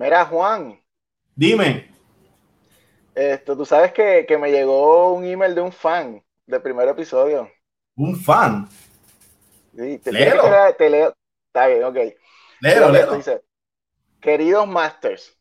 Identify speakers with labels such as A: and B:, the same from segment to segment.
A: Mira, Juan.
B: Dime.
A: Esto, tú sabes que, me llegó un email de un fan del primer episodio.
B: ¿Un fan?
A: Sí, te, leo. te leo. Está bien, ok.
B: Léelo, léelo. Dice,
A: queridos Masters,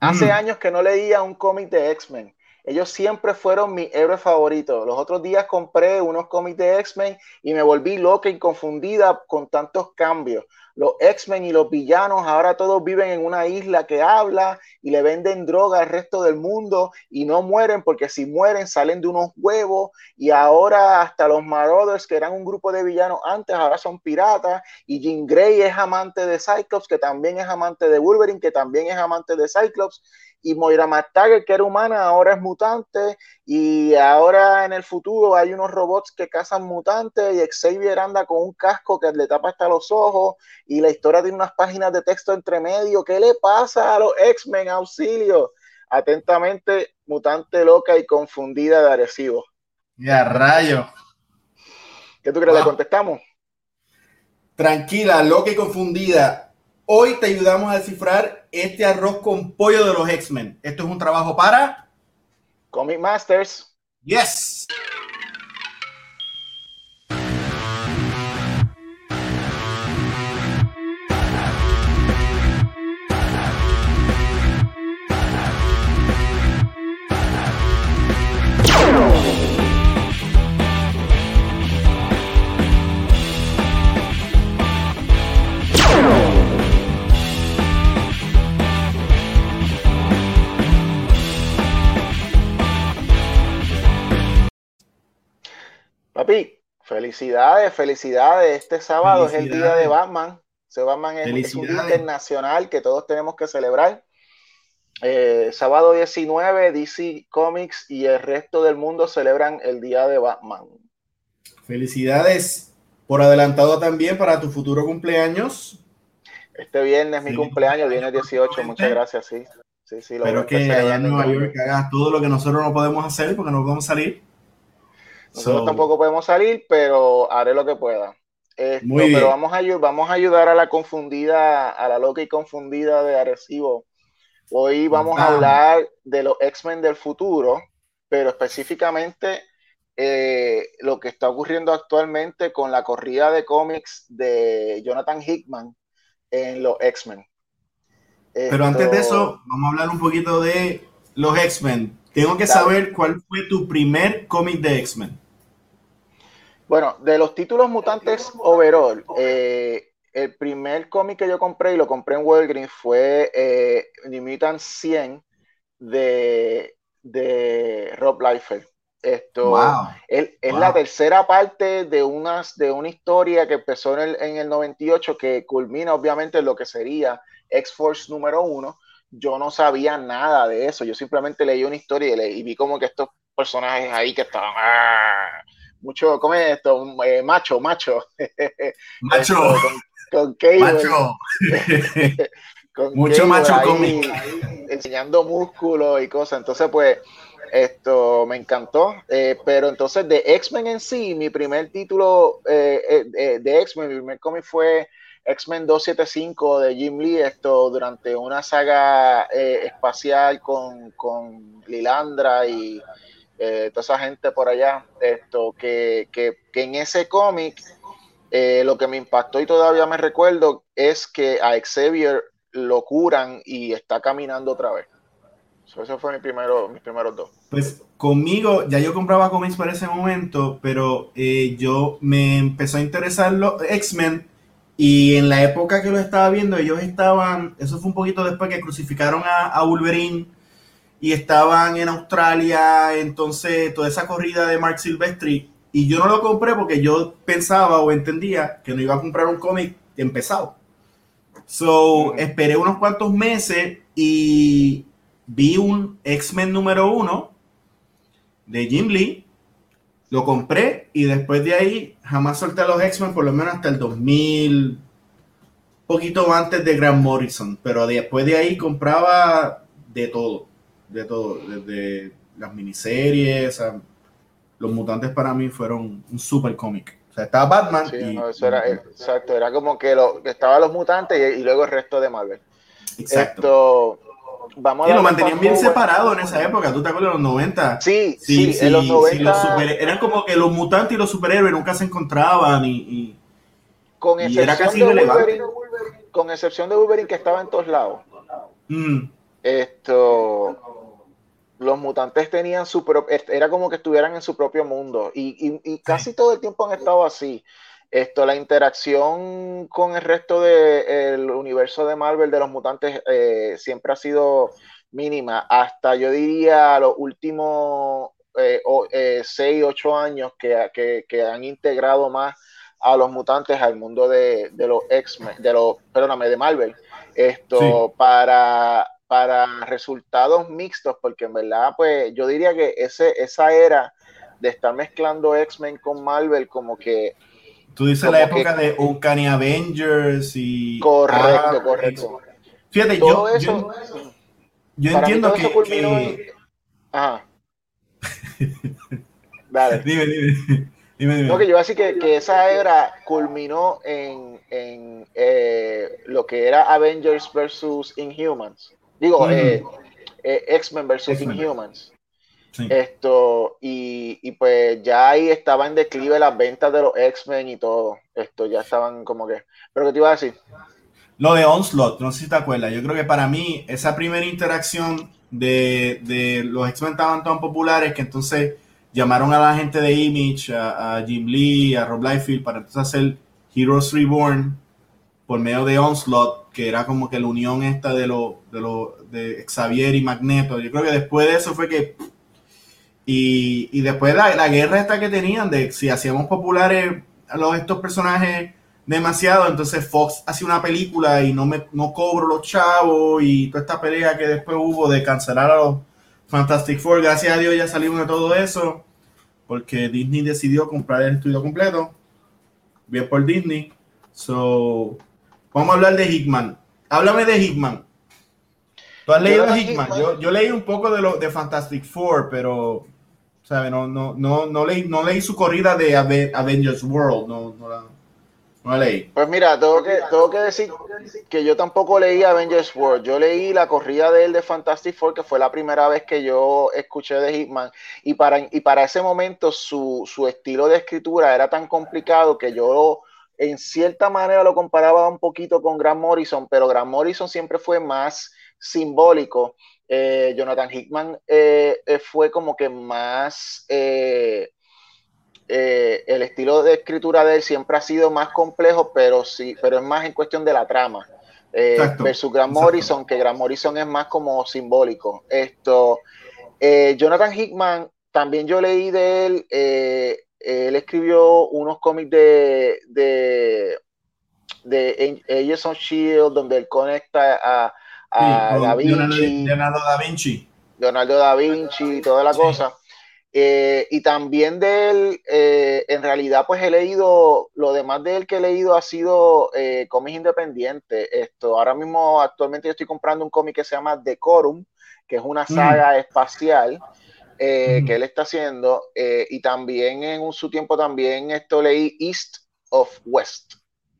A: hace mm. años que no leía un cómic de X-Men ellos siempre fueron mi héroe favorito. Los otros días compré unos cómics de X-Men y me volví loca y confundida con tantos cambios. Los X-Men y los villanos ahora todos viven en una isla que habla y le venden droga al resto del mundo y no mueren porque si mueren salen de unos huevos y ahora hasta los Marauders que eran un grupo de villanos antes ahora son piratas y Jean Grey es amante de Cyclops que también es amante de Wolverine que también es amante de Cyclops y Moira McTaggart, que era humana, ahora es mutante, y ahora en el futuro hay unos robots que cazan mutantes, y Xavier anda con un casco que le tapa hasta los ojos, y la historia tiene unas páginas de texto entre medio. ¿Qué le pasa a los X-Men? Auxilio. Atentamente, mutante loca y confundida de Arecibo.
B: Ya, rayo.
A: ¿Qué tú crees? ¿Le contestamos?
B: Tranquila, loca y confundida. Hoy te ayudamos a descifrar este arroz con pollo de los X-Men. Esto es un trabajo para
A: Comic Masters.
B: Yes.
A: Felicidades, felicidades. Este sábado es el día de Batman. Ese Batman es, un día internacional que todos tenemos que celebrar. Eh, sábado 19, DC Comics y el resto del mundo celebran el día de Batman.
B: Felicidades por adelantado también para tu futuro cumpleaños.
A: Este viernes es mi cumpleaños, viernes 18, muchas gracias, sí. Sí, sí,
B: Pero que allá en Nueva York hagas todo lo que nosotros no podemos hacer porque no podemos salir.
A: Nosotros tampoco podemos salir, pero haré lo que pueda. pero vamos a, vamos a ayudar a la confundida, a la loca y confundida de Arecibo. Hoy vamos a hablar de los X-Men del futuro, pero específicamente eh, lo que está ocurriendo actualmente con la corrida de cómics de Jonathan Hickman en los X-Men.
B: Pero antes de eso, vamos a hablar un poquito de los X-Men. Tengo que saber cuál fue tu primer cómic de X-Men.
A: Bueno, de los títulos mutantes overall, eh, el primer cómic que yo compré y lo compré en Walgreens fue eh, New Mutant 100 de, de Rob Liefeld. Esto es, la tercera parte de, unas, de una historia que empezó en el, en el 98 que culmina obviamente en lo que sería X-Force número uno. Yo no sabía nada de eso, yo simplemente leí una historia y, y vi como que estos personajes ahí que estaban... ¡ah! Mucho, ¿cómo es esto? Eh, macho, macho.
B: Macho.
A: con, con
B: Macho. mucho macho cómic.
A: Enseñando músculos y cosas. Entonces, pues, esto me encantó. Eh, pero entonces, de X-Men en sí, mi primer título eh, de X-Men, mi primer cómic fue X-Men 275 de Jim Lee, esto durante una saga espacial con, con Lilandra y eh, toda esa gente por allá, esto, que, que, que en ese cómic eh, lo que me impactó y todavía me recuerdo es que a Xavier lo curan y está caminando otra vez. eso fue mi primero, mis primeros dos.
B: Pues conmigo, ya yo compraba cómics para ese momento, pero eh, yo me empezó a interesar los X-Men y en la época que lo estaba viendo, ellos estaban, eso fue un poquito después que crucificaron a, a Wolverine y estaban en Australia, entonces toda esa corrida de Mark Silvestri, y yo no lo compré porque yo pensaba o entendía que no iba a comprar un cómic empezado. So, esperé unos cuantos meses y vi un X-Men número uno de Jim Lee, lo compré y después de ahí jamás solté a los X-Men por lo menos hasta el 2000, poquito antes de Grant Morrison, pero después de ahí compraba de todo de todo, desde las miniseries, los mutantes para mí fueron un super cómic. O sea, estaba Batman.
A: Sí, eso era, exacto, era como que lo, estaban los mutantes y, luego el resto de Marvel. Exacto.
B: vamos y lo mantenían bien separado en esa época, ¿tú te acuerdas de los 90?
A: Sí, sí, en los 90.
B: eran como que los mutantes y los superhéroes nunca se encontraban y,
A: con excepción de Wolverine, con excepción de Wolverine que estaba en todos lados. Mm. Esto, los mutantes tenían su propio, era como que estuvieran en su propio mundo. Y, casi todo el tiempo han estado así. Esto, la interacción con el resto del universo de Marvel de los mutantes eh, siempre ha sido mínima, hasta yo diría los últimos eh, eh, seis, ocho años que, que, han integrado más a los mutantes al mundo de, de los X-Men, de los, perdóname, de Marvel, esto para, para resultados mixtos, porque en verdad, pues yo diría que ese, esa era de estar mezclando X-Men con Marvel, como que...
B: Tú dices la época de Uncanny Avengers y...
A: Correcto, correcto.
B: Fíjate, yo, eso, yo, entiendo que... que...
A: Ajá.
B: Dale. dime, dime.
A: No, que yo así que, que esa era culminó en, en eh, lo que era Avengers versus Inhumans. Digo, eh, eh, X-Men versus Inhumans. Esto, y, y, pues ya ahí estaba en declive las ventas de los X-Men y todo. Esto ya estaban como que. Pero que te iba a decir.
B: Lo de Onslaught, no sé si te acuerdas. Yo creo que para mí, esa primera interacción de, de los X-Men estaban tan populares que entonces llamaron a la gente de Image, a, Jim Lee, a Rob Liefeld para entonces hacer Heroes Reborn por medio de Onslaught, que era como que la unión esta de lo, de lo de Xavier y Magneto. Yo creo que después de eso fue que y, y después la, la guerra esta que tenían de si hacíamos populares a los, estos personajes demasiado, entonces Fox hacía una película y no me no cobro los chavos y toda esta pelea que después hubo de cancelar a los Fantastic Four, gracias a Dios ya salimos de todo eso, porque Disney decidió comprar el estudio completo. Bien por Disney. So, vamos a hablar de Hickman. Háblame de Hickman. ¿Tú has leído a Hickman? Yo, yo, leí un poco de, lo, de Fantastic Four, pero ¿sabe? No, no, no, no, leí, no leí su corrida de Avengers World. No, no la,
A: pues mira, tengo que, tengo que decir que yo tampoco leí Avengers World. Yo leí la corrida de él de Fantastic Four, que fue la primera vez que yo escuché de Hitman. Y para, y para ese momento su, estilo de escritura era tan complicado que yo en cierta manera lo comparaba un poquito con Grant Morrison, pero Grant Morrison siempre fue más simbólico. Eh, Jonathan Hickman eh, eh, fue como que más eh, el estilo de escritura de él siempre ha sido más complejo, pero sí, pero es más en cuestión de la trama. Versus Grant Morrison, que Grant Morrison es más como simbólico. Esto, Jonathan Hickman, también yo leí de él, él escribió unos cómics de, de, de Agents of Shield, donde él conecta a, a da Vinci.
B: Leonardo da Vinci.
A: Leonardo da Vinci y toda la cosa. Eh, y también de él, eh, en realidad, pues he leído, lo demás de él que he leído ha sido eh, cómics independientes. Esto, ahora mismo, actualmente yo estoy comprando un cómic que se llama Decorum, que es una mm. saga espacial que mm. él está haciendo. y también en su tiempo también esto leí East of West.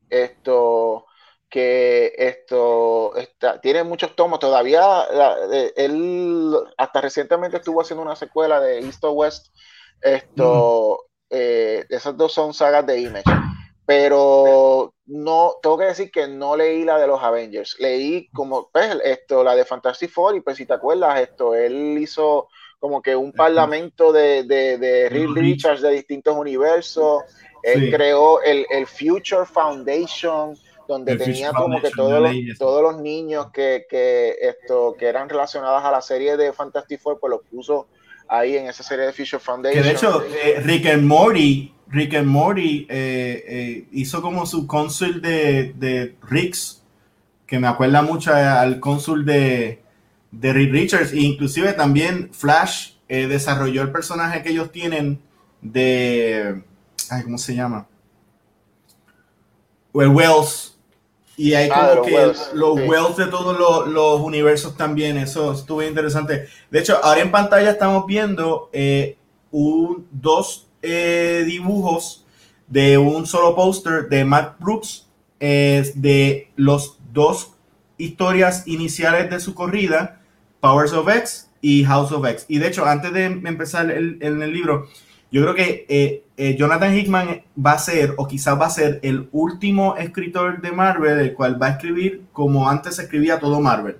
A: Esto, que esto está, tiene muchos tomos. Todavía él hasta recientemente estuvo haciendo una secuela de East o West. Esto, eh, esas dos son sagas de Image. Pero no, tengo que decir que no leí la de los Avengers. Leí como pues, esto, la de Fantasy Four, y pues si te acuerdas, esto, él hizo como que un parlamento de, de, de Reed Richards de distintos universos. Él creó el, el Future Foundation donde tenía como que todos los, todos los niños que, que, esto, que eran relacionados a la serie de Fantastic Four, pues los puso ahí en esa serie de Future Foundation.
B: Que de hecho, eh, Rick and Morty, Rick and Morty eh, eh, hizo como su cónsul de, de Ricks, que me acuerda mucho al cónsul de, de Richards, e inclusive también Flash desarrolló el personaje que ellos tienen de, ay, ¿cómo se llama? Well, Wells, y hay ah, como que los wells de todos los, universos también, eso estuvo interesante. De hecho, ahora en pantalla estamos viendo eh, un, dos eh, dibujos de un solo póster de Matt Brooks de los dos historias iniciales de su corrida, Powers of X y House of X. Y de hecho, antes de empezar el, en el libro, yo creo que eh, eh, Jonathan Hickman va a ser, o quizás va a ser, el último escritor de Marvel, el cual va a escribir como antes escribía todo Marvel,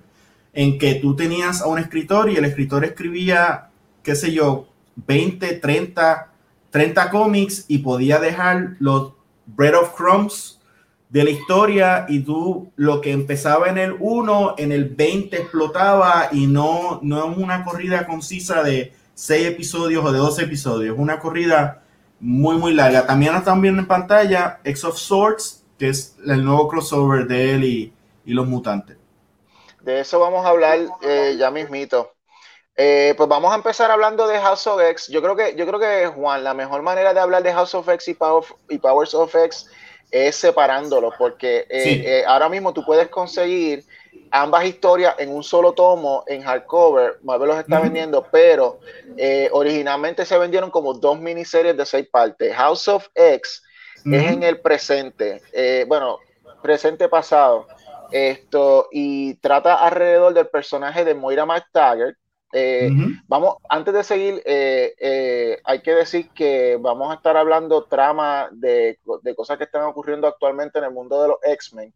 B: en que tú tenías a un escritor y el escritor escribía, qué sé yo, 20, 30, 30 cómics y podía dejar los Bread of Crumbs de la historia y tú lo que empezaba en el 1, en el 20 explotaba y no, no es una corrida concisa de 6 episodios o de 12 episodios, una corrida muy muy larga. También están viendo en pantalla X of Swords, que es el nuevo crossover de él y, los mutantes.
A: De eso vamos a hablar eh, ya mismito. Eh, pues vamos a empezar hablando de House of X. Yo creo que, yo creo que Juan, la mejor manera de hablar de House of X y, y Powers of X es separándolo, porque eh, eh, ahora mismo tú puedes conseguir ambas historias en un solo tomo en hardcover. Marvel los está vendiendo, pero eh, originalmente se vendieron como dos miniseries de seis partes. House of X es en el presente, bueno, presente pasado. Esto y trata alrededor del personaje de Moira McTaggart, eh, vamos, antes de seguir, eh, eh, hay que decir que vamos a estar hablando trama de, cosas que están ocurriendo actualmente en el mundo de los X-Men.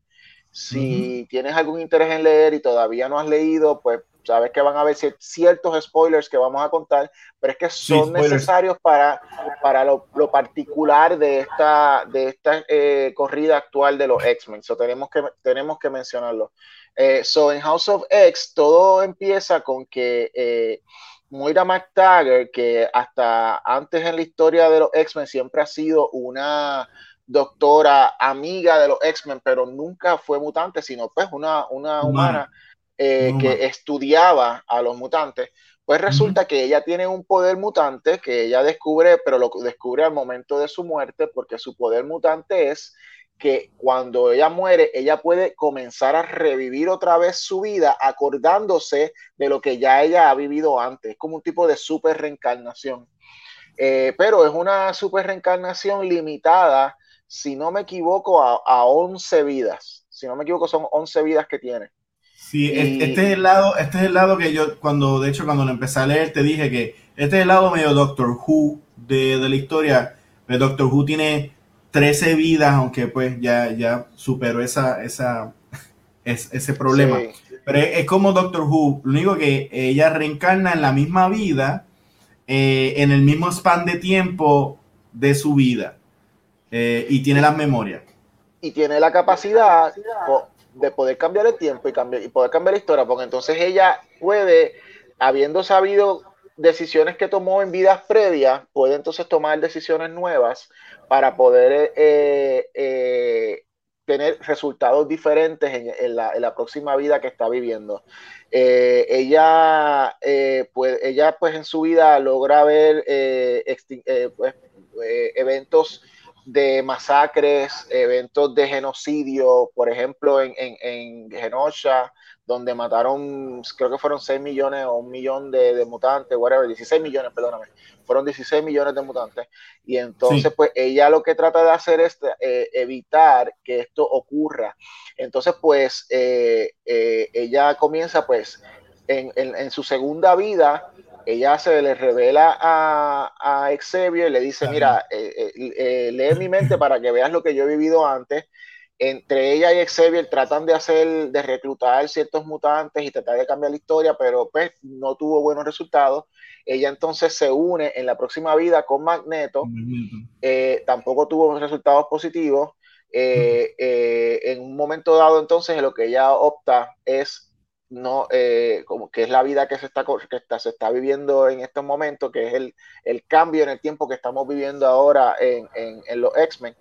A: Si tienes algún interés en leer y todavía no has leído, pues sabes que van a haber ciertos spoilers que vamos a contar, pero es que son necesarios para, para lo, particular de esta, de esta corrida actual de los X-Men. tenemos, que, tenemos que mencionarlo. Eh, so, en House of X, todo empieza con que eh, Moira McTaggart, que hasta antes en la historia de los X-Men siempre ha sido una doctora amiga de los X-Men, pero nunca fue mutante, sino pues una, una humana, eh, que estudiaba a los mutantes. Pues resulta que ella tiene un poder mutante que ella descubre, pero lo descubre al momento de su muerte, porque su poder mutante es que cuando ella muere, ella puede comenzar a revivir otra vez su vida acordándose de lo que ya ella ha vivido antes. Es como un tipo de super reencarnación. Eh, pero es una super reencarnación limitada, si no me equivoco, a, a 11 vidas. Si no me equivoco, son 11 vidas que tiene.
B: Sí, este es el lado, este es el lado que yo, cuando, de hecho, cuando lo empecé a leer, te dije que este es el lado medio Doctor Who de, de la historia. El Doctor Who tiene 13 vidas, aunque pues ya, ya superó esa, esa, ese problema. Pero es, como Doctor Who, lo único que ella reencarna en la misma vida, eh, en el mismo span de tiempo de su vida, eh, y tiene las memorias.
A: Y tiene la capacidad de poder cambiar el tiempo y, cambiar, y poder cambiar la historia, porque entonces ella puede, habiendo sabido decisiones que tomó en vidas previas, puede entonces tomar decisiones nuevas para poder eh, eh, tener resultados diferentes en, la, próxima vida que está viviendo. Eh, ella, pues, ella, pues, en su vida logra ver pues, eventos de masacres, eventos de genocidio, por ejemplo, en, en, en Genosha, donde mataron, creo que fueron 6 millones o un millón de, mutantes, whatever, 16 millones, perdóname, fueron 16 millones de mutantes. Y entonces, pues ella lo que trata de hacer es eh, evitar que esto ocurra. Entonces, pues eh, eh, ella comienza, pues, en, su segunda vida, ella se le revela a, a Xavier y le dice, mira, lee mi mente para que veas lo que yo he vivido antes entre ella y Xavier tratan de hacer, de reclutar ciertos mutantes y tratar de cambiar la historia, pero pues no tuvo buenos resultados. Ella entonces se une en la próxima vida con Magneto, eh, tampoco tuvo resultados positivos. Eh, eh, en un momento dado entonces lo que ella opta es no como que es la vida que se está que está, se está viviendo en estos momentos que es el, el, cambio en el tiempo que estamos viviendo ahora en, en, en los X-Men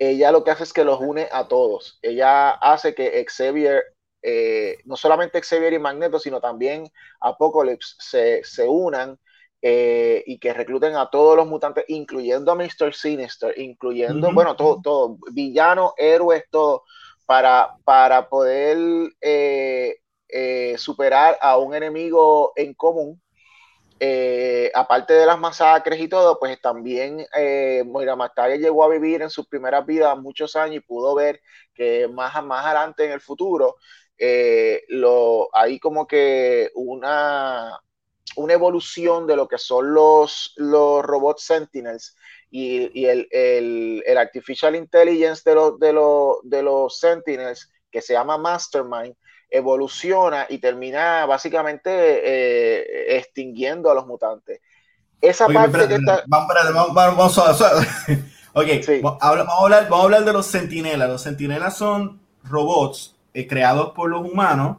A: ella lo que hace es que los une a todos. Ella hace que Xavier, eh, no solamente Xavier y Magneto, sino también Apocalypse se, se unan eh, y que recluten a todos los mutantes, incluyendo a Mr. Sinister, incluyendo, bueno, todo, todo, villanos, héroes, todo, para, para poder eh, superar a un enemigo en común eh, aparte de las masacres y todo, pues también eh, Moira McTaggart llegó a vivir en sus primeras vidas muchos años y pudo ver que más, más adelante en el futuro eh, hay como que una, una evolución de lo que son los, los robots Sentinels y, el, el, Artificial Intelligence de, los de, de los Sentinels, que se llama Mastermind, evoluciona y termina básicamente eh, extinguiendo a los mutantes. Esa parte que está... Vamos, vamos, vamos,
B: a hablar, vamos a hablar de los sentinelas. Los sentinelas son robots eh, creados por los humanos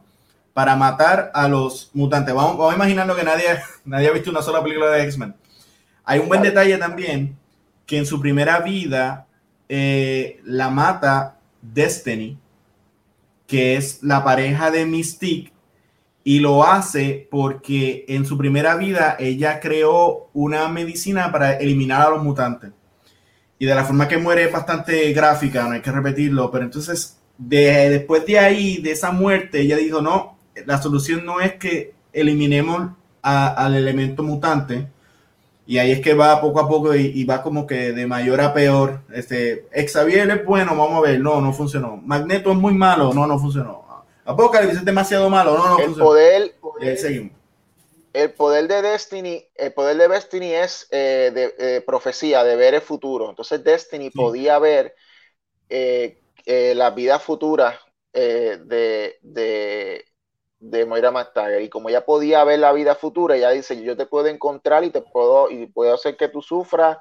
B: para matar a los mutantes. Vamos, vamos imaginando que nadie, nadie ha visto una sola película de X-Men. Hay un buen detalle también que en su primera vida eh, la mata Destiny, que es la pareja de Mystique, y lo hace porque en su primera vida ella creó una medicina para eliminar a los mutantes. Y de la forma que muere es bastante gráfica, no hay que repetirlo, pero entonces de, después de ahí, de esa muerte, ella dijo, no, la solución no es que eliminemos al elemento mutante, y ahí es que va poco a poco y, va como que de mayor a peor. Este, Xavier es bueno, vamos a ver, no, no funcionó. Magneto es muy malo, no, no funcionó. Apocalypse es demasiado malo, no, no
A: el funcionó. Poder, poder, seguimos el poder de Destiny, el poder de Destiny es eh, de eh, profecía, de ver el futuro. Entonces Destiny podía ver eh, la vida futura de, de, de, Moira McTaggart. Y como ella podía ver la vida futura, ella dice, yo te puedo encontrar y te puedo, y puedo hacer que tú sufras.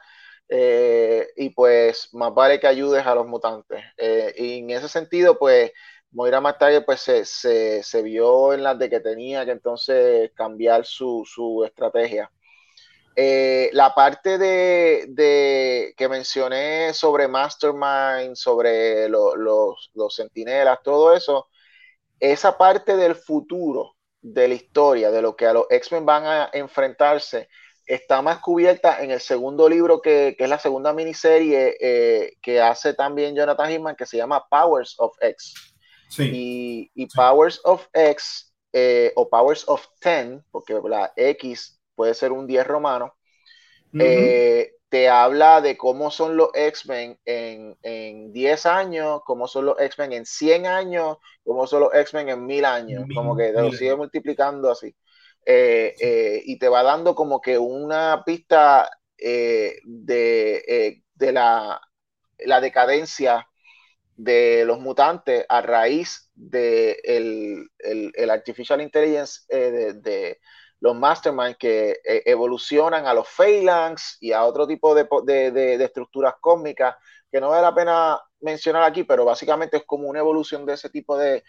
A: y pues más vale que ayudes a los mutantes. y en ese sentido, pues Moira tarde pues se, vio en las de que tenía que entonces cambiar su, estrategia. Eh, la parte de, que mencioné sobre Mastermind, sobre los, los sentinelas, todo eso, esa parte del futuro de la historia, de lo que a los X-Men van a enfrentarse, está más cubierta en el segundo libro que, es la segunda miniserie eh, que hace también Jonathan Hickman, que se llama Powers of X. Y, Powers of X eh, o Powers of 10, porque la X puede ser un 10 romano, eh, te habla de cómo son los X-Men en, en, 10 años, cómo son los X-Men en 100 años, cómo son los X-Men en 1000 años, como que te lo sigue multiplicando así. Eh, y te va dando como que una pista de, de la, la decadencia de los mutantes a raíz de el, artificial intelligence eh, de, los masterminds que eh, evolucionan a los phalanx y a otro tipo de, estructuras cósmicas que no vale la pena mencionar aquí, pero básicamente es como una evolución de ese tipo de,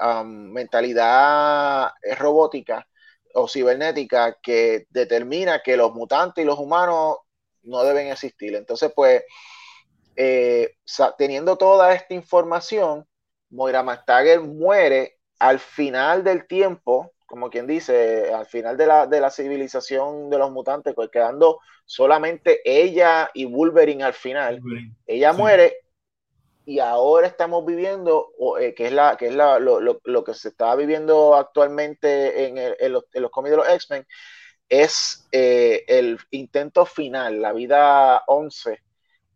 A: um, mentalidad robótica o cibernética que determina que los mutantes y los humanos no deben existir. Entonces, pues, eh, teniendo toda esta información, Moira McTaggart muere al final del tiempo, como quien dice, al final de la, de la civilización de los mutantes, pues quedando solamente ella y Wolverine al final. Ella muere y ahora estamos viviendo, eh, que es, la, que es la, lo, lo, que se está viviendo actualmente en, en, los, en los cómics de los X-Men, es eh, el intento final, la vida 11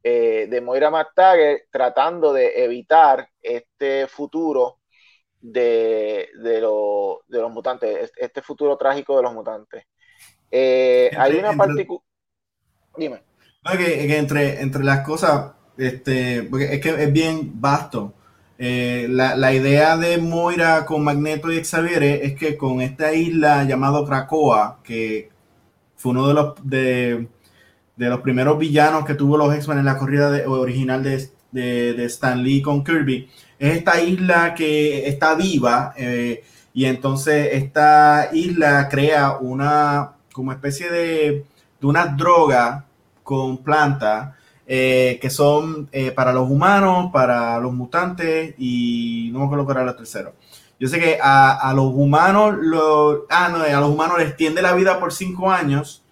A: eh, de Moira McTaggart tratando de evitar este futuro de, de, los mutantes, este futuro trágico de los mutantes. Eh, hay una particular...
B: Dime. entre, entre las cosas, este, porque es que es bien vasto. Eh, la, idea de Moira con Magneto y Xavier es que con esta isla llamada Krakoa, que fue uno de los de de los primeros villanos que tuvo los X-Men en la corrida original de, de, Stan Lee con Kirby, es esta isla que está viva eh, y entonces esta isla crea una como especie de, de una droga con planta eh, que son eh, para los humanos, para los mutantes y no me acuerdo cuál era la tercero. Yo sé que a, a los humanos, lo, ah, no, a los humanos les extiende la vida por cinco años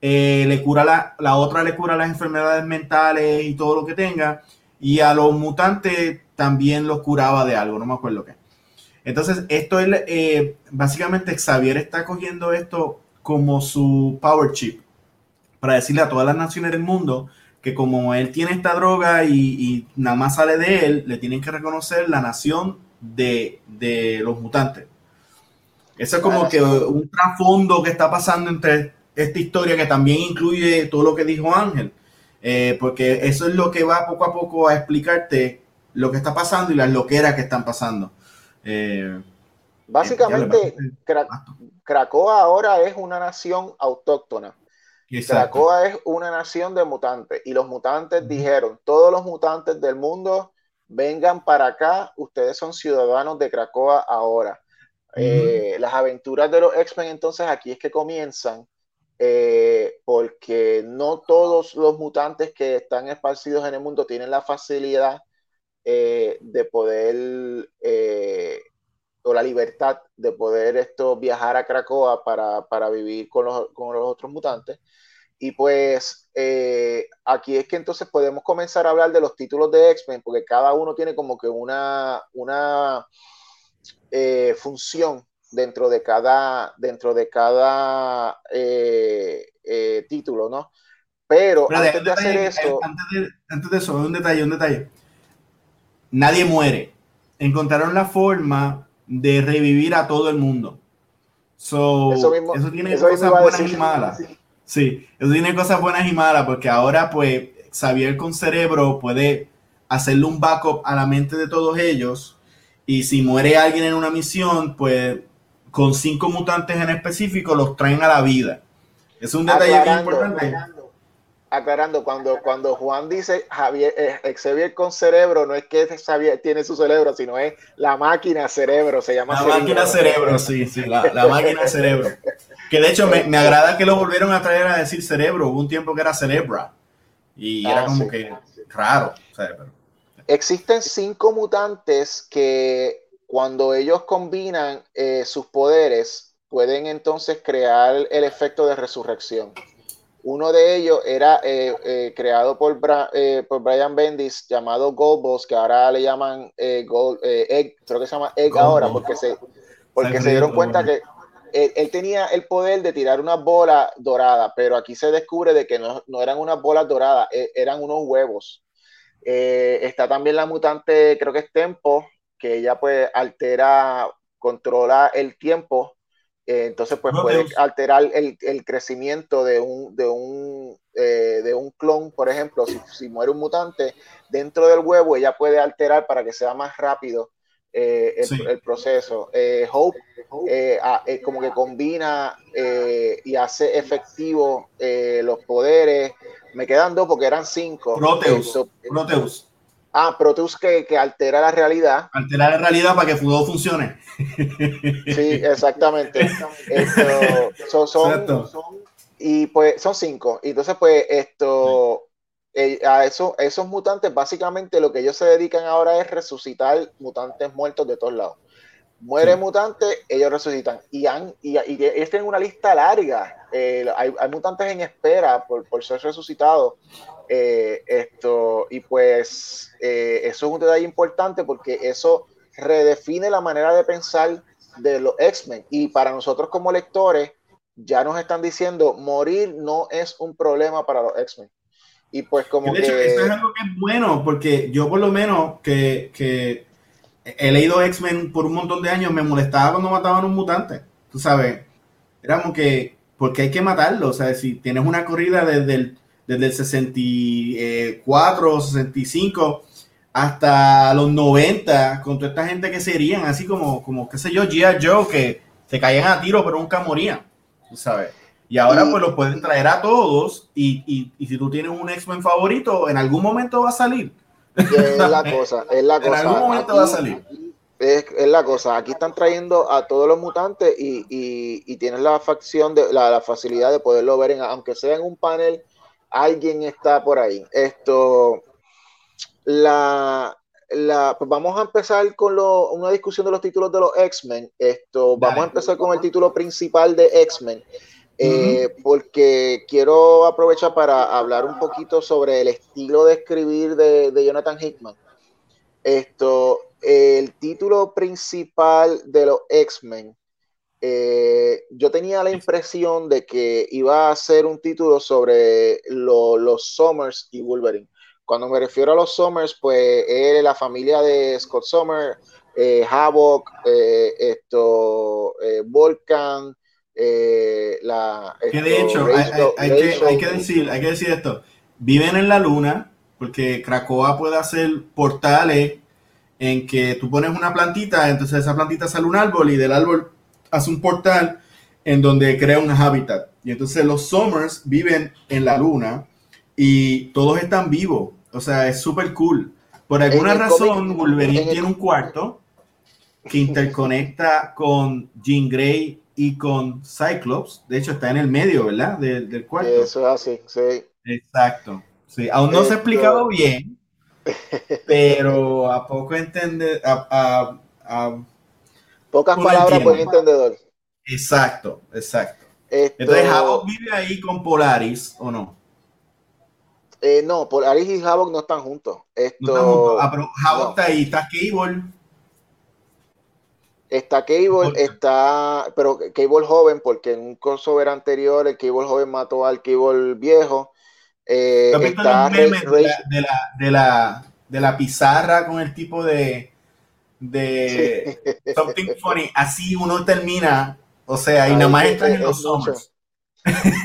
B: le cura la, la otra le cura las enfermedades mentales y todo lo que tenga, y a los mutantes también los curaba de algo, no me acuerdo qué. Entonces, esto es, eh, básicamente Xavier está cogiendo esto como su power chip, para decirle a todas las naciones del mundo que como él tiene esta droga y, nada más sale de él, le tienen que reconocer la nación de, los mutantes. Eso es como que un trasfondo que está pasando entre esta historia que también incluye todo lo que dijo Ángel, eh, porque eso es lo que va poco a poco a explicarte lo que está pasando y las loqueras que están pasando. Eh,
A: Básicamente, Cracoa ahora es una nación autóctona. Cracoa es una nación de mutantes y los mutantes dijeron, todos los mutantes del mundo vengan para acá, ustedes son ciudadanos de Cracoa ahora. Eh, las aventuras de los X-Men entonces aquí es que comienzan eh, porque no todos los mutantes que están esparcidos en el mundo tienen la facilidad eh, de poder o la libertad de poder esto viajar a Cracoa para, para vivir con los, con los, otros mutantes. Y pues eh, aquí es que entonces podemos comenzar a hablar de los títulos de X-Men, porque cada uno tiene como que una, una eh, función dentro de cada, dentro de cada eh, título, ¿no? Pero, antes de hacer eso...
B: Antes de, antes de eso, un detalle, un detalle. Nadie muere. Encontraron la forma de revivir a todo el mundo. eso, tiene cosas buenas y malas. Sí, eso tiene cosas buenas y malas porque ahora pues Xavier con cerebro puede hacerle un backup a la mente de todos ellos y si muere alguien en una misión pues con cinco mutantes en específico los traen a la vida. Es un detalle bien importante
A: aclarando, cuando, cuando Juan dice Javier, eh, Xavier con cerebro, no es que Xavier tiene su cerebro, sino es la máquina cerebro, se llama.
B: La máquina cerebro, sí, sí, la, máquina cerebro. Que de hecho me, me, agrada que lo volvieron a traer a decir cerebro, hubo un tiempo que era cerebra y era ah, como que raro.
A: Existen cinco mutantes que cuando ellos combinan eh, sus poderes pueden entonces crear el efecto de resurrección. Uno de ellos era eh, eh, creado por, eh, por, Brian Bendis, llamado Gold que ahora le llaman Gold, Egg, creo que se llama Egg ahora, porque se, porque se dieron cuenta que él, tenía el poder de tirar una bola dorada, pero aquí se descubre de que no, no eran unas bolas doradas, e, eran unos huevos. está también la mutante, creo que es Tempo, que ella pues altera, controla el tiempo eh, entonces, pues puede alterar el, el, crecimiento de un, de un, eh, de un clon, por ejemplo, si, si, muere un mutante dentro del huevo, ella puede alterar para que sea más rápido eh, el, el, proceso. Hope como que combina y hace efectivo los poderes. Me quedan dos porque eran cinco.
B: Proteus. Proteus.
A: Ah, Proteus que, que altera la realidad.
B: Altera la realidad para que Fudo funcione.
A: Sí, exactamente. Esto, son, y pues son cinco. Y entonces, pues, esto, eh, a eso, esos mutantes, básicamente lo que ellos se dedican ahora es resucitar mutantes muertos de todos lados. Muere mutante, ellos resucitan. Y, han, y, y ellos tienen una lista larga. Eh, hay, hay, mutantes en espera por, por ser resucitados. Eh, esto, y pues eh, eso es un detalle importante porque eso redefine la manera de pensar de los X-Men. Y para nosotros como lectores, ya nos están diciendo, morir no es un problema para los X-Men. Y pues como
B: de hecho, eso es algo que es bueno, porque yo por lo menos que, que he leído X-Men por un montón de años, me molestaba cuando mataban a un mutante. Tú sabes, era como que, porque hay que matarlo. O sea, si tienes una corrida desde el, desde el 64, 65 hasta los 90, con toda esta gente que serían, así como, como qué sé yo, G.I. Joe, que se caían a tiro pero nunca morían, sabes. Y ahora pues lo pueden traer a todos y, y, y si tú tienes un X-Men favorito, en algún momento va a salir.
A: Es la cosa, es la cosa.
B: En algún momento va a salir.
A: Es, la cosa, aquí están trayendo a todos los mutantes y, y, tienes la facción de la, facilidad de poderlo ver, en, aunque sea en un panel, alguien está por ahí. Esto, la, la, pues vamos a empezar con lo, una discusión de los títulos de los X-Men. Esto, vamos a empezar con el título principal de X-Men. Eh, porque quiero aprovechar para hablar un poquito sobre el estilo de escribir de, Jonathan Hickman. Esto, el título principal de los X-Men, eh, yo tenía la impresión de que iba a ser un título sobre los Summers y Wolverine. Cuando me refiero a los Summers, pues es la familia de Scott Summer, eh, Havoc, eh, esto, eh, Volcan, la...
B: que de hecho, hay, que, hay, que, decir, hay que decir esto, viven en la luna, porque Krakoa puede hacer portales en que tú pones una plantita, entonces esa plantita sale un árbol y del árbol hace un portal en donde crea un hábitat. Y entonces los Summers viven en la luna y todos están vivos. O sea, es súper cool. Por alguna razón, Wolverine tiene un cuarto que interconecta con Jean Grey y con Cyclops. De hecho, está en el medio, ¿verdad? del cuarto.
A: Eso es así, sí.
B: Exacto. Sí, aún no se ha explicado bien, pero a poco entender, a,
A: pocas palabras por entendedor.
B: Exacto, exacto. Entonces, Havok vive ahí con Polaris, ¿o no?
A: Eh, no, Polaris y Havok no están juntos. Esto,
B: no Ah, pero Havok está ahí, está Cable.
A: Está Cable, está, pero Cable joven, porque en un crossover anterior el Cable joven mató al Cable viejo.
B: Eh, está de, la, de, la, de, la, pizarra con el tipo de, de something funny. Así uno termina, o sea, y nada más están en los Summers.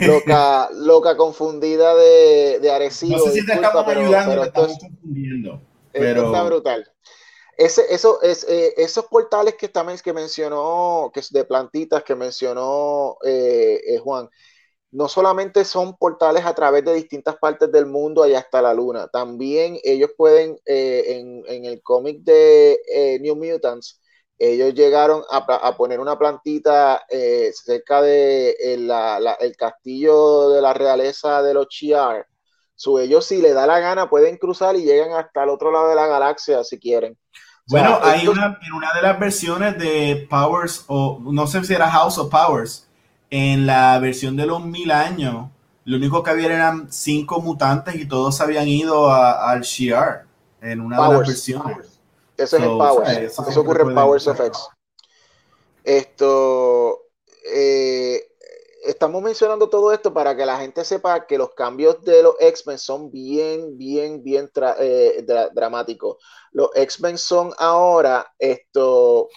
A: Loca, loca confundida de, de Arecibo.
B: No sé si te estamos ayudando, pero estamos confundiendo. Pero...
A: está brutal. Ese, eso, es, eh, esos portales que, también, que mencionó, que es de plantitas que mencionó eh, eh, Juan, no solamente son portales a través de distintas partes del mundo y hasta la luna, también ellos pueden, en, en, el cómic de New Mutants, ellos llegaron a, poner una plantita cerca de el castillo de la realeza de los Chiar. So, ellos si le da la gana pueden cruzar y llegan hasta el otro lado de la galaxia si quieren.
B: Bueno, hay una, en una de las versiones de Powers, o no sé si era House of Powers, en la versión de los mil años, lo único que había eran cinco mutantes y todos habían ido al Shiar en una de las versiones.
A: Eso es el Powers. eso ocurre en Powers of X. Esto. Eh, estamos mencionando todo esto para que la gente sepa que los cambios de los X-Men son bien, bien, bien eh, dramáticos. Los X-Men son ahora esto.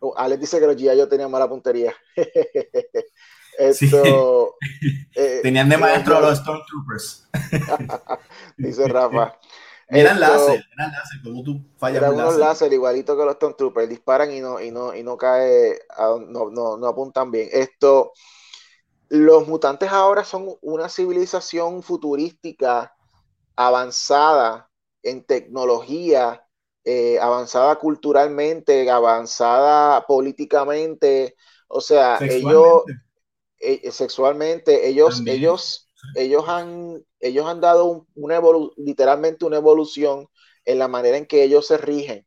A: Oh, Alex dice que los G.I. yo tenían mala puntería.
B: esto, eh, Tenían de maestro a los Stormtroopers.
A: dice Rafa.
B: Eran láser, eran láser, como tú fallas
A: Eran unos láser. igualito que los Stormtroopers, disparan y no, y no, y no cae, no, no, no apuntan bien. Esto, los mutantes ahora son una civilización futurística avanzada en tecnología, eh, avanzada culturalmente, avanzada políticamente. O sea, ellos eh, sexualmente, ellos, ellos, ellos han, ellos han dado una literalmente una evolución en la manera en que ellos se rigen.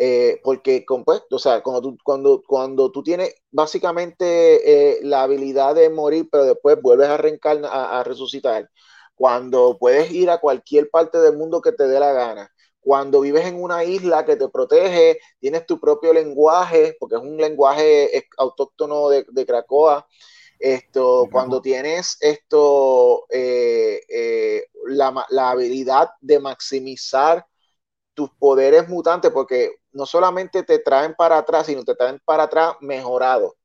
A: Eh, porque compuesto, o sea, cuando tú, cuando, cuando tú tienes básicamente eh, la habilidad de morir, pero después vuelves a reencarnar, a, resucitar, cuando puedes ir a cualquier parte del mundo que te dé la gana, cuando vives en una isla que te protege, tienes tu propio lenguaje, porque es un lenguaje autóctono de, de Cracoa, esto, cuando tienes esto, eh, la, la habilidad de maximizar tus poderes mutantes, porque no solamente te traen para atrás, sino te traen para atrás mejorado.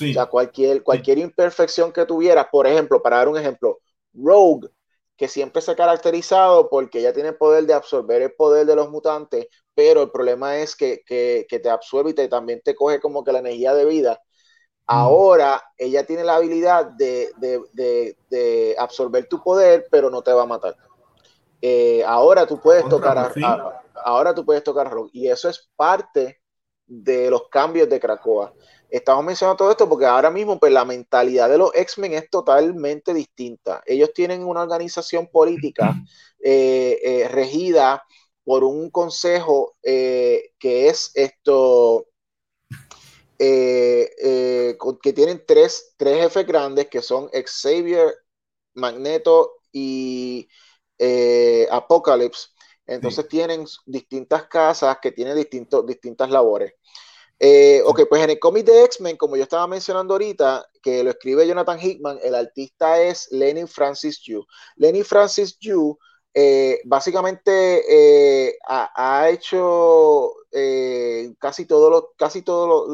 A: O sea, cualquier, cualquier imperfección que tuvieras, por ejemplo, para dar un ejemplo, Rogue, que siempre se ha caracterizado porque ella tiene el poder de absorber el poder de los mutantes, pero el problema es que, te absorbe y te, también te coge como que la energía de vida. Ahora ella tiene la habilidad de, de, absorber tu poder, pero no te va a matar. Eh, ahora tú puedes tocar a, ahora tú puedes tocar rock y eso es parte de los cambios de Krakoa. Estamos mencionando todo esto porque ahora mismo pues, la mentalidad de los X-Men es totalmente distinta. Ellos tienen una organización política eh, eh, regida por un consejo que es esto, que tienen tres, tres jefes grandes que son Xavier, Magneto y eh, Apocalypse. Entonces tienen distintas casas que tienen distintos, distintas labores. Eh, ok, pues en el cómic de X-Men, como yo estaba mencionando ahorita, que lo escribe Jonathan Hickman, el artista es Lenny Francis Yu. Lenny Francis Yu eh, básicamente eh, ha, hecho casi todos los casi todos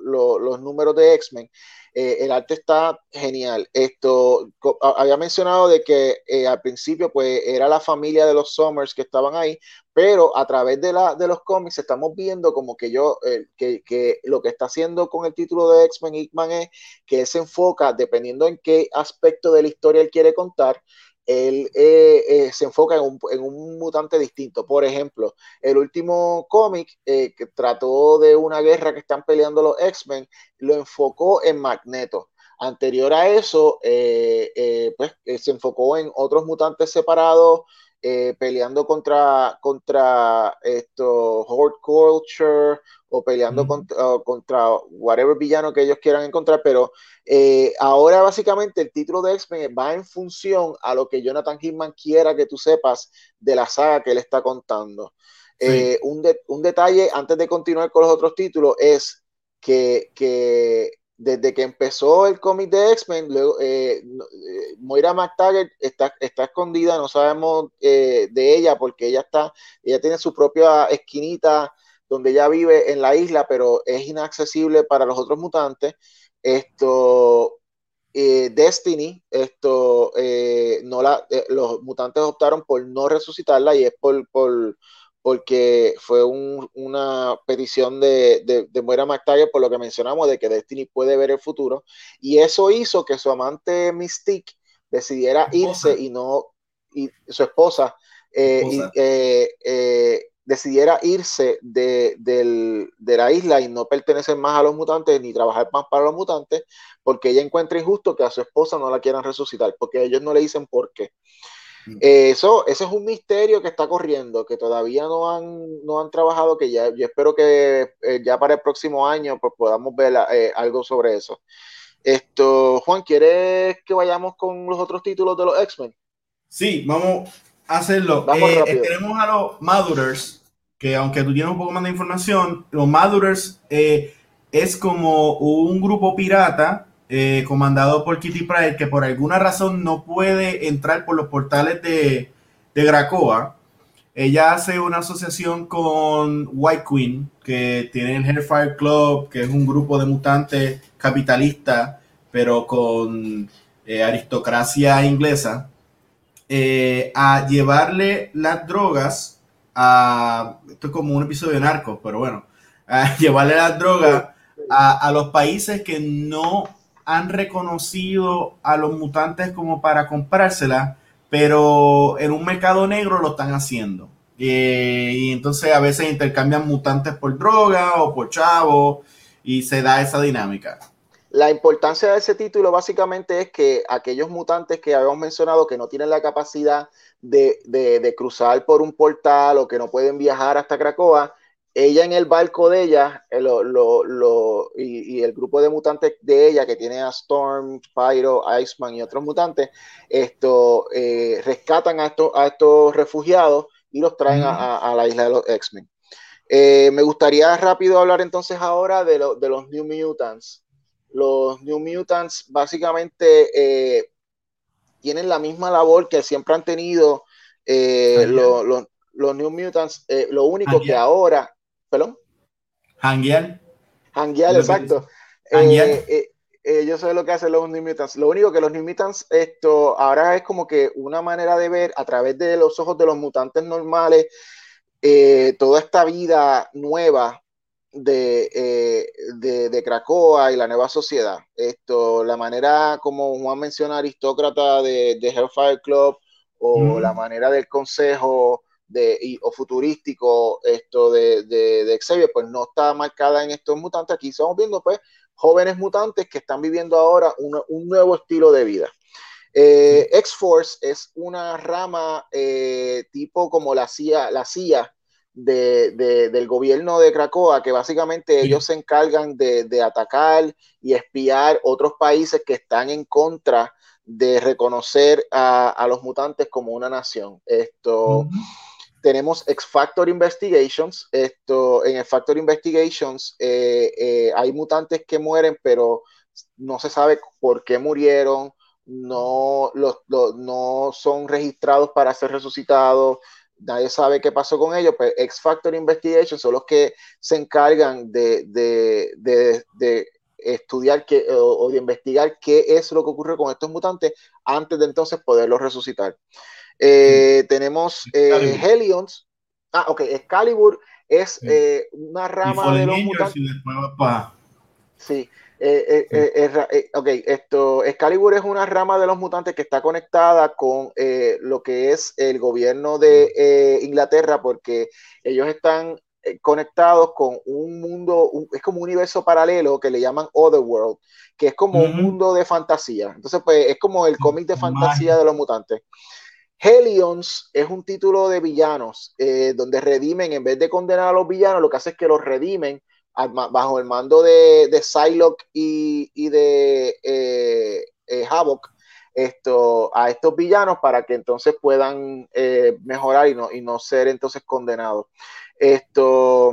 A: los números de X-Men. el arte está genial. Esto había mencionado de que al principio pues era la familia de los Summers que estaban ahí, pero a través de, la, de los cómics estamos viendo como que yo, eh, que, lo que está haciendo con el título de X-Men Hickman es que él se enfoca, dependiendo en qué aspecto de la historia él quiere contar, él eh, eh, se enfoca en un, en un, mutante distinto. Por ejemplo, el último cómic que trató de una guerra que están peleando los X-Men, lo enfocó en Magneto. Anterior a eso, pues se enfocó en otros mutantes separados eh, peleando contra, contra esto, Horde Culture o peleando contra, contra, whatever villano que ellos quieran encontrar, pero eh, ahora básicamente el título de X-Men va en función a lo que Jonathan Hickman quiera que tú sepas de la saga que él está contando. Eh, un, un, detalle antes de continuar con los otros títulos es que, que desde que empezó el cómic de X-Men, eh, eh, Moira McTaggart está, está escondida, no sabemos eh, de ella porque ella está, ella tiene su propia esquinita donde ella vive en la isla, pero es inaccesible para los otros mutantes. Esto, Destiny, esto, no la, los mutantes optaron por no resucitarla y es por, por porque fue una petición de, de, de Moira McTaggart, por lo que mencionamos, de que Destiny puede ver el futuro, y eso hizo que su amante Mystique decidiera irse y no, y su esposa, eh, eh, eh, decidiera irse de, de, la isla y no pertenecer más a los mutantes ni trabajar más para los mutantes, porque ella encuentra injusto que a su esposa no la quieran resucitar, porque ellos no le dicen por qué. Eso, ese es un misterio que está corriendo, que todavía no han, no han trabajado, que ya, yo espero que eh, ya para el próximo año pues, podamos ver eh, algo sobre eso. Esto, Juan, ¿quieres que vayamos con los otros títulos de los X-Men?
B: Sí, vamos a hacerlo. Eh, tenemos a los Madurers, que aunque tú tienes un poco más de información, los Madurers es como un grupo pirata eh, comandado por Kitty Pryde, que por alguna razón no puede entrar por los portales de, de Gracoa. Ella hace una asociación con White Queen, que tiene el Hellfire Club, que es un grupo de mutantes capitalistas, pero con eh, aristocracia inglesa, eh, a llevarle las drogas a. Esto es como un episodio de Narcos, pero bueno, a llevarle las drogas a, a los países que no han reconocido a los mutantes como para comprársela, pero en un mercado negro lo están haciendo. Eh, y entonces a veces intercambian mutantes por droga o por chavo y se da esa dinámica.
A: La importancia de ese título básicamente es que aquellos mutantes que habíamos mencionado que no tienen la capacidad de, de cruzar por un portal o que no pueden viajar hasta Cracoa, ella en el barco de ella eh, y, el grupo de mutantes de ella que tiene a Storm, Pyro, Iceman y otros mutantes, esto eh, rescatan a, a estos refugiados y los traen a, la isla de los X-Men. Eh, me gustaría rápido hablar entonces ahora de, de, los New Mutants. Los New Mutants básicamente tienen la misma labor que siempre han tenido los, New Mutants. lo único que ahora ¿Perdón?
B: Hangial.
A: Hangial, exacto. Eh, eh, eh, yo sé lo que hacen los New Mutants. Lo único que los New Mutants, esto ahora es como que una manera de ver a través de los ojos de los mutantes normales toda esta vida nueva de, de, Cracoa y la nueva sociedad. Esto, la manera como Juan menciona, aristócrata de, de Hellfire Club o la manera del consejo de, o futurístico esto de, de, Xavier, pues no está marcada en estos mutantes. Aquí estamos viendo pues jóvenes mutantes que están viviendo ahora un nuevo estilo de vida. Eh, X-Force es una rama eh, tipo como la CIA, la CIA de, del gobierno de Cracoa, que básicamente ellos se encargan de, atacar y espiar otros países que están en contra de reconocer a, los mutantes como una nación. Esto, tenemos X Factor Investigations. Esto, en X Factor Investigations eh, eh, hay mutantes que mueren, pero no se sabe por qué murieron, no, los, no son registrados para ser resucitados, nadie sabe qué pasó con ellos, pero X Factor Investigations son los que se encargan de, estudiar que, o, de investigar qué es lo que ocurre con estos mutantes antes de entonces poderlos resucitar. Eh, tenemos eh, Helions. Ah, ok, Excalibur es eh, una rama de los mutantes. Sí, eh, eh, ok, esto, Excalibur es una rama de los mutantes que está conectada con lo que es el gobierno de Inglaterra, porque ellos están conectados con un mundo, es como un universo paralelo que le llaman Otherworld, que es como un mundo de fantasía. Entonces, pues es como el cómic de fantasía de los mutantes. Helions es un título de villanos, eh, donde redimen, en vez de condenar a los villanos, lo que hace es que los redimen bajo el mando de, de Psylocke y, de eh, eh, Havoc esto, a estos villanos para que entonces puedan mejorar y no, y no ser entonces condenados. Esto,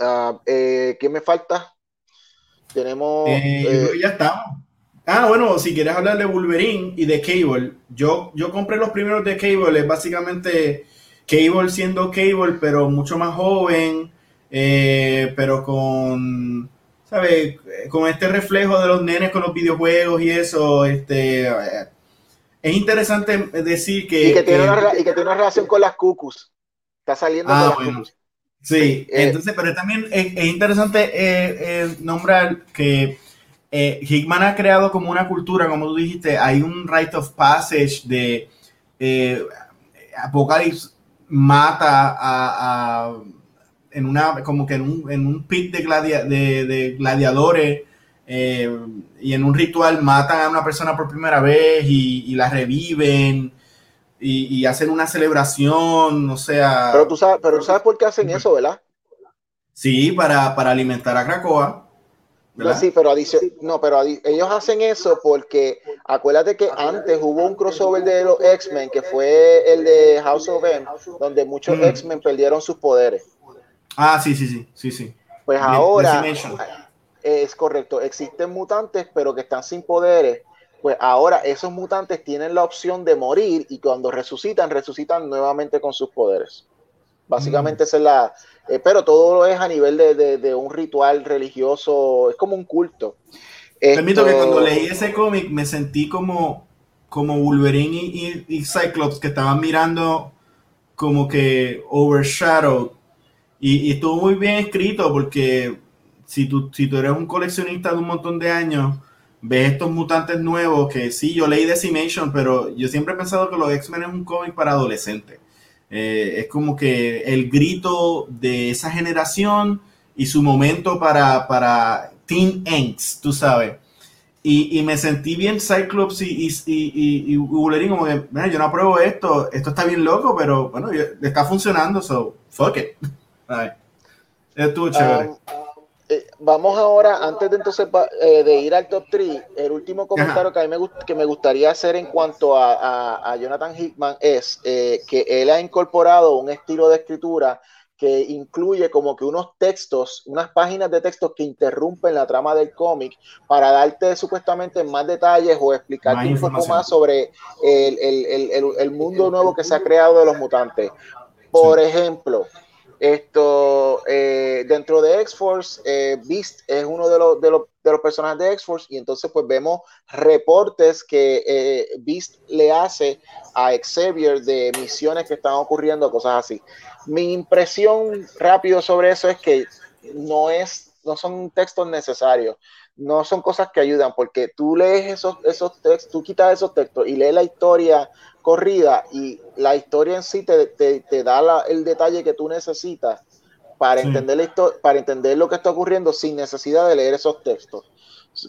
A: uh, ¿qué me falta?
B: Tenemos... ya estamos. Ah, bueno, si quieres hablar de Wolverine y de Cable, yo, yo compré los primeros de Cable, es básicamente Cable siendo Cable, pero mucho más joven, eh, pero con, ¿sabes? Con este reflejo de los nenes con los videojuegos y eso, este... Es interesante decir que...
A: Y que tiene, una, relación con las cucus. Está saliendo
B: ah, con las Sí, eh, entonces, pero también es, interesante eh, nombrar que eh, Hickman ha creado como una cultura, como tú dijiste, hay un rite of passage de eh, Apocalypse mata a, en una como que en un, en un pit de, de, gladiadores eh, y en un ritual matan a una persona por primera vez y, la reviven y, hacen una celebración, o sea...
A: Pero tú sabes, pero sabes por qué hacen eso, ¿verdad?
B: Sí, para, para alimentar a Krakoa.
A: No, sí, pero no, pero ellos hacen eso porque acuérdate que antes hubo un crossover de los X-Men que fue el de House of M, donde muchos mm. X-Men perdieron sus poderes.
B: Ah, sí, sí, sí, sí, sí.
A: Pues ahora es correcto, existen mutantes pero que están sin poderes. Pues ahora esos mutantes tienen la opción de morir y cuando resucitan, resucitan nuevamente con sus poderes. Básicamente mm. esa es la, eh, pero todo es a nivel de, un ritual religioso, es como un culto.
B: Permito que cuando leí ese cómic me sentí como, como Wolverine y, Cyclops que estaban mirando como que overshadowed y, estuvo muy bien escrito porque si tú, si tú eres un coleccionista de un montón de años, ves estos mutantes nuevos que sí, yo leí Decimation, pero yo siempre he pensado que los X-Men es un cómic para adolescentes. Eh, es como que el grito de esa generación y su momento para, para Teen Angst, tú sabes. Y, me sentí bien Cyclops y, y, y, Wolverine como que, yo no apruebo esto, esto está bien loco, pero bueno, está funcionando, so fuck it. Estuvo chévere. Um,
A: eh, vamos ahora, antes de entonces eh, de ir al top 3, el último comentario que a mí me, que me gustaría hacer en cuanto a, Jonathan Hickman es eh, que él ha incorporado un estilo de escritura que incluye como que unos textos, unas páginas de textos que interrumpen la trama del cómic para darte supuestamente más detalles o explicarte un poco más sobre el, mundo nuevo que se ha creado de los mutantes. Por ejemplo, esto, eh, dentro de X-Force, eh, Beast es uno de los, de, los, de los personajes de X-Force y entonces pues vemos reportes que eh, Beast le hace a Xavier de misiones que están ocurriendo, cosas así. Mi impresión rápido sobre eso es que no es, no son textos necesarios, no son cosas que ayudan, porque tú lees esos, esos textos, tú quitas esos textos y lees la historia corrida y la historia en sí te, te, da el detalle que tú necesitas para, entender para entender lo que está ocurriendo sin necesidad de leer esos textos.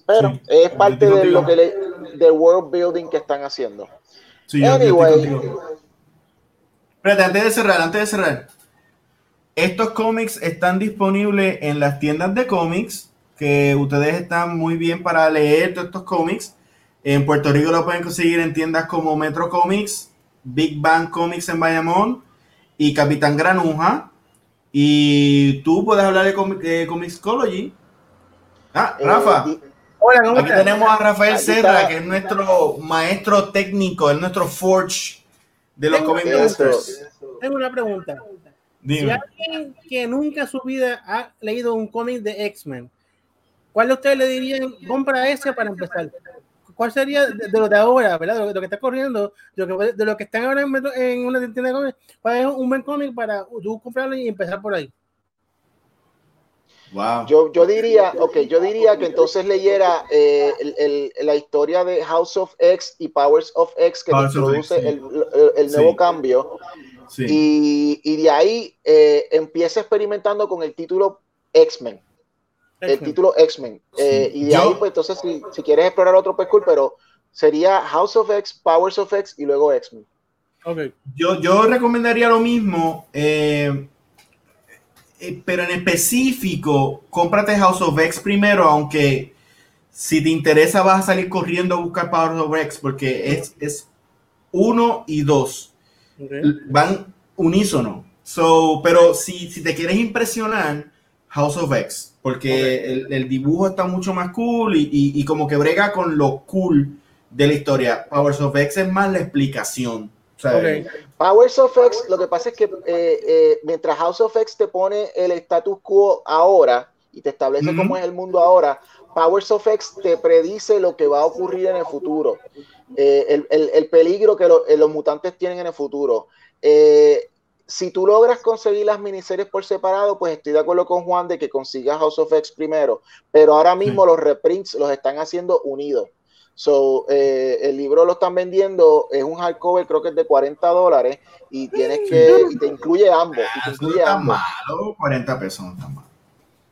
A: Pero es parte de lo que de world building que están haciendo.
B: Sí, anyway, Espérate, antes de cerrar, antes de cerrar. Estos cómics están disponibles en las tiendas de cómics, que ustedes están muy bien para leer todos estos cómics. En Puerto Rico lo pueden conseguir en tiendas como Metro Comics, Big Bang Comics en Bayamón y Capitán Granuja. Y tú puedes hablar de, Comixology. Ah, eh, Rafa. Hola, Aquí tenemos a Rafael Serra, que es nuestro maestro técnico, es nuestro Forge de los Comic
C: Tengo una pregunta. Si alguien que nunca en su vida ha leído un cómic de X-Men, ¿cuál de ustedes le dirían compra ese para empezar? ¿Cuál sería de, lo de ahora, verdad? De lo, que está corriendo, de lo que, de lo que están ahora en, una tienda de cómics, ¿cuál es un buen cómic para tú comprarlo y empezar por ahí?
A: Wow. Yo, yo diría, ok, yo diría que entonces leyera eh, el, el, la historia de House of X y Powers of X que introduce el, el, nuevo cambio. Sí. Y, y, de ahí eh, empieza experimentando con el título X-Men el título X-Men. Eh, y de ahí, pues entonces, si, si, quieres explorar otro, pues cool, pero sería House of X, Powers of X y luego X-Men.
B: Okay. Yo, yo recomendaría lo mismo, eh, eh, pero en específico, cómprate House of X primero, aunque si te interesa vas a salir corriendo a buscar Powers of X, porque es, es uno y dos. Van unísono. So, pero si, si te quieres impresionar, House of X, porque el, dibujo está mucho más cool y, como que brega con lo cool de la historia. Powers of X es más la explicación.
A: Powers of X, lo que pasa es que eh, eh, mientras House of X te pone el status quo ahora y te establece cómo es el mundo ahora, Powers of X te predice lo que va a ocurrir en el futuro, eh, el, peligro que los mutantes tienen en el futuro si tú logras conseguir las miniseries por separado, pues estoy de acuerdo con Juan de que consigas House of X primero, pero ahora mismo los reprints los están haciendo unidos. So, eh, el libro lo están vendiendo, es un hardcover, creo que es de 40 dólares, y tienes que, y te incluye ambos. Y te incluye ambos.
B: Malo, 40 pesos no malo.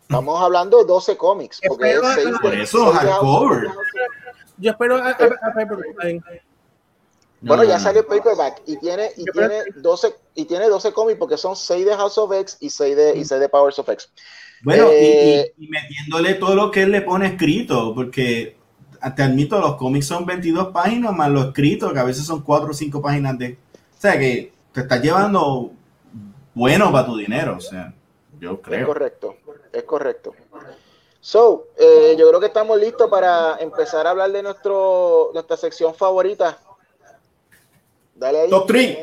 A: Estamos hablando de 12 cómics. Porque es
B: por eso, hardcover.
C: Yo espero a, a,
A: bueno, ya salió paperback y tiene, y tiene 12 y tiene 12 cómics porque son 6 de House of X y 6 de, y 6 de Powers of X.
B: Bueno, eh, y, metiéndole todo lo que él le pone escrito, porque te admito, los cómics son 22 páginas más lo escrito, que a veces son 4 o 5 páginas de... O sea, que te estás llevando bueno para tu dinero, o sea, yo creo.
A: Es correcto, es correcto. So, eh, yo creo que estamos listos para empezar a hablar de nuestro, nuestra sección favorita, Dale ahí.
B: Top 3.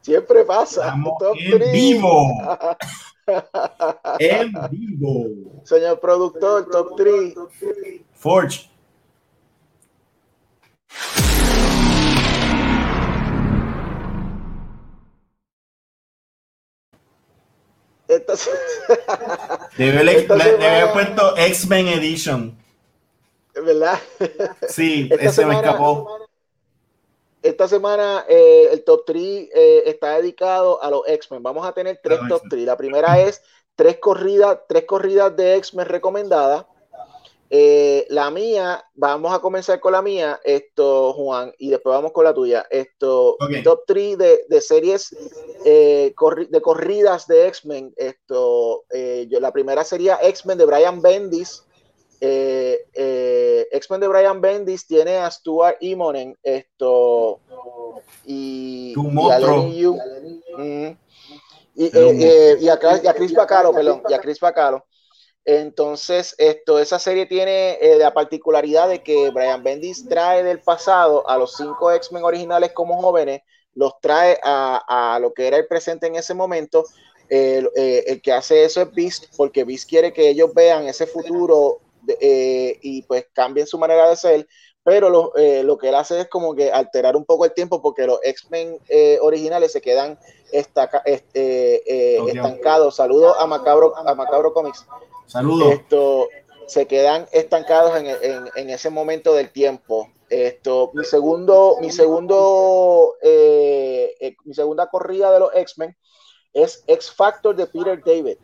A: Siempre pasa.
B: Estamos top en vivo. en vivo.
A: Señor productor, top 3.
B: Forge. debe, haber puesto X-Men Edition.
A: ¿Verdad?
B: Sí, ese me escapó.
A: Esta semana eh, el top 3 eh, está dedicado a los X-Men. Vamos a tener tres top 3. La primera es tres corridas, tres corridas de X-Men recomendadas. Eh, la mía, vamos a comenzar con la mía, esto, Juan, y después vamos con la tuya. Esto, top 3 de, de series de corridas de X-Men. Esto, yo, la primera sería X-Men de Brian Bendis eh, eh, X-Men de Brian Bendis tiene a Stuart Immonen esto y, y, a mm, eh, y, a, Chris Bacalo, perdón, y a Chris Bacalo. Entonces, esto, esa serie tiene la particularidad de que Brian Bendis trae del pasado a los cinco X-Men originales como jóvenes, los trae a, a, lo que era el presente en ese momento. el que hace eso es Beast, porque Beast quiere que ellos vean ese futuro eh, y pues cambien su manera de ser, pero lo, eh, lo, que él hace es como que alterar un poco el tiempo porque los X-Men eh, originales se quedan estancados. Saludos a Macabro, a Macabro Comics.
B: Saludos.
A: Esto, se quedan estancados en, en, en, ese momento del tiempo. Esto, mi segundo, mi segundo, mi segunda corrida de los X-Men es X Factor de Peter David.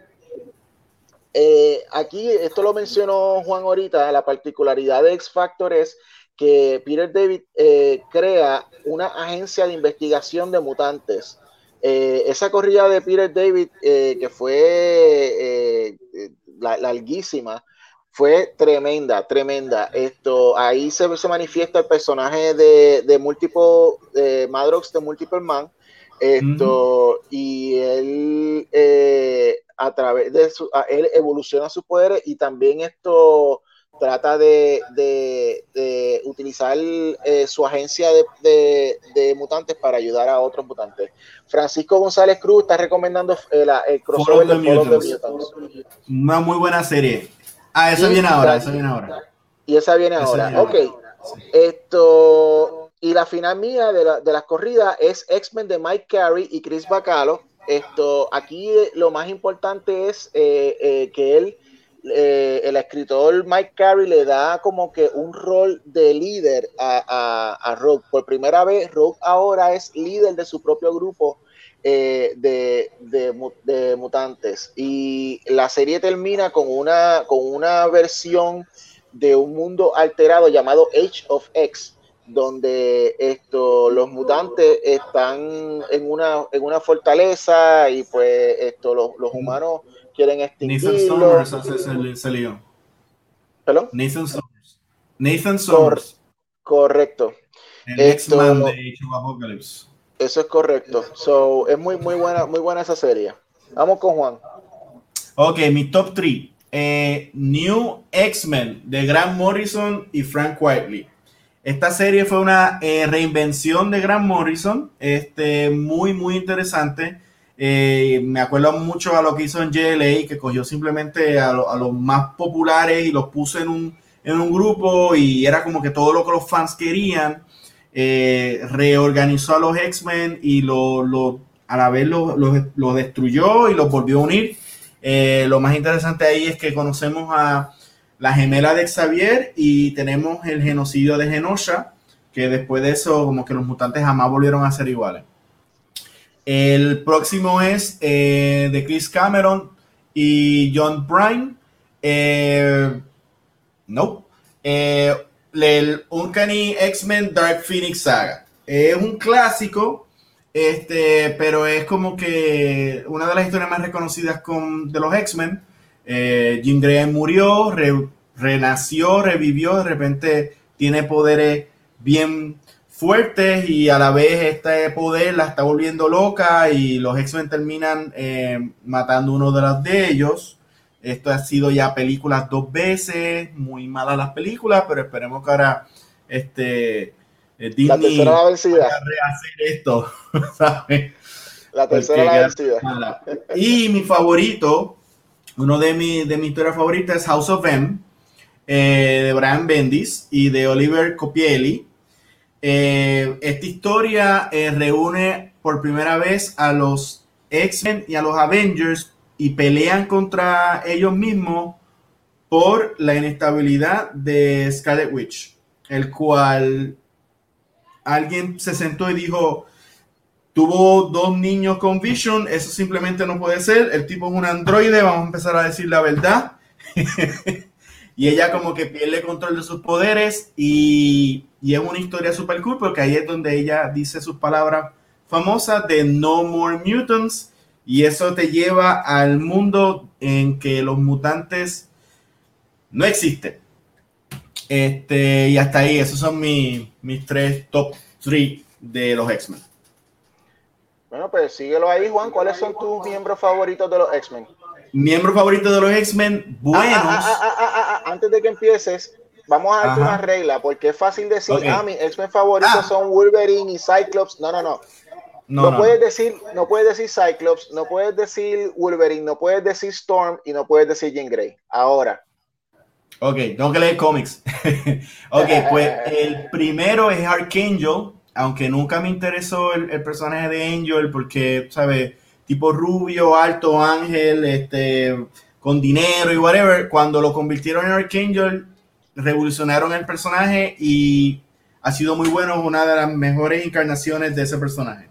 A: Eh, aquí, esto lo mencionó Juan ahorita, la particularidad de X Factor es que Peter David eh, crea una agencia de investigación de mutantes. Eh, esa corrida de Peter David, que fue larguísima, fue tremenda, tremenda. Esto, ahí se, manifiesta el personaje de, de Multiple, de Madrox de Multiple Man. Esto, y él, eh, a través de su, él evoluciona sus poderes y también esto trata de, de, utilizar eh, su agencia de, de, mutantes para ayudar a otros mutantes. Francisco González Cruz está recomendando el, el crossover de Mutants.
B: Una muy buena serie. Ah, eso viene ahora, eso viene ahora.
A: Y esa viene ahora. ok. Esto. Y la final mía de, la, de las corridas es X-Men de Mike Carey y Chris Bacalo. Esto, aquí lo más importante es eh, eh, que él, eh, el escritor Mike Carey le da como que un rol de líder a, a, a Rogue. Por primera vez, Rogue ahora es líder de su propio grupo eh, de, de, mutantes. Y la serie termina con una, con una versión de un mundo alterado llamado Age of X, donde esto, los mutantes están en una, en una fortaleza y pues esto, los, los humanos quieren extinguirlo.
B: Nathan se, lió.
A: ¿Perdón?
B: Nathan Summers. Nathan Summers.
A: correcto.
B: El X-Man de Age of Apocalypse.
A: Eso es correcto. So, es muy, muy buena, muy buena esa serie. Vamos con Juan.
B: Ok, mi top 3. Eh, New X-Men de Grant Morrison y Frank Whiteley. Esta serie fue una eh, reinvención de Grant Morrison, este, muy, muy interesante. Eh, me acuerdo mucho a lo que hizo en JLA, que cogió simplemente a, los más populares y los puso en un, en un grupo y era como que todo lo que los fans querían. Eh, reorganizó a los X-Men y lo, lo, a la vez lo, lo, destruyó y los volvió a unir. Lo más interesante ahí es que conocemos a la gemela de Xavier y tenemos el genocidio de Genosha, que después de eso como que los mutantes jamás volvieron a ser iguales. El próximo es eh, de Chris Cameron y John Bryan. no el Uncanny X-Men Dark Phoenix Saga. Es un clásico, este, pero es como que una de las historias más reconocidas con, de los X-Men. Eh, Jean Grey murió, renació, revivió, de repente tiene poderes bien fuertes y a la vez este poder la está volviendo loca y los X-Men terminan eh, matando uno de los de ellos. Esto ha sido ya películas dos veces, muy malas las películas, pero esperemos que ahora este,
A: eh, Disney la
B: tercera rehacer esto,
A: La tercera vencida.
B: Y mi favorito, uno de, mi, de mis historias favoritas es House of M, eh, de Brian Bendis y de Oliver Copielli. Eh, esta historia reúne por primera vez a los X-Men y a los Avengers y pelean contra ellos mismos por la inestabilidad de Scarlet Witch, el cual alguien se sentó y dijo, tuvo dos niños con Vision, eso simplemente no puede ser, el tipo es un androide, vamos a empezar a decir la verdad. y ella como que pierde control de sus poderes y, y es una historia super cool porque ahí es donde ella dice sus palabras famosas de No More Mutants y eso te lleva al mundo en que los mutantes no existen. Este, y hasta ahí, esos son mis, mis tres top 3 de los X-Men.
A: Bueno, pues síguelo ahí, Juan. ¿Cuáles son tus miembros favoritos de los X-Men?
B: Miembros favoritos de los X-Men, ah, ah, buenos.
A: Ah, antes de que empieces, vamos a darte una regla, porque es fácil decir, ah, mis X-Men favoritos son Wolverine y Cyclops. No, no, no. No, puedes decir, no puedes decir Cyclops, no puedes decir Wolverine, no puedes decir Storm y no puedes decir Jean Grey. Ahora.
B: Ok, tengo que leer cómics. ok, pues el primero es Archangel, aunque nunca me interesó el, personaje de Angel porque, ¿sabes? Tipo rubio, alto, ángel, este, con dinero y whatever. Cuando lo convirtieron en Archangel, revolucionaron el personaje y ha sido muy bueno, una de las mejores encarnaciones de ese personaje.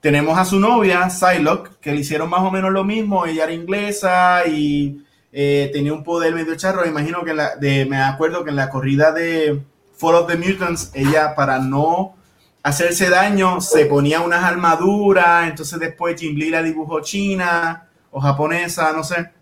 B: Tenemos a su novia, Psylocke, que le hicieron más o menos lo mismo. Ella era inglesa y eh, tenía un poder medio charro. Imagino que me acuerdo que en la corrida de Fall of the Mutants, ella para no hacerse daño se ponía unas armaduras. Entonces después Jim Lee la dibujó china o japonesa, no sé.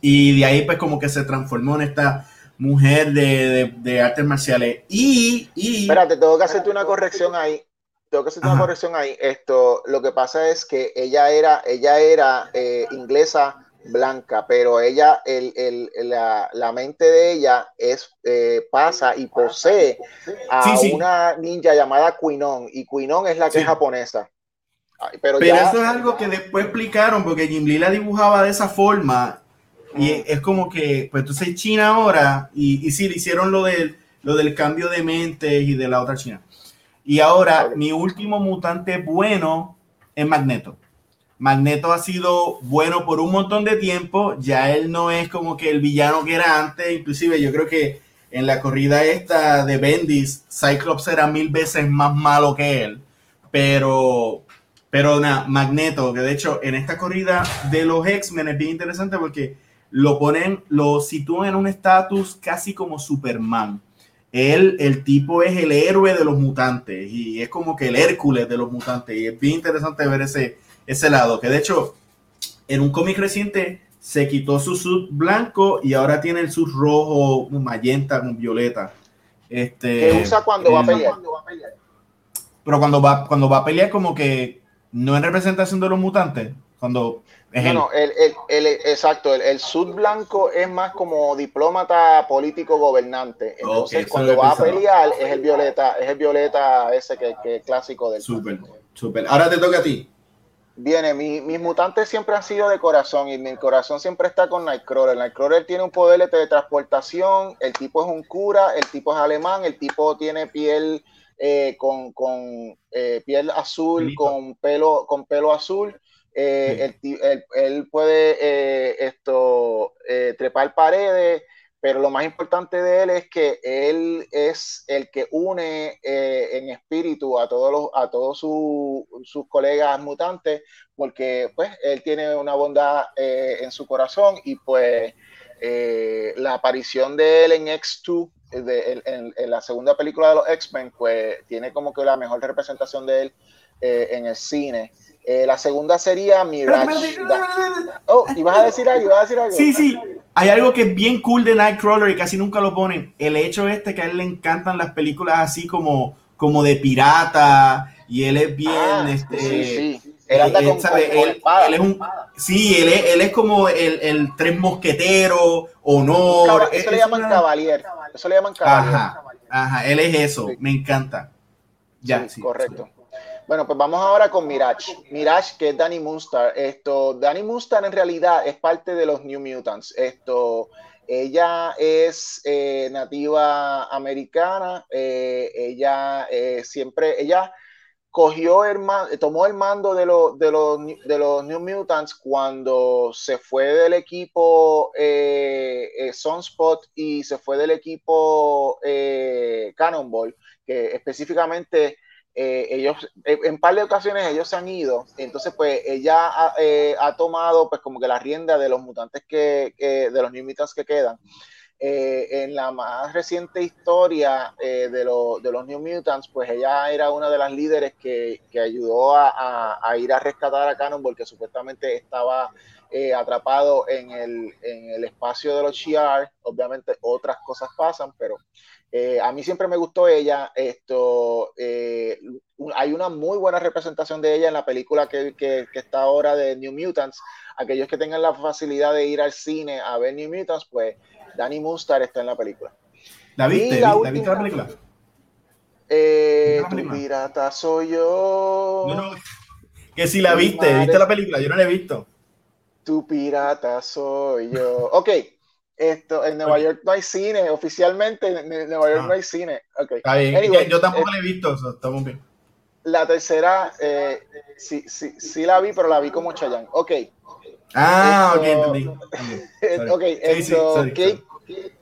B: Y de ahí pues como que se transformó en esta mujer de, de, artes marciales. Y, y...
A: Espérate, tengo que hacerte una corrección ahí. Tengo que hacerte una corrección ahí. Esto, lo que pasa es que ella era, ella era eh, inglesa blanca, pero ella, el, el, la, la, mente de ella es eh, pasa y posee a una ninja llamada Quinon, y Quinon es la que es japonesa.
B: Pero, eso es algo que después explicaron, porque Jim Lee la dibujaba de esa forma, y es como que, pues entonces China ahora, y, y sí, le hicieron lo del, lo del cambio de mente y de la otra China. Y ahora, mi último mutante bueno es Magneto. Magneto ha sido bueno por un montón de tiempo, ya él no es como que el villano que era antes, inclusive yo creo que en la corrida esta de Bendis, Cyclops era mil veces más malo que él, pero, pero nada, Magneto, que de hecho en esta corrida de los X-Men es bien interesante porque lo ponen, lo sitúan en un estatus casi como Superman. Él, el tipo es el héroe de los mutantes y es como que el Hércules de los mutantes y es bien interesante ver ese, ese lado, que de hecho en un cómic reciente se quitó su sud blanco y ahora tiene el sud rojo, magenta, con violeta. Este,
A: que usa cuando, va a pelear.
B: Pero cuando va, cuando va a pelear como que no en representación de los mutantes, cuando
A: no, no, el, el, exacto, el, el, sud blanco es más como diplomata político gobernante. Entonces, cuando va a pelear, es el violeta, es el violeta ese que, que es clásico del.
B: Súper, súper. Ahora te toca a ti.
A: Viene, mis mutantes siempre han sido de corazón y mi corazón siempre está con Nightcrawler. Nightcrawler tiene un poder de teletransportación, el tipo es un cura, el tipo es alemán, el tipo tiene piel eh, con, con eh, piel azul, con pelo, con pelo azul. Eh, él, puede esto, trepar paredes, pero lo más importante de él es que él es el que une eh, en espíritu a todos los, a todos sus colegas mutantes, porque pues él tiene una bondad eh, en su corazón y pues eh, la aparición de él en X2, en, la segunda película de los X-Men, pues tiene como que la mejor representación de él en el cine. La segunda sería Mirage. Oh, ¿ibas a decir algo? ¿Ibas a decir algo?
B: Sí, sí. Hay algo que es bien cool de Nightcrawler y casi nunca lo ponen. El hecho este que a él le encantan las películas así como, como de pirata y él es bien, ah, este, sí, sí. Él anda con, él, es un, sí, él es, él es como el, el tres mosquetero, honor.
A: Eso, le llaman caballero. Eso le llaman caballero.
B: Ajá, ajá, él es eso. Me encanta.
A: Ya, sí, correcto. Bueno, pues vamos ahora con Mirage. Mirage, que es Danny Moonstar. Esto, Danny Moonstar en realidad es parte de los New Mutants. Esto, ella es eh, nativa americana. Eh, ella eh, siempre, ella cogió el tomó el mando de, de, los, de los New Mutants cuando se fue del equipo Sunspot y se fue del equipo Cannonball, que específicamente eh, ellos, eh, en par de ocasiones ellos se han ido, entonces pues ella ha, eh, ha tomado pues como que la rienda de los mutantes que, de los New Mutants que quedan. en la más reciente historia de, de, los New Mutants, pues ella era una de las líderes que, que ayudó a, a, ir a rescatar a Cannonball, que supuestamente estaba atrapado en el, en el espacio de los Shi'ar. Obviamente otras cosas pasan, pero eh, a mí siempre me gustó ella. Esto, eh, hay una muy buena representación de ella en la película que, que, está ahora de New Mutants. Aquellos que tengan la facilidad de ir al cine a ver New Mutants, pues Danny Mustar está en la película.
B: ¿La viste? La, viste la película?
A: Eh, tu pirata soy yo.
B: No, no, que si la viste, ¿viste la película? Yo no la he visto.
A: Tu pirata soy yo. Ok, esto, en Nueva York no hay cine, oficialmente en Nueva York ah. no hay cine. Okay.
B: Está bien, yo tampoco la he visto, eso, estamos bien.
A: La tercera, eh, sí, sí, sí la vi, pero la vi como Chayanne. Ok.
B: Ah, ok, entendí.
A: ok, esto, Kate,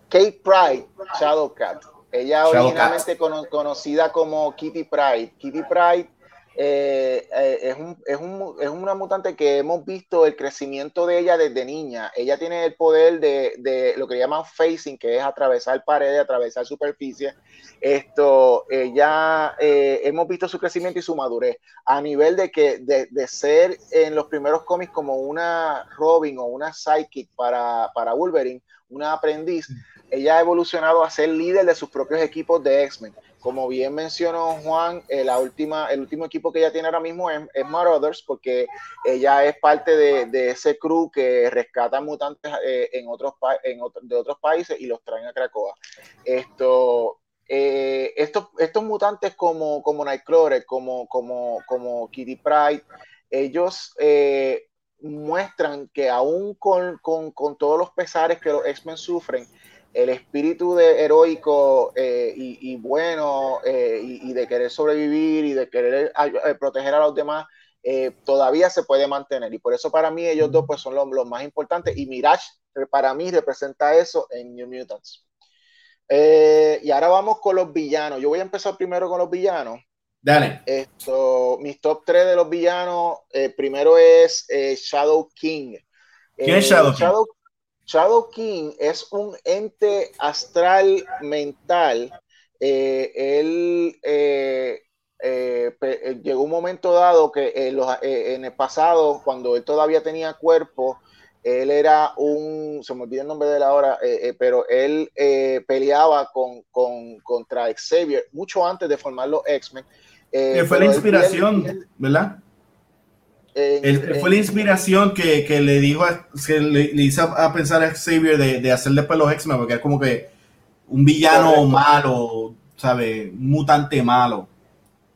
A: Kate, Pride, Shadowcat. Ella originalmente conocida como Kitty Pride. Kitty Pride eh, eh, es, un, es, un, es, una mutante que hemos visto el crecimiento de ella desde niña. Ella tiene el poder de, de lo que llaman facing, que es atravesar paredes, atravesar superficie. Esto, ella, eh, hemos visto su crecimiento y su madurez a nivel de que de, de, ser en los primeros cómics como una Robin o una Psychic para, para Wolverine, una aprendiz. Ella ha evolucionado a ser líder de sus propios equipos de X-Men como bien mencionó Juan, eh, la última, el último equipo que ella tiene ahora mismo es, es Marauders, porque ella es parte de, ese crew que rescata mutantes eh, en otros, en de otros países y los traen a Cracoa. Esto, eh, estos, mutantes como, como Nightcrawler, como, Kitty Pride, ellos muestran que aún con todos los pesares que los X-Men sufren, el espíritu de heroico eh, y, bueno eh, y, de querer sobrevivir y de querer eh, proteger a los demás todavía se puede mantener y por eso para mí ellos dos pues son los, más importantes y Mirage para mí representa eso en New Mutants y ahora vamos con los villanos yo voy a empezar primero con los villanos
B: Dale.
A: Esto, mis top 3 de los villanos, primero es Shadow King.
B: ¿Quién es Shadow, Shadow King?
A: Shadow King es un ente astral mental. Eh, él eh, eh, llegó un momento dado que en el pasado, cuando él todavía tenía cuerpo, él era un, se me olvida el nombre de la hora, pero él peleaba con, con, contra Xavier mucho antes de formar los X-Men.
B: fue la inspiración, ¿verdad? Fue la inspiración que, que le dijo, que le, hizo a pensar a Xavier de, de hacer después los X-Men, porque es como que un villano malo, ¿sabe? Un mutante malo.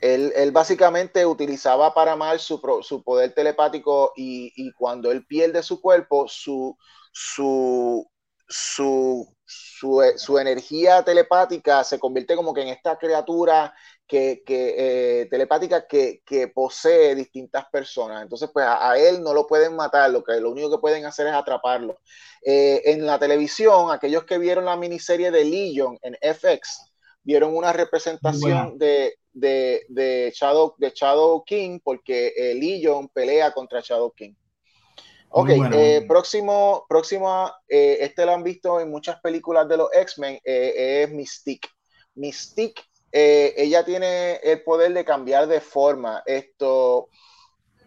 A: Él, él, básicamente utilizaba para mal su, su poder telepático y, y, cuando él pierde su cuerpo, su, su, su, su, su energía telepática se convierte como que en esta criatura que, que eh, telepática que, que, posee distintas personas. Entonces, pues a, él no lo pueden matar, lo, que, lo único que pueden hacer es atraparlo. Eh, en la televisión, aquellos que vieron la miniserie de Legion en FX, vieron una representación de, de, de, Shadow, de Shadow King, porque eh, Legion pelea contra Shadow King. Ok, eh, próximo, próximo este lo han visto en muchas películas de los X-Men, es Mystique. Mystique eh, ella tiene el poder de cambiar de forma. Esto,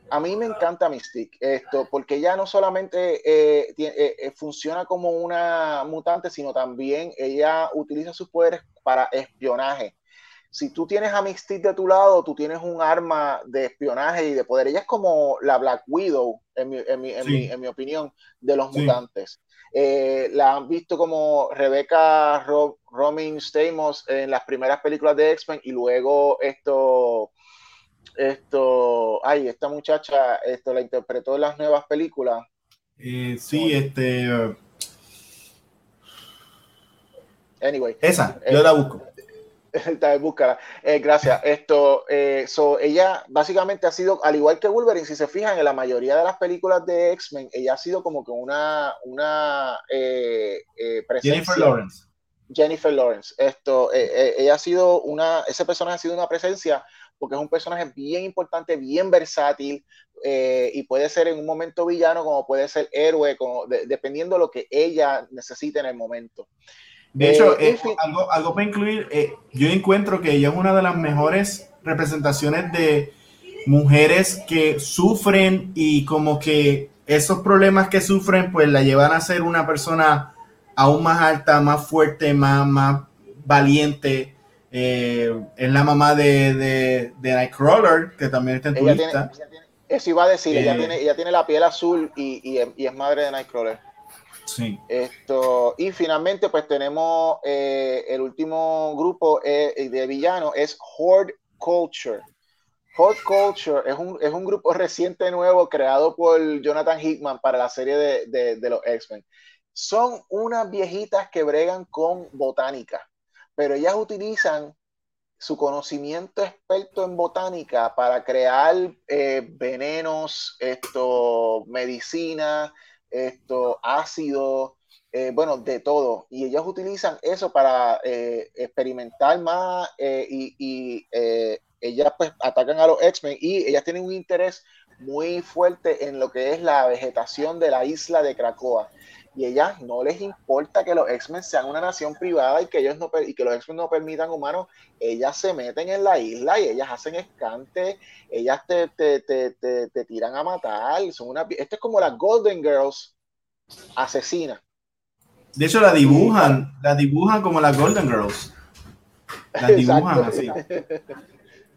A: a mí me encanta Mystique, esto, porque ella no solamente eh, eh, funciona como una mutante, sino también ella utiliza sus poderes para espionaje. Si tú tienes a Mystique de tu lado, tú tienes un arma de espionaje y de poder. Ella es como la Black Widow, en mi, en mi, en mi, opinión, de los mutantes. Eh, la han visto como Rebecca Romin Stamos en las primeras películas de X-Men y luego esto, esto, ay, esta muchacha esto la interpretó en las nuevas películas.
B: Eh, sí, este.
A: Anyway.
B: Esa, yo la busco.
A: búscala. Eh, gracias. Esto, eh, ella básicamente ha sido, al igual que Wolverine, si se fijan, en la mayoría de las películas de X-Men, ella ha sido como que una, una eh,
B: presencia. Jennifer Lawrence.
A: Jennifer Lawrence. Esto, ella ha sido una, ese personaje ha sido una presencia porque es un personaje bien importante, bien versátil y puede ser en un momento villano como puede ser héroe, como, dependiendo de lo que ella necesite en el momento.
B: De hecho, eh, eh, algo, algo para incluir, eh, yo encuentro que ella es una de las mejores representaciones de mujeres que sufren y como que esos problemas que sufren pues la llevan a ser una persona aún más alta, más fuerte, más, más valiente. es la mamá de, de, de, Nightcrawler, que también está en tu lista.
A: eso iba a decir, ella, tiene, ella tiene la piel azul y, y, y es madre de Nightcrawler. Esto, y finalmente, pues tenemos eh, el último grupo eh, de villanos, es Horde Culture. Horde Culture es un, es un grupo reciente nuevo creado por Jonathan Hickman para la serie de, de, los X-Men. Son unas viejitas que bregan con botánica, pero ellas utilizan su conocimiento experto en botánica para crear eh, venenos, esto, medicina, esto, ácido, eh, bueno, de todo. Y ellos utilizan eso para eh, experimentar más eh, y, ellas pues atacan a los X-Men y ellas tienen un interés muy fuerte en lo que es la vegetación de la isla de Krakoa. Y ellas no les importa que los X-Men sean una nación privada y que ellos no y que los X-Men no permitan humanos. Ellas se meten en la isla y ellas hacen escante, ellas te, te, te, te tiran a matar. Son una, esto es como las Golden Girls asesinas.
B: De hecho, la dibujan, la dibujan como las Golden Girls. La dibujan así.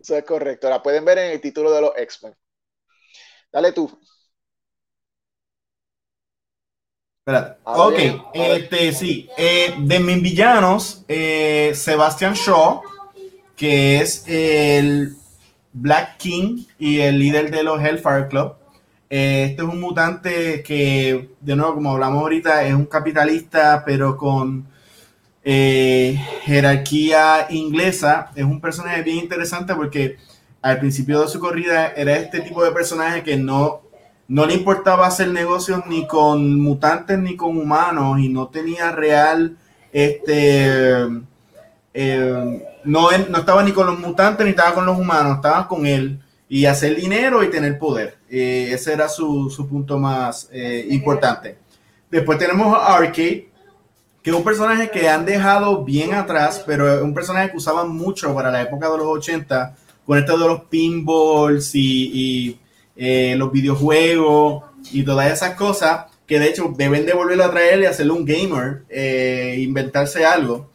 A: Eso es correcto. La pueden ver en el título de los X-Men. Dale tú.
B: Espérate. Ok, este sí. Eh, de mis villanos, eh, Sebastian Shaw, que es el Black King y el líder de los Hellfire Club. Eh, este es un mutante que, de nuevo, como hablamos ahorita, es un capitalista, pero con eh, jerarquía inglesa. Es un personaje bien interesante porque al principio de su corrida era este tipo de personaje que no, no le importaba hacer negocios ni con mutantes ni con humanos y no tenía real, este, eh, no, no estaba ni con los mutantes ni estaba con los humanos, estaba con él y hacer dinero y tener poder. Eh, ese era su, su punto más importante. Después tenemos a Arcade, que es un personaje que han dejado bien atrás, pero es un personaje que usaban mucho para la época de los 80, con esto de los pinballs y, eh, los videojuegos y todas esas cosas, que de hecho deben de volverlo a traer y hacerle un gamer, eh, inventarse algo.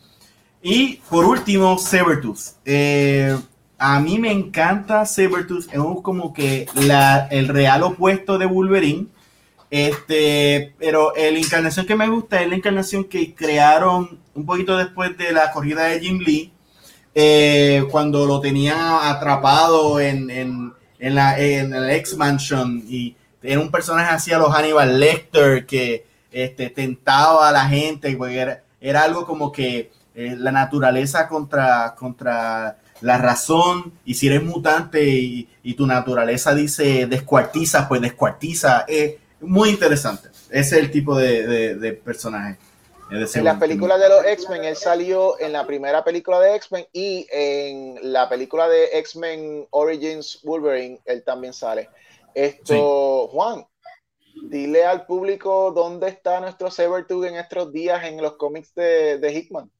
B: Y por último, Sabertooth. Eh, a mí me encanta Sabertooth, es como que la, el real opuesto de Wolverine este, pero la encarnación que me gusta es la encarnación que crearon un poquito después de la corrida de Jim Lee, eh, cuando lo tenía atrapado en, en la, en el X-Mansion y era un personaje así a los Hannibal Lecter que este, tentaba a la gente, era, era algo como que eh, la naturaleza contra, contra la razón, y si eres mutante y, y tu naturaleza dice descuartiza, pues descuartiza. Eh, muy interesante. Ese es el tipo de, de, personaje.
A: En la película de los X-Men, él salió en la primera película de X-Men y en la película de X-Men Origins Wolverine, él también sale. Esto, Juan, dile al público dónde está nuestro Sabertooth en estos días en los cómics de, de Hickman.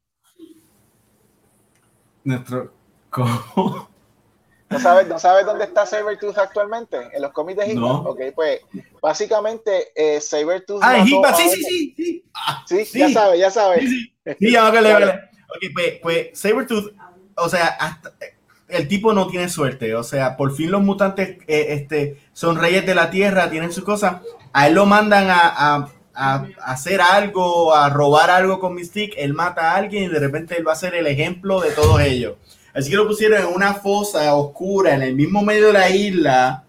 B: Nuestro. ¿Cómo?
A: ¿No sabes, ¿No sabes dónde está Sabertooth actualmente? En los cómics de Hitman. No. Ok, pues básicamente eh, Sabertooth.
B: Ah, en Hitman, sí, sí, sí, sí.
A: Ah, sí. sí. ya sabes, ya sabes. Sí,
B: sí. sí ya, vale, vale. Ok, pues, pues Sabertooth, o sea, hasta, el tipo no tiene suerte. O sea, por fin los mutantes eh, este, son reyes de la tierra, tienen sus cosas. A él lo mandan a, a, a, hacer algo, a robar algo con Mystique. Él mata a alguien y de repente él va a ser el ejemplo de todos ellos. Así que lo pusieron en una fosa oscura en el mismo medio de la isla.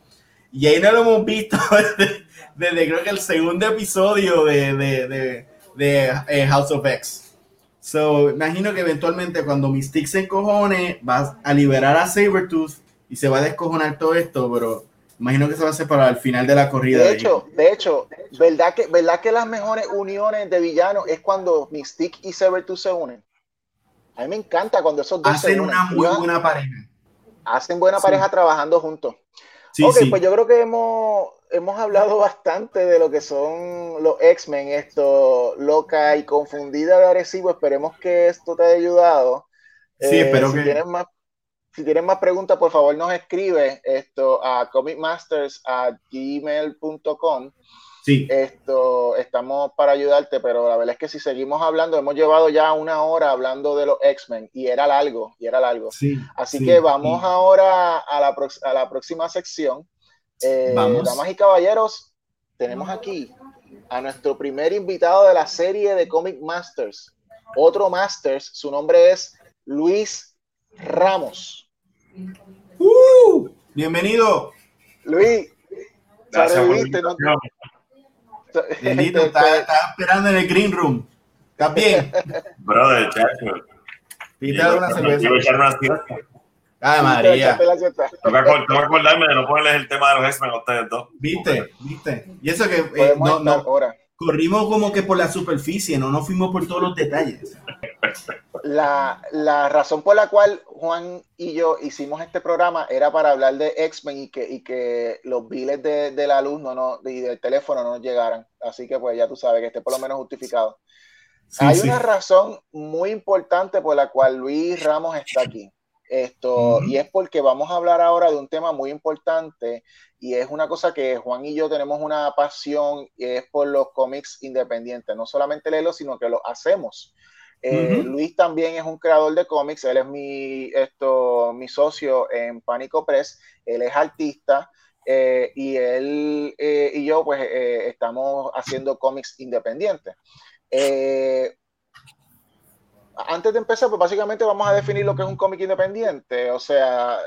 B: Y ahí no lo hemos visto desde, creo que el segundo episodio de, de, de, eh, House of X. So, imagino que eventualmente cuando Mystique se encojone, va a liberar a Sabertooth y se va a descojonar todo esto, pero imagino que se va a hacer para el final de la corrida.
A: De hecho, de hecho, ¿verdad que, ¿verdad que las mejores uniones de villanos es cuando Mystique y Sabertooth se unen? A mí me encanta cuando esos
B: dos hacen una muy buena pareja.
A: Hacen buena pareja trabajando juntos. Sí, ok, pues yo creo que hemos, hemos hablado bastante de lo que son los X-Men, esto loca y confundida de agresivo. Esperemos que esto te haya ayudado.
B: Sí, eh, espero
A: si
B: que.
A: Tienes más, si tienes más preguntas, por favor, nos escribe esto a comicmasters@gmail.com
B: Sí.
A: Esto, estamos para ayudarte, pero la verdad es que si seguimos hablando, hemos llevado ya una hora hablando de los X-Men y era largo, y era largo. Así que vamos ahora a la, a la, próxima sección. Eh, damas y caballeros, tenemos aquí a nuestro primer invitado de la serie de Comic Masters, otro Masters, su nombre es Luis Ramos.
B: ¡Uh! bienvenido.
A: Luis,
B: Benito, está, esperando en el green room. ¿Estás bien?
D: Brother, chacho.
B: Pita una cerveza.
D: Quiero echar una siesta.
B: Ay, María.
D: Tengo que acordarme de no ponerles el tema de los X-Men a ustedes dos.
B: ¿Viste? ¿Viste? Y eso que eh, no, no, corrimos como que por la superficie, no nos fuimos por todos los detalles.
A: La, la razón por la cual Juan y yo hicimos este programa era para hablar de X-Men y que, y que los biles de, de la luz no, no, y del teléfono no nos llegaran. Así que pues ya tú sabes que esté por lo menos justificado. Hay una razón muy importante por la cual Luis Ramos está aquí. Esto, y es porque vamos a hablar ahora de un tema muy importante y es una cosa que Juan y yo tenemos una pasión y es por los cómics independientes. No solamente leerlos, sino que los hacemos. Eh, Luis también es un creador de cómics, él es mi, esto, mi socio en Pánico Press, él es artista eh, y él eh, y yo pues estamos haciendo cómics independientes. antes de empezar, pues básicamente vamos a definir lo que es un cómic independiente. O sea,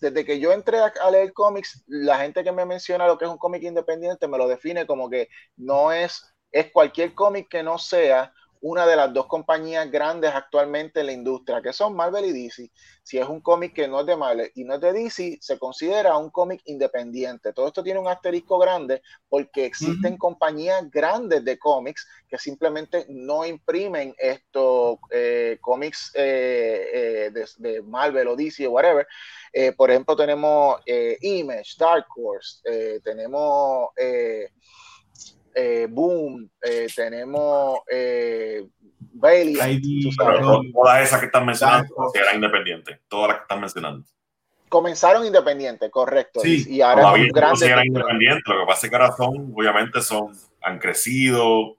A: desde que yo entré a, a leer cómics, la gente que me menciona lo que es un cómic independiente me lo define como que no es, es cualquier cómic que no sea una de las dos compañías grandes actualmente en la industria, que son Marvel y DC. Si es un cómic que no es de Marvel y no es de DC, se considera un cómic independiente. Todo esto tiene un asterisco grande porque existen compañías grandes de cómics que simplemente no imprimen estos eh, cómics eh, eh, de, Marvel o DC o whatever. por ejemplo, tenemos Image, Dark Horse, tenemos... Eh, Boom, eh, tenemos eh, Bailey.
D: todas esas que están mencionando eran independientes, todas las que están mencionando.
A: Comenzaron independientes, correcto.
D: Sí, y ahora son grandes. eran independientes, lo que pasa es que ahora son, obviamente, son, han crecido,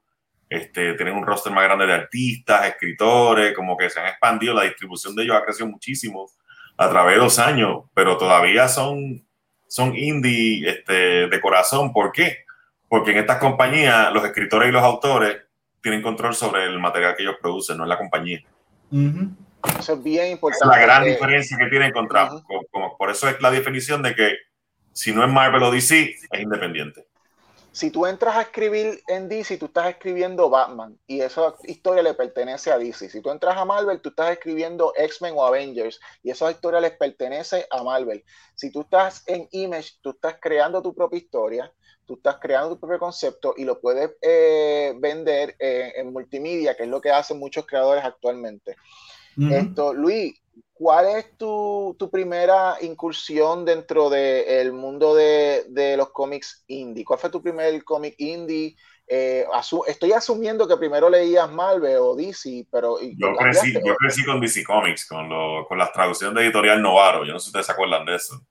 D: este, tienen un roster más grande de artistas, escritores, como que se han expandido, la distribución de ellos ha crecido muchísimo a través de los años, pero todavía son, son indie este, de corazón. ¿Por qué? Porque en estas compañías los escritores y los autores tienen control sobre el material que ellos producen, no es la compañía.
A: Eso es bien importante.
D: es la gran diferencia que tienen contra. por eso es la definición de que si no es Marvel o DC, es independiente.
A: Si tú entras a escribir en DC, tú estás escribiendo Batman y esa historia le pertenece a DC. Si tú entras a Marvel, tú estás escribiendo X-Men o Avengers y esa historia les pertenece a Marvel. Si tú estás en Image, tú estás creando tu propia historia tú estás creando tu propio concepto y lo puedes eh, vender eh, en multimedia, que es lo que hacen muchos creadores actualmente. Esto, Luis, ¿cuál es tu, primera incursión dentro del mundo de, los cómics indie? ¿Cuál fue tu primer cómic indie? Eh, estoy asumiendo que primero leías Marvel o DC, pero...
D: Yo crecí, yo crecí con DC Comics, con, con las traducciones de Editorial Novaro. Yo no sé si ustedes se acuerdan de eso.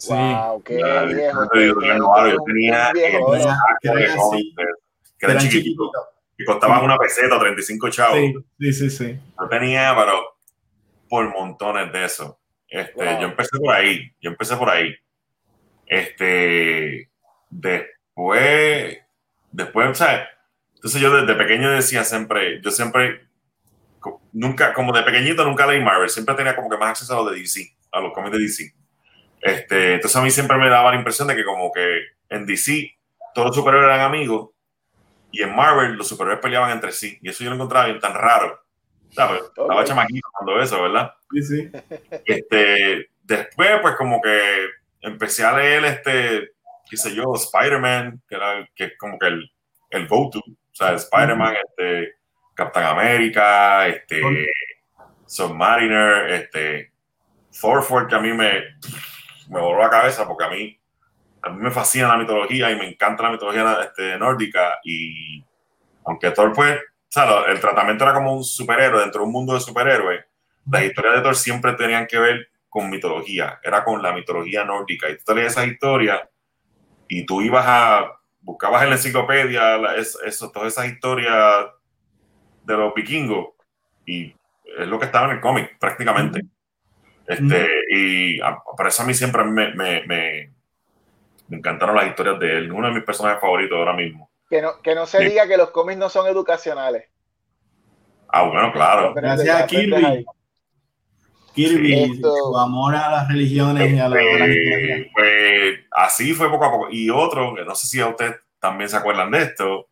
A: Sí. Wow, qué viejo.
D: yo tenía que era chiquitito, y costaban una peseta, 35 chavos.
B: Sí, sí, sí.
D: Yo tenía, pero por montones de eso. Este, Yo empecé por ahí, yo empecé por ahí. Este, después, después, ¿sabes? Entonces yo desde pequeño decía siempre, yo siempre, nunca, como de pequeñito nunca leí Marvel, siempre tenía como que más acceso a los de DC, a los cómics de DC. Este, entonces a mí siempre me daba la impresión de que como que en DC todos los superhéroes eran amigos y en Marvel los superhéroes peleaban entre sí. Y eso yo lo encontraba bien tan raro. ¿Sabes? Estaba chamaquito cuando eso, ¿verdad?
B: Sí, sí.
D: Este, después, pues como que empecé a leer este, qué sé yo, Spider-Man, que era que es como que el, el go-to. O sea, Spider-Man, este, Captain America, este, Submariner, este, Thor que a mí me, me voló la cabeza porque a mí, a mí me fascina la mitología y me encanta la mitología este, nórdica y aunque Thor fue, o sea, el tratamiento era como un superhéroe dentro de un mundo de superhéroes, las historias de Thor siempre tenían que ver con mitología, era con la mitología nórdica y tú leías esa historia y tú ibas a, buscabas en la enciclopedia eso, todas esas historias de los vikingos y es lo que estaba en el cómic prácticamente. Este, Y por eso a mí siempre me, me, me, encantaron las historias de él. Uno de mis personajes favoritos ahora mismo.
A: Que no, que no se diga que los cómics no son educacionales.
D: Ah, bueno, claro.
B: Gracias a Kirby. Kirby, su amor a las religiones y a la,
D: este, Pues así fue poco a poco. Y otro, que no sé si a ustedes también se acuerdan de esto,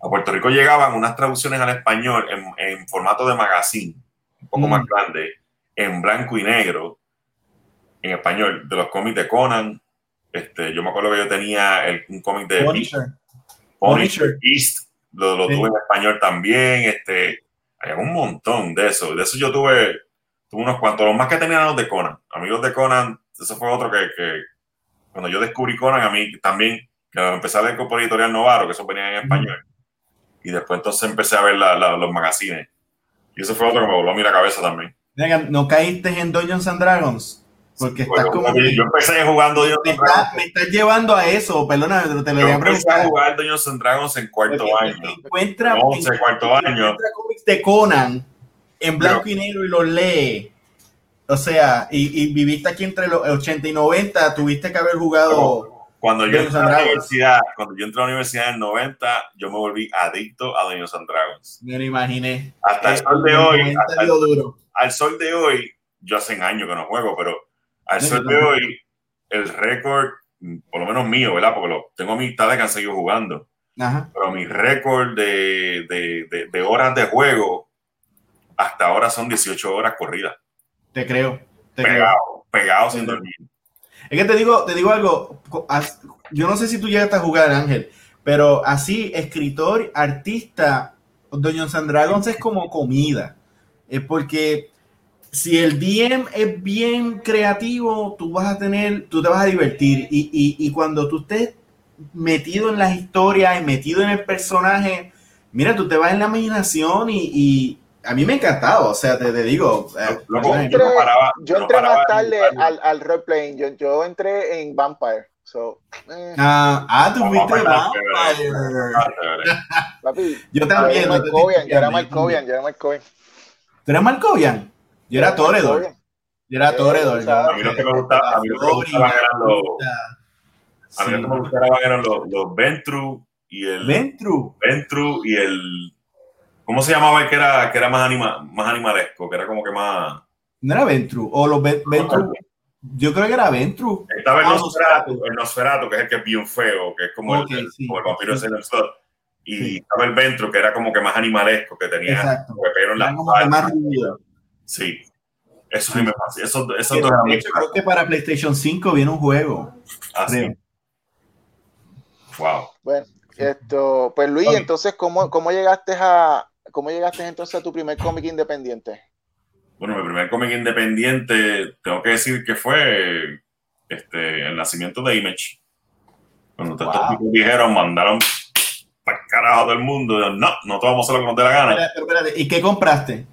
D: a Puerto Rico llegaban unas traducciones al español en, en formato de magazine, un poco más mm. grande en blanco y negro, en español, de los cómics de Conan. Este, yo me acuerdo que yo tenía el, un cómic de Punisher, East, lo, tuve en español también. Este, hay un montón de eso. De eso yo tuve, tuve unos cuantos. Los más que tenían los de Conan. Amigos de Conan, eso fue otro que, que cuando yo descubrí Conan, a mí también, que empecé a leer por editorial Novaro, que eso venía en español. Y después entonces empecé a ver los magazines. Y eso fue otro que me voló a mí la cabeza también.
B: ¿No caíste en Dungeons and Dragons? Porque estás como.
D: yo empecé jugando
B: Dungeons me, está, me estás llevando a eso, perdona, te lo voy a
D: empecé a jugar Dungeons and Dragons en cuarto año.
B: Encuentra,
D: no, en cuarto año.
B: Cómics de Conan en blanco y negro y los lee. O sea, y, y, viviste aquí entre los 80 y 90, tuviste que haber jugado.
D: Cuando yo, entré a la universidad, cuando yo entré a la universidad en 90, yo me volví adicto a Dungeons and Dragons.
B: Me lo imaginé.
D: Hasta el sol de hoy. Hasta el, duro. al sol de hoy, yo hace años que no juego, pero al sol de hoy, el récord, por lo menos mío, ¿verdad? Porque lo, tengo amistades que han seguido jugando. Pero mi récord de, de, de, horas de juego hasta ahora son 18 horas corridas.
B: Te creo.
D: Te pegado, pegado sin dormir.
B: Es que te digo, te digo algo. Yo no sé si tú llegaste a jugar, Ángel, pero así, escritor, artista, Doña San Dragons es como comida. Es porque si el DM es bien creativo, tú vas a tener, tú te vas a divertir. Y, y, cuando tú estés metido en las historias metido en el personaje, mira, tú te vas en la imaginación y a mí me ha encantado. O sea, te, te digo.
A: Eh, yo entré, yo entré más tarde al, al roleplaying. Yo, yo entré en Vampire. So,
B: eh. ah, ah, tú fuiste Vampire. yo también.
A: Yo era Malkovian, yo era Malkovian.
B: ¿Tú eras? Yo era Toredor. Yo era Toredor.
D: A mí lo que me gustaba, a mí lo que me gustaban eran los. A mí lo que me gustaban eran los, los Ventru y el.
B: Ventru.
D: Ventru y el. ¿Cómo se llamaba el que era, que era más, anima, más animalesco? Que era como que más.
B: No era Ventru. O los Ventru. Yo creo que era Ventru.
D: Estaba el, ah, Nosferatu, el Nosferatu, que es el que es bien feo, que es como, el, como el vampiro de Silent Y estaba el Ventru, que era como que más animalesco, que tenía
B: Exacto.
D: pero en la
B: como más ruido.
D: Sí. Eso sí me pasa. Eso, eso
B: creo que para PlayStation 5 viene un juego.
D: Ah, sí. Wow.
A: Bueno, esto, pues Luis, entonces, ¿cómo, ¿cómo llegaste a cómo llegaste entonces a tu primer cómic independiente?
D: Bueno, mi primer cómic independiente, tengo que decir que fue este, el nacimiento de Image. Cuando wow. estos tipos dijeron, mandaron para carajo del mundo, no, no te vamos a hacer lo que nos dé la gana.
B: Espérate, espérate. ¿Y qué compraste?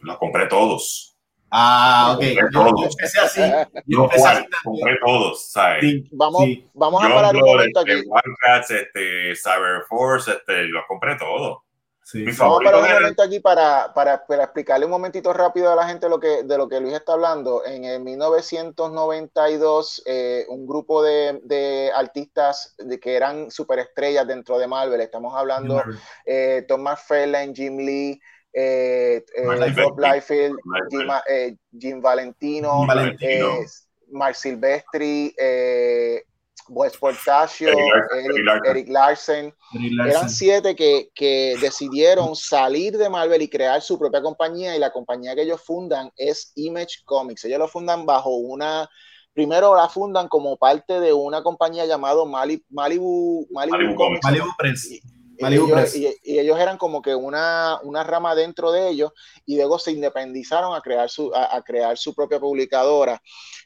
D: Los compré todos.
B: Ah, ok.
D: Compré yo, todos. yo empecé así. Yo empecé así compré todos, ¿sabes?
A: Sí, vamos, sí. vamos a parar un momento
D: este,
A: aquí.
D: Wildcats, este, Cyberforce, este, los compré todos.
A: Sí. Vamos a parar un momento aquí para, para, para, explicarle un momentito rápido a la gente lo que, de lo que Luis está hablando. En el 1992, eh, un grupo de, de artistas de, que eran superestrellas dentro de Marvel, estamos hablando eh, Thomas Fairlane, Jim Lee, eh, eh, Rob Liefeld, Jim, eh, Jim, Valentino,
B: Valentino.
A: Eh, Mark Silvestri, eh, Wes Portacio, Eric, Eric, Larsen. Eric, Larsen. Eran siete que, que, decidieron salir de Marvel y crear su propia compañía y la compañía que ellos fundan es Image Comics. Ellos lo fundan bajo una... Primero la fundan como parte de una compañía llamada Malibu, Malibu, Malibu,
B: Malibu Comics. Malibu Press.
A: Y ellos, y, y ellos, eran como que una, una, rama dentro de ellos y luego se independizaron a crear su, a, a crear su propia publicadora.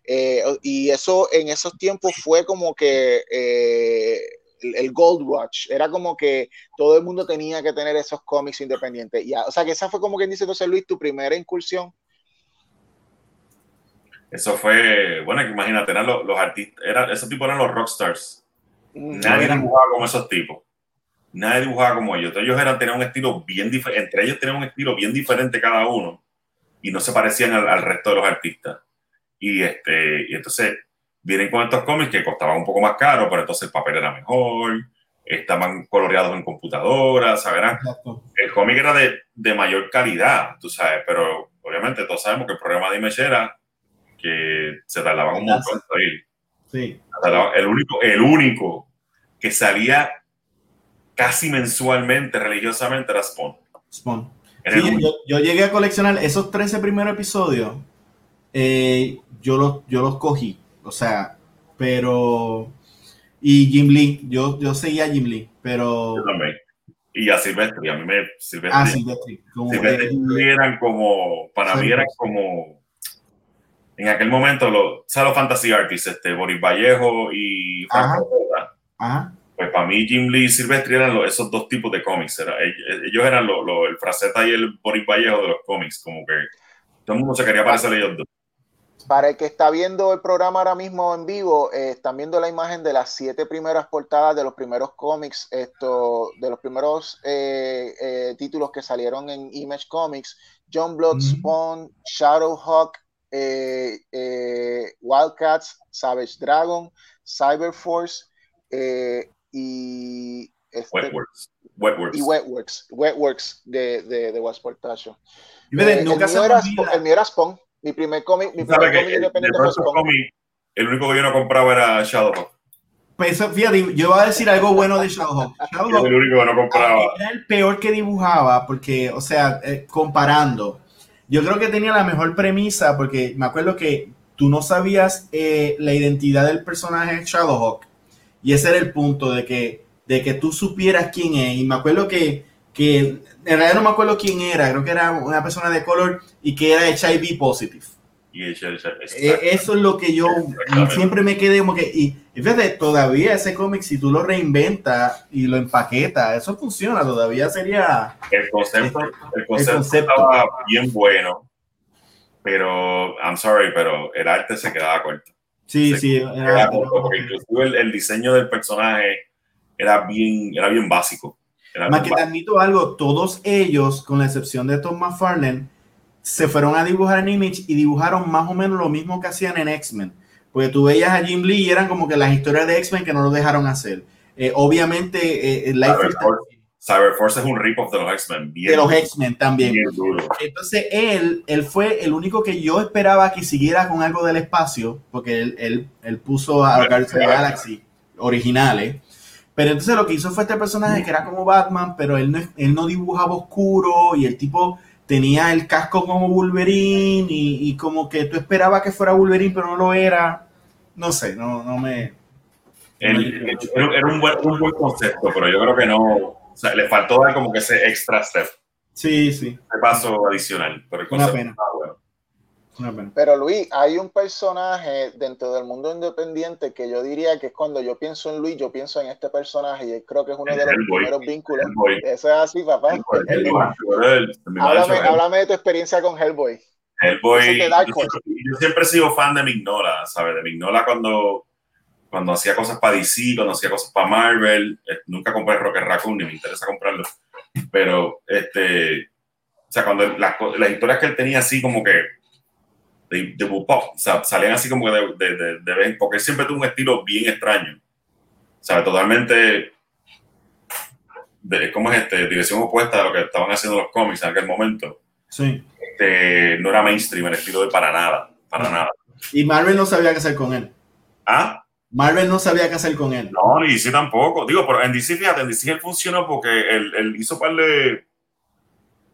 A: Eh, y eso en esos tiempos fue como que eh, el, Gold Rush, era como que todo el mundo tenía que tener esos cómics independientes. Y, o sea que esa fue como quien dice José Luis, tu primera incursión.
D: Eso fue, bueno, imagínate, eran los, los artistas, era, esos tipos eran los rockstars. Mm. Nadie dibujaba como esos tipos nadie dibujaba como ellos. ellos eran, tenían un estilo bien diferente, entre ellos tenían un estilo bien diferente cada uno y no se parecían al, al, resto de los artistas. Y, este, y entonces vienen con estos cómics que costaban un poco más caro, pero entonces el papel era mejor, estaban coloreados en computadora, ¿sabes? El cómic era de, de, mayor calidad, tú sabes, pero obviamente todos sabemos que el problema de Image era que se tardaban un montón en salir.
B: Sí.
D: El único, el único que salía casi mensualmente, religiosamente, era Spawn.
B: Spawn. Sí, yo, yo, llegué a coleccionar esos 13 primeros episodios. Eh, yo, los, yo los cogí. O sea, pero. Y Jim Lee. Yo, yo seguía a Jim Lee, pero.
D: Yo también. Y a Silvestri. A mí me.
B: Silvestri. Ah, Silvestri.
D: Como, Silvestri eh, eran como. Para sí, mí eran como. en aquel momento, los, ¿sabes los fantasy artists? Este, Boris Vallejo y Frank
B: Ajá.
D: Pues para mí Jim Lee y Silvestri eran esos dos tipos de cómics. ellos eran el Fraceta y el Boris Vallejo de los cómics. Como que todo el mundo se quería parecer a ellos dos.
A: Para el que está viendo el programa ahora mismo en vivo, eh, están viendo la imagen de las siete primeras portadas de los primeros cómics, esto, de los primeros eh, eh, títulos que salieron en Image Comics. John Blood Spawn, Shadowhawk, Wildcats, Savage Dragon, Cyberforce y,
D: este, Wetworks. Wetworks.
A: Y Wetworks. Wetworks de, de, de Westport Tasho.
B: el, mío
A: era, el mío era Spawn. Mi primer cómic, mi primer cómic independiente fue Spawn.
D: el único que yo no compraba era Shadowhawk.
B: Pues fíjate, yo voy a decir algo bueno de Shadowhawk.
D: Shadowhawk el único que no compraba.
B: Era el peor que dibujaba, porque, o sea, eh, comparando, yo creo que tenía la mejor premisa, porque me acuerdo que tú no sabías eh, la identidad del personaje Shadowhawk y ese era el punto de que, de que tú supieras quién es. Y me acuerdo que, que, en realidad no me acuerdo quién era, creo que era una persona de color y que era HIV positive.
D: Y eso
B: es lo que yo siempre me quedé como que, y, fíjate, todavía ese cómic, si tú lo reinventas y lo empaquetas, eso funciona, todavía sería...
D: El concepto, el concepto, estaba bien bueno, pero, I'm sorry, pero el arte se quedaba corto.
B: Sí, sí.
D: porque inclusive el, diseño del personaje era bien, era bien básico.
B: Más que te admito algo, todos ellos, con la excepción de Tom McFarlane, se fueron a dibujar en Image y dibujaron más o menos lo mismo que hacían en X-Men. Porque tú veías a Jim Lee y eran como que las historias de X-Men que no lo dejaron hacer. Eh, obviamente, eh, Life
D: Cyberforce es un rip-off de los X-Men.
B: De los X-Men también. Entonces, él, él fue el único que yo esperaba que siguiera con algo del espacio, porque él, él, él puso a Guardians of the Galaxy originales. Pero entonces lo que hizo fue este personaje que era como Batman, pero él no, él no dibujaba oscuro y el tipo tenía el casco como Wolverine y, y como que tú esperabas que fuera Wolverine, pero no lo era. No sé, no, no me...
D: era un buen, un buen concepto, pero yo creo que no, sea, le faltó dar como que ese extra step.
B: Sí, sí.
D: Ese paso adicional. Pero el
B: Una pena.
A: Una pena. Pero Luis, hay un personaje dentro del mundo independiente que yo diría que es cuando yo pienso en Luis, yo pienso en este personaje y creo que es uno de los primeros vínculos. Eso es así, papá. háblame, de tu experiencia con Hellboy.
D: Hellboy. Yo, siempre he sido fan de Mignola, ¿sabes? De Mignola cuando cuando hacía cosas para DC, cuando hacía cosas para Marvel, eh, nunca compré Rocket Raccoon ni me interesa comprarlo, pero este, o sea, cuando las, las historias que él tenía así como que de, de pop, o sea, salían así como de, de, de, porque él siempre tuvo un estilo bien extraño, o sea, totalmente, de, ¿cómo es este? Dirección opuesta a lo que estaban haciendo los cómics en aquel momento.
B: Sí.
D: Este, no era mainstream el estilo de para nada, para nada.
B: Y Marvel no sabía qué hacer con él.
D: ¿Ah?
B: Marvel no sabía qué hacer con él.
D: No, ni DC tampoco. Digo, pero en DC, fíjate, en DC él funcionó porque él, hizo par de.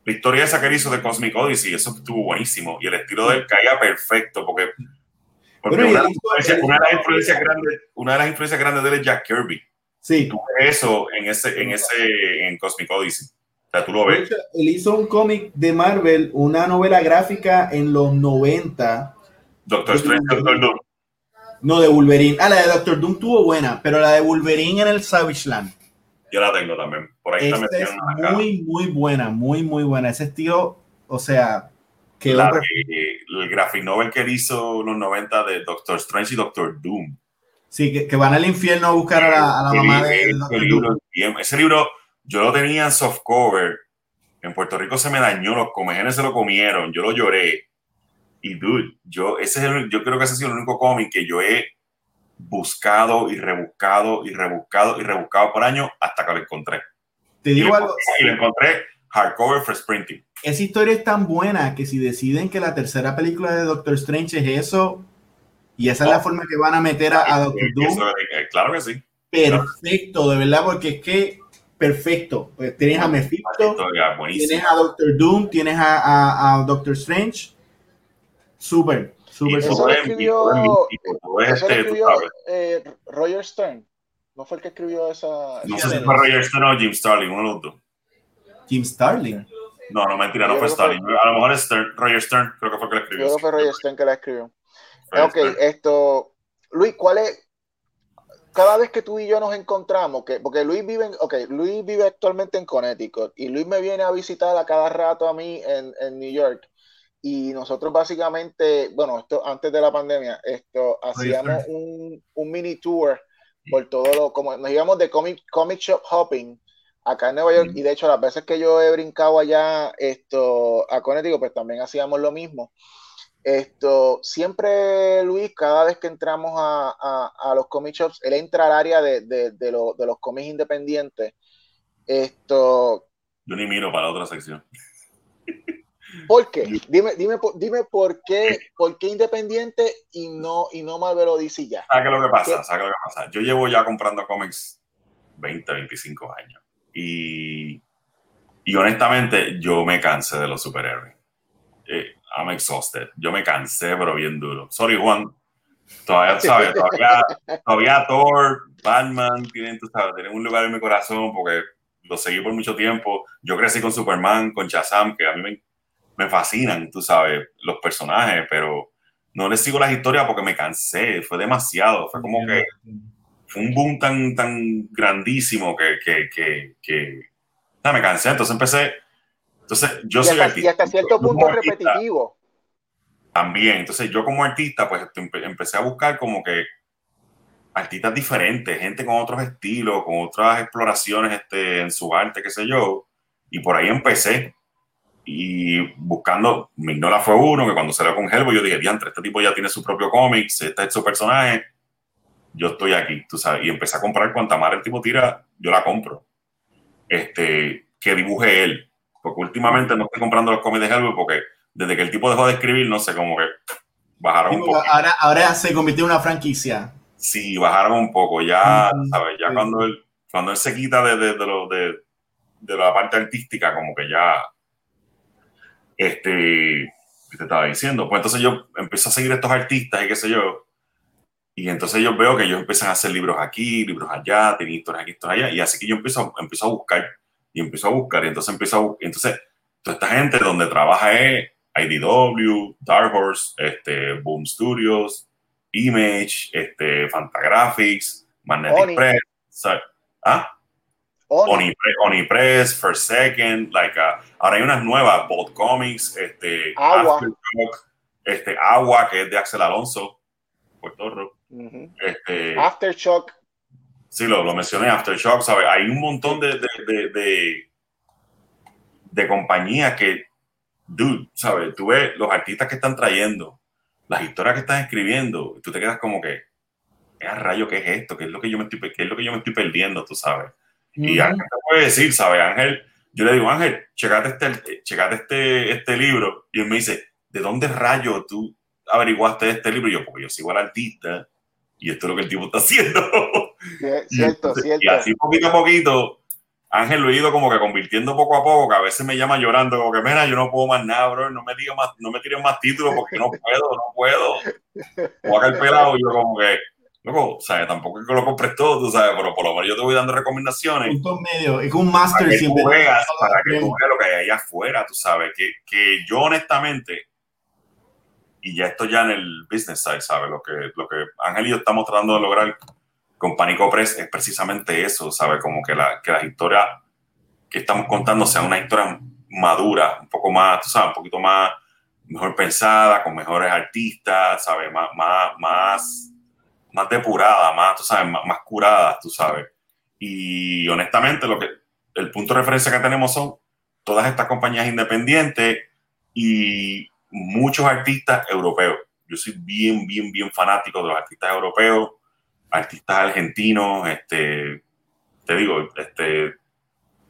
D: La historia esa que él hizo de Cosmic Odyssey, eso estuvo buenísimo. Y el estilo de él caía perfecto porque. una, de las influencias grandes, una de las influencias grandes de él es Jack Kirby.
B: Sí.
D: Tú ves eso en ese, en ese, en Cosmic Odyssey. O sea, tú lo ves.
B: él hizo un cómic de Marvel, una novela gráfica en los 90.
D: Doctor Strange, Doctor Doom.
B: No, de Wolverine. Ah, la de Doctor Doom tuvo buena, pero la de Wolverine en el Savage Land.
D: Yo la tengo también. Por ahí
B: Esta es muy, muy buena, muy, muy buena. Ese estilo, o sea,
D: que la el graphic novel que él hizo en los 90 de Doctor Strange y Doctor Doom.
B: Sí, que, van al infierno a buscar a la, mamá de
D: Doctor Doom. Ese libro yo lo tenía en softcover. En Puerto Rico se me dañó, los comejenes se lo comieron, yo lo lloré y dude, yo, ese es el, yo creo que ese ha sido el único cómic que yo he buscado y rebuscado y rebuscado y rebuscado por año hasta que lo encontré.
B: Te digo algo.
D: Y lo encontré hardcover for sprinting.
B: Esa historia es tan buena que si deciden que la tercera película de Doctor Strange es eso, y esa es la oh. forma que van a meter a, Doctor Doom.
D: Eh, claro que sí.
B: Perfecto, de verdad, porque es que perfecto. Pues tienes a Mephisto, tienes a Doctor Doom, tienes a, a Doctor Strange Súper, súper,
A: súper. Escribió, escribió eh, Roger Stern. ¿No fue el que escribió esa?
D: No sé si fue Roger Stern o Jim Starling, uno de los dos.
B: Jim Starling.
D: No, no, mentira, no fue Starling. A lo mejor es Stern, Roger Stern, creo que fue el que la escribió.
A: Creo que fue Roger Stern que la escribió. ok, esto, Luis, ¿cuál es? Cada vez que tú y yo nos encontramos, que, porque Luis vive, okay, Luis vive actualmente en Connecticut y Luis me viene a visitar a cada rato a mí en, en New York y nosotros básicamente, bueno, esto antes de la pandemia, esto hacíamos un, un, mini tour por todo lo, como nos íbamos de comic, comic shop hopping acá en Nueva York y de hecho las veces que yo he brincado allá esto a Connecticut pues también hacíamos lo mismo. Esto siempre Luis cada vez que entramos a, a, los comic shops él entra al área de, de, de, de los cómics independientes. Esto
D: yo ni miro para la otra sección
A: ¿Por qué? Dime, dime, dime por qué, por qué Independiente y no, y no Marvel o DC ya.
D: ¿Sabes lo que pasa? ¿Sabes lo que pasa? Yo llevo ya comprando cómics 20, 25 años. Y, y honestamente, yo me cansé de los superhéroes. Eh, I'm exhausted. Yo me cansé, pero bien duro. Sorry, Juan. Todavía, ¿sabes? Todavía, todavía Thor, Batman tienen, tú sabes, tienen un lugar en mi corazón porque lo seguí por mucho tiempo. Yo crecí con Superman, con Shazam, que a mí me me fascinan, tú sabes, los personajes, pero no les sigo las historias porque me cansé, fue demasiado, fue como que fue un boom tan, tan grandísimo que, que, que, que me cansé, entonces empecé, entonces yo soy
A: artista. Y hasta cierto punto repetitivo.
D: También, entonces yo como artista, pues empecé a buscar como que artistas diferentes, gente con otros estilos, con otras exploraciones este, en su arte, qué sé yo, y por ahí empecé y buscando, Mignola fue uno que cuando salió con Hellboy yo dije, diantre, este tipo ya tiene su propio cómic, está hecho personaje, yo estoy aquí, tú sabes, y empecé a comprar cuanta más el tipo tira, yo la compro. Este, que dibuje él, porque últimamente no estoy comprando los cómics de Hellboy porque desde que el tipo dejó de escribir, no sé, como que bajaron un poco.
B: Ahora, ahora se convirtió en una franquicia.
D: Sí, bajaron un poco, ya, ¿sabes? Ya cuando, él, cuando él se quita de, de, de, lo, de, de la parte artística, como que ya este, ¿qué te estaba diciendo? Pues entonces yo empiezo a seguir estos artistas y qué sé yo. Y entonces yo veo que ellos empiezan a hacer libros aquí, libros allá, tienen historias aquí, historias allá. Y así que yo empiezo, empiezo a buscar y empiezo a buscar. Y entonces empiezo a buscar. Entonces, toda esta gente donde trabaja es IDW, Dark Horse, este, Boom Studios, Image, este, Fantagraphics, Magnetic Press. ¿Ah? Onipress, First Second, like, uh, ahora hay unas nuevas, Bolt Comics, este,
A: Agua.
D: Este, Agua, que es de Axel Alonso, Puerto Rico. este,
A: Aftershock.
D: Sí, lo, lo mencioné, Aftershock, ¿sabes? Hay un montón de, de, de, de, compañías que, dude, ¿sabes? Tú ves los artistas que están trayendo, las historias que están escribiendo, y tú te quedas como que, ¿qué rayo qué es esto? ¿Qué es lo que yo me estoy, qué es lo que yo me estoy perdiendo, tú sabes? Y Ángel te puede decir, ¿sabes? Ángel, yo le digo, Ángel, checate este, checate este, este libro. Y él me dice, ¿de dónde rayo tú averiguaste este libro? Y yo, porque yo sigo al artista y esto es lo que el tipo está haciendo.
A: cierto, cierto.
D: Y así poquito a poquito, Ángel lo he ido como que convirtiendo poco a poco, que a veces me llama llorando, como que, mira, yo no puedo más nada, bro, no me digas más, no me tiren más títulos porque no puedo, no puedo. O acá el pelado, yo como que, Luego, o sea, tampoco es que lo compres todo, tú sabes, pero por lo menos yo te voy dando recomendaciones.
B: Punto medio, es un máster
D: para que tú veas, para que tú veas lo que hay allá afuera, tú sabes, que, que yo honestamente, y ya esto ya en el business side, ¿sabes? Lo que, lo que Ángel y yo estamos tratando de lograr con Panico Press es precisamente eso, ¿sabes? Como que la, que la historia que estamos contando sea una historia madura, un poco más, tú sabes, un poquito más, mejor pensada, con mejores artistas, ¿sabes? Más, más, más más depurada, más, tú sabes, más, curada, tú sabes. Y honestamente, lo que, el punto de referencia que tenemos son todas estas compañías independientes y muchos artistas europeos. Yo soy bien, bien, bien fanático de los artistas europeos, artistas argentinos, este, te digo, este,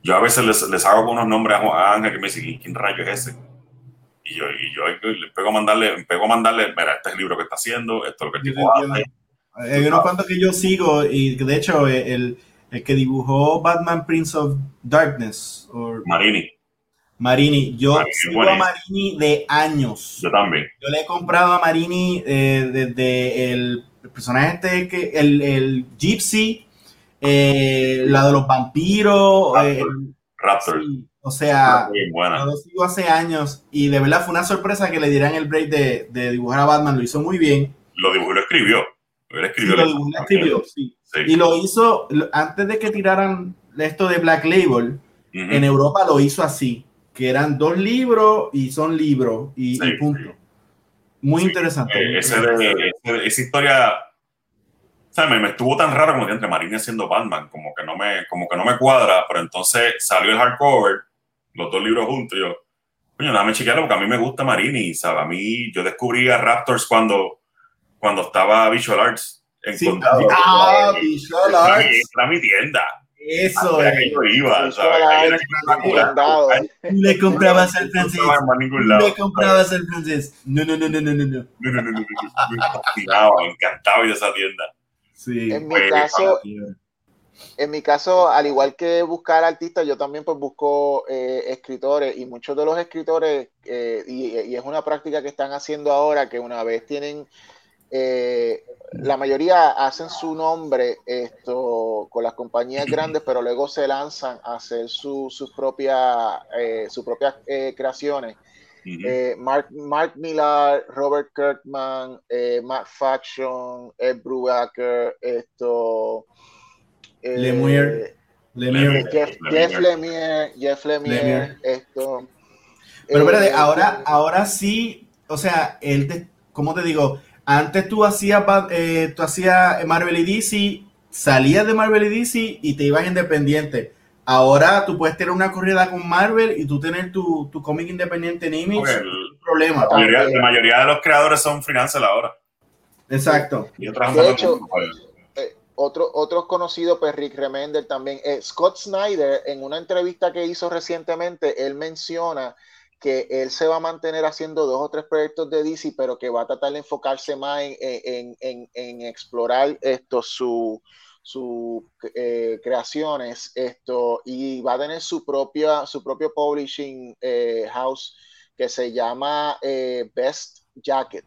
D: yo a veces les, hago unos nombres a Ángel que me dicen, ¿quién rayo es ese? Y yo, y yo le pego a mandarle, pego a mandarle, mira, este es el libro que está haciendo, esto es lo que el tipo hace
B: hay unos cuantos que yo sigo y de hecho el, el que dibujó Batman Prince of Darkness.
D: Marini.
B: Marini. Yo sigo a Marini de años.
D: Yo también.
B: Yo le he comprado a Marini eh, desde el, personaje este, que, el, el Gypsy, eh, la de los vampiros.
D: Raptor.
B: Eh, o sea, yo lo sigo hace años y de verdad fue una sorpresa que le dieran el break de, de dibujar a Batman. Lo hizo muy bien
D: lo dibujó y lo escribió. Él escribió,
B: sí, lo escribió sí. Y lo hizo antes de que tiraran esto de Black Label. En Europa lo hizo así, que eran dos libros y son libros y, punto. Muy interesante.
D: Eh, esa historia o me, estuvo tan raro como que entre Marine haciendo Batman, como que no me, como que no me cuadra, pero entonces salió el hardcover, los dos libros juntos, y yo, coño, dame chequearlo porque a mí me gusta Marini, ¿sabes? A mí, yo descubrí a Raptors cuando, cuando estaba Visual Arts. En
B: sí, ah, Visual Arts.
D: Era mi tienda.
B: Eso
D: es. Que yo iba, ¿sabes?
B: Le comprabas al francés. Le comprabas al francés. No, no, no, no, no, no. No,
D: no, no, no, no. Me encantaba ir a esa tienda
A: en mi caso, en mi caso, al igual que buscar artistas, yo también pues busco eh, escritores y muchos de los escritores, eh, y, es una práctica que están haciendo ahora, que una vez tienen, eh, la mayoría hacen su nombre esto con las compañías grandes, pero luego se lanzan a hacer sus propias, sus propias creaciones. Eh, Mark, Mark Millar, Robert Kirkman, eh, Matt Faction, Ed Brubaker, esto.
B: Eh, Lemire,
A: Jeff, Lemire, Jeff Lemire, esto.
B: Pero espérate, ahora, ahora sí, o sea, él te, ¿cómo te digo? Antes tú hacías, tú hacías Marvel y DC, salías de Marvel y DC y te ibas independiente Ahora tú puedes tener una corrida con Marvel y tú tener tu, tu cómic independiente en Image. El, problema.
D: La mayoría, de los creadores son freelancers ahora.
B: Exacto.
A: de hecho, eh, otro, otro conocido, pues Rick Remender también. Eh, Scott Snyder, en una entrevista que hizo recientemente, él menciona que él se va a mantener haciendo dos o tres proyectos de DC, pero que va a tratar de enfocarse más en, en, en, en explorar esto, su, sus eh, creaciones esto y va a tener su propia su propio publishing eh, house que se llama eh, Best Jacket.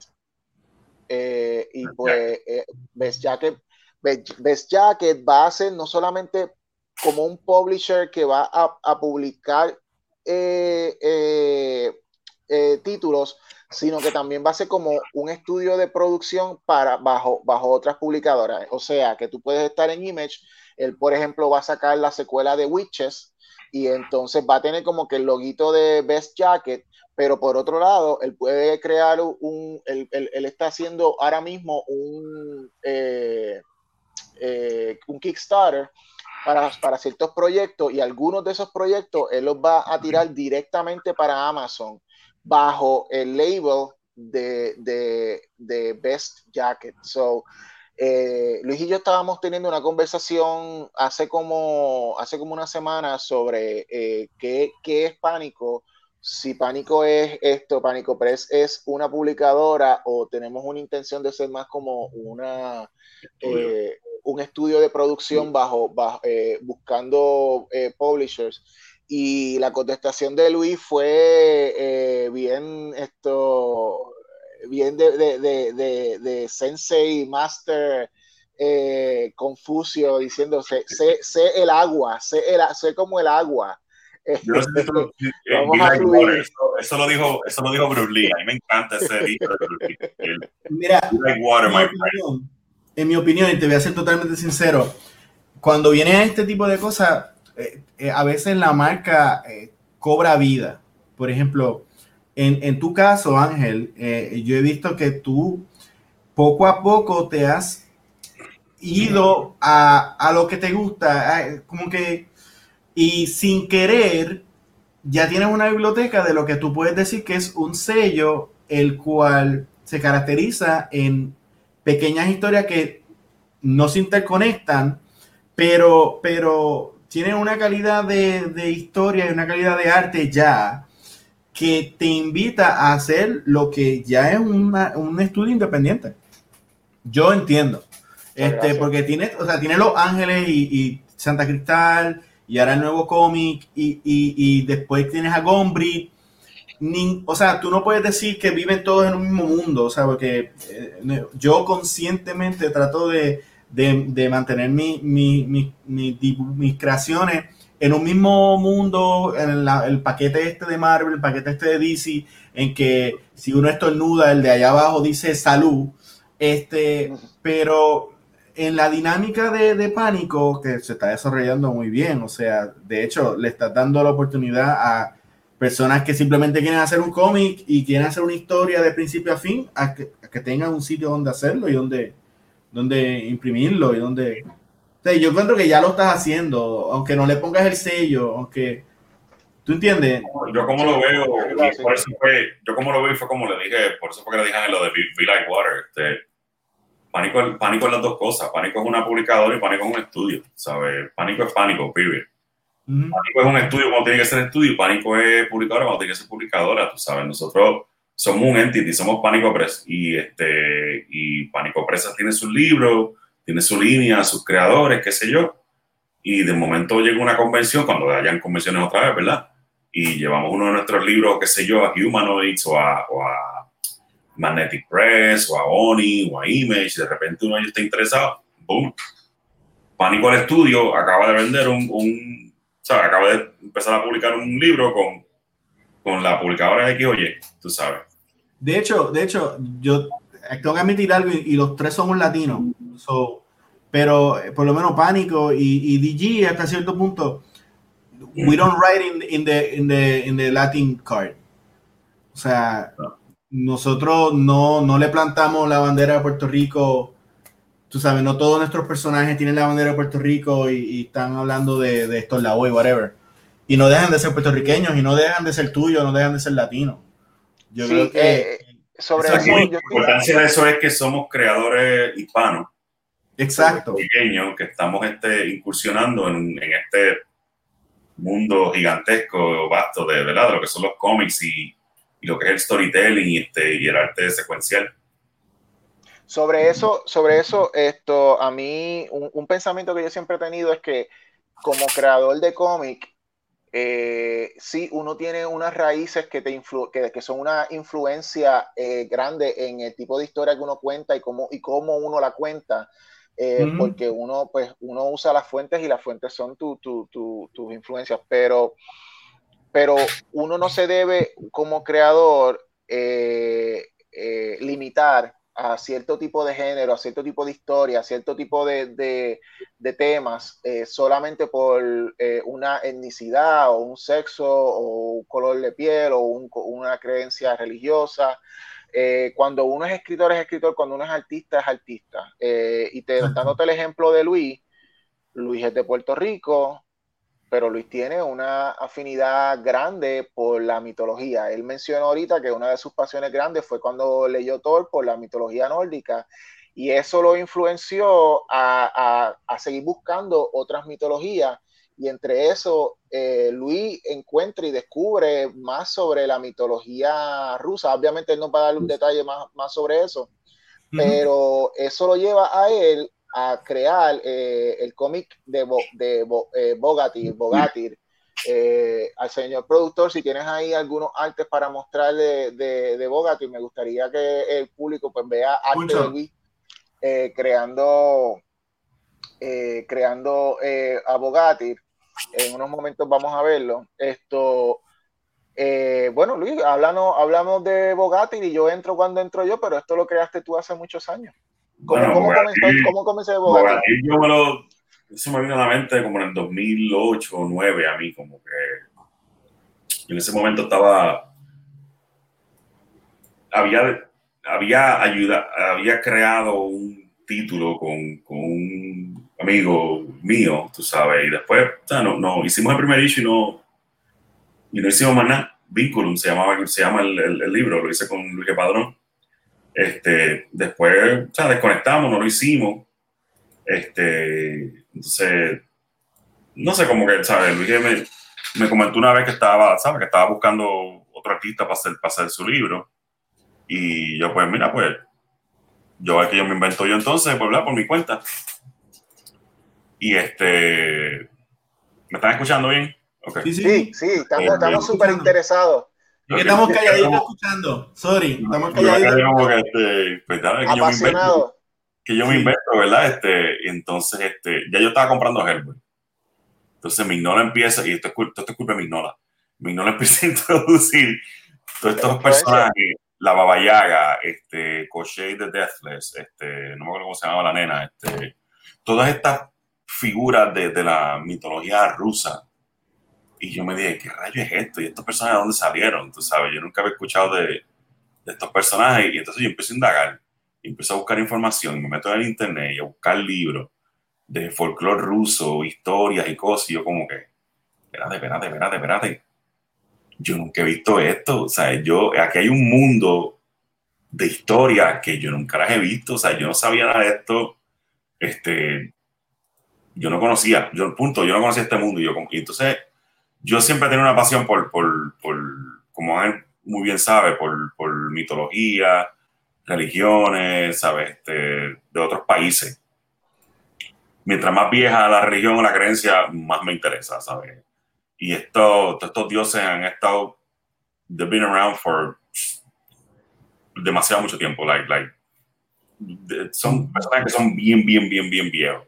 A: Y pues Best Jacket Best, Jacket va a ser no solamente como un publisher que va a, a publicar títulos sino que también va a ser como un estudio de producción para bajo, bajo otras publicadoras. O sea, que tú puedes estar en Image, él, por ejemplo, va a sacar la secuela de Witches y entonces va a tener como que el loguito de Best Jacket, pero por otro lado, él puede crear un, él, está haciendo ahora mismo un, eh, eh, un Kickstarter para, para, ciertos proyectos y algunos de esos proyectos él los va a tirar directamente para Amazon bajo el label de, de, Best Jacket. So, eh, Luis y yo estábamos teniendo una conversación hace como, hace como una semana sobre eh, qué, es Pánico, si Pánico es esto, Pánico Press es una publicadora o tenemos una intención de ser más como una, eh, un estudio de producción bajo, buscando publishers. Y la contestación de Luis fue eh, bien esto, bien de, de, de, de Sensei Master eh, Confucio diciendo sé, sé, el agua, sé, el, sé como el agua.
D: Vamos a. Eso, eso, lo dijo, eso lo dijo Bruce Lee. A mí me encanta ese libro
B: Mira, water, en, mi opinión, en mi opinión, y te voy a ser totalmente sincero, cuando viene este tipo de cosas, eh, eh, a veces la marca eh, cobra vida. Por ejemplo, en, tu caso, Ángel, yo he visto que tú poco a poco te has ido a, lo que te gusta, como que, y sin querer, ya tienes una biblioteca de lo que tú puedes decir que es un sello, el cual se caracteriza en pequeñas historias que no se interconectan, pero, pero tiene una calidad de, historia y una calidad de arte ya que te invita a hacer lo que ya es un estudio independiente. Yo entiendo. Este, porque tiene, o sea, tiene Los Ángeles y, Santa Cristal y ahora el nuevo cómic y, después tienes a Gombri. o sea, tú no puedes decir que viven todos en un mismo mundo, o sea, porque eh, yo conscientemente trato de, de, mantener mi, mi, mis creaciones en un mismo mundo, en el paquete este de Marvel, el paquete este de DC, en que si uno estornuda, el de allá abajo dice salud, Este, pero en la dinámica de, de, pánico que se está desarrollando muy bien, o sea, de hecho, le estás dando la oportunidad a personas que simplemente quieren hacer un cómic y quieren hacer una historia de principio a fin, a que, que tengan un sitio donde hacerlo y donde, donde imprimirlo y donde... O sea, yo encuentro que ya lo estás haciendo, aunque no le pongas el sello, aunque... ¿Tú entiendes?
D: Yo como lo veo, por eso fue, yo como lo veo fue como le dije, por eso fue que le dije en lo de Be, Like Water, este, Pánico, pánico es las dos cosas, Pánico es una publicadora y Pánico es un estudio, ¿sabes? Pánico es Pánico, period. Pánico es un estudio cuando tiene que ser estudio, Pánico es publicadora cuando tiene que ser publicadora, tú sabes. Nosotros somos un entity, somos Pánico Press y, este, y Pánico Press tiene sus libros, tiene su línea, sus creadores, qué sé yo. Y de momento llega una convención, cuando hayan convenciones otra vez, ¿verdad? Y llevamos uno de nuestros libros, qué sé yo, a Humanoids o a, o a Magnetic Press o a Oni o a Image, de repente uno de ellos está interesado, ¡boom! Pánico al Estudio acaba de vender un, un sea, acaba de empezar a publicar un libro con, con la publicadora de X oye, tú sabes.
B: De hecho, de hecho, yo tengo que admitir algo y, los tres somos latinos. pero eh, por lo menos Pánico y, y, DG hasta cierto punto, we don't write in, in, the, in, the, in the Latin card. O sea, nosotros no, no le plantamos la bandera de Puerto Rico tú sabes, no todos nuestros personajes tienen la bandera de Puerto Rico y, están hablando de, de esto en la y whatever. Y no dejan de ser puertorriqueños y no dejan de ser tuyos, no dejan de ser latinos. Yo creo que. Eh,
D: sobre eso, la importancia de eso es que somos creadores hispanos.
B: Exacto.
D: Pequeños que estamos este, incursionando en, en, este mundo gigantesco, vasto de, de, lo que son los cómics y, y, lo que es el storytelling y, este, y el arte secuencial.
A: Sobre eso, sobre eso, esto, a mí, un, pensamiento que yo siempre he tenido es que como creador de cómic, eh, sí, uno tiene unas raíces que, te que, son una influencia eh, grande en el tipo de historia que uno cuenta y cómo, y cómo uno la cuenta, eh, porque uno, pues, uno usa las fuentes y las fuentes son tus influencias, pero, pero uno no se debe como creador limitar a cierto tipo de género, a cierto tipo de historia, a cierto tipo de, temas, eh, solamente por eh, una etnicidad o un sexo o un color de piel o una creencia religiosa. Eh, cuando uno es escritor, es escritor, cuando uno es artista, es artista. y te, dándote el ejemplo de Luis, Luis es de Puerto Rico, pero Luis tiene una afinidad grande por la mitología. Él mencionó ahorita que una de sus pasiones grandes fue cuando leyó Thor por la mitología nórdica y eso lo influenció a, seguir buscando otras mitologías y entre eso eh, Luis encuentra y descubre más sobre la mitología rusa. Obviamente él no va a dar un detalle más, más sobre eso, pero eso lo lleva a él a crear eh, el cómic de, de eh, Bogatir, Bogatir. Eh, al señor productor, si tienes ahí algunos artes para mostrarle de, de, Bogatir, me gustaría que el público pues vea arte de Luis creando, creando a Bogatir. En unos momentos vamos a verlo. Esto, bueno, Luis, háblanos, hablamos de Bogatir y yo entro cuando entro yo, pero esto lo creaste tú hace muchos años. ¿Cómo, ¿cómo, comenzó, ¿Cómo, comencé Bogatir?
D: Yo me lo, eso me vino a la mente como en el 2008 o 2009 a mí, como que en ese momento estaba, había, había ayuda, había creado un título con, con un amigo mío, tú sabes, y después, o sea, no, no, hicimos el primer issue y no, y no hicimos más nada. Vinculum se, llamaba, se llama el, el, el libro, lo hice con Luis Padrón este, después, o sea, desconectamos, no lo hicimos. Este, entonces, no sé cómo que, ¿sabes? Luis me, me comentó una vez que estaba, ¿sabes? Que estaba buscando otro artista para hacer, para hacer su libro. Y yo, pues, mira, pues, yo aquí yo me invento yo entonces, pues, ¿verdad? Por mi cuenta. Y este, ¿me están escuchando bien?
A: Okay. Sí, sí, sí, estamos súper interesados
B: estamos calladitos escuchando. Sorry, estamos calladitos.
D: Este, pues, que, yo me invento, que yo me invento, ¿verdad? Este, y entonces, este, ya yo estaba comprando Hellboy. Entonces Mignola empieza, y esto es, esto es culpa de Mignola. Mignola empieza a introducir todos estos personajes la Baba Yaga, este, Cochet de Deathless, este, no me acuerdo cómo se llamaba la nena, este, todas estas figuras de, de, la mitología rusa. Y yo me dije, ¿qué rayo es esto? ¿Y estos personajes de dónde salieron? Tú sabes, yo nunca había escuchado de, de estos personajes. Y entonces yo empecé a indagar, empecé a buscar información, me meto en el internet y a buscar libros de folclore ruso, historias y cosas. Y yo como que, espérate, espérate, espérate, espérate yo nunca he visto esto, o sea, yo, aquí hay un mundo de historia que yo nunca las he visto, o sea, yo no sabía nada de esto, este, yo no conocía, yo, punto, yo no conocía este mundo, y, yo, y entonces, yo siempre he tenido una pasión por, por, por como él muy bien sabe, por, por mitología, religiones, ¿sabes? Este, de otros países. Mientras más vieja la religión o la creencia, más me interesa, ¿sabes? y esto, estos dioses han estado, they've been around for demasiado mucho tiempo, like, like, son personas que son bien, bien, bien, bien viejos.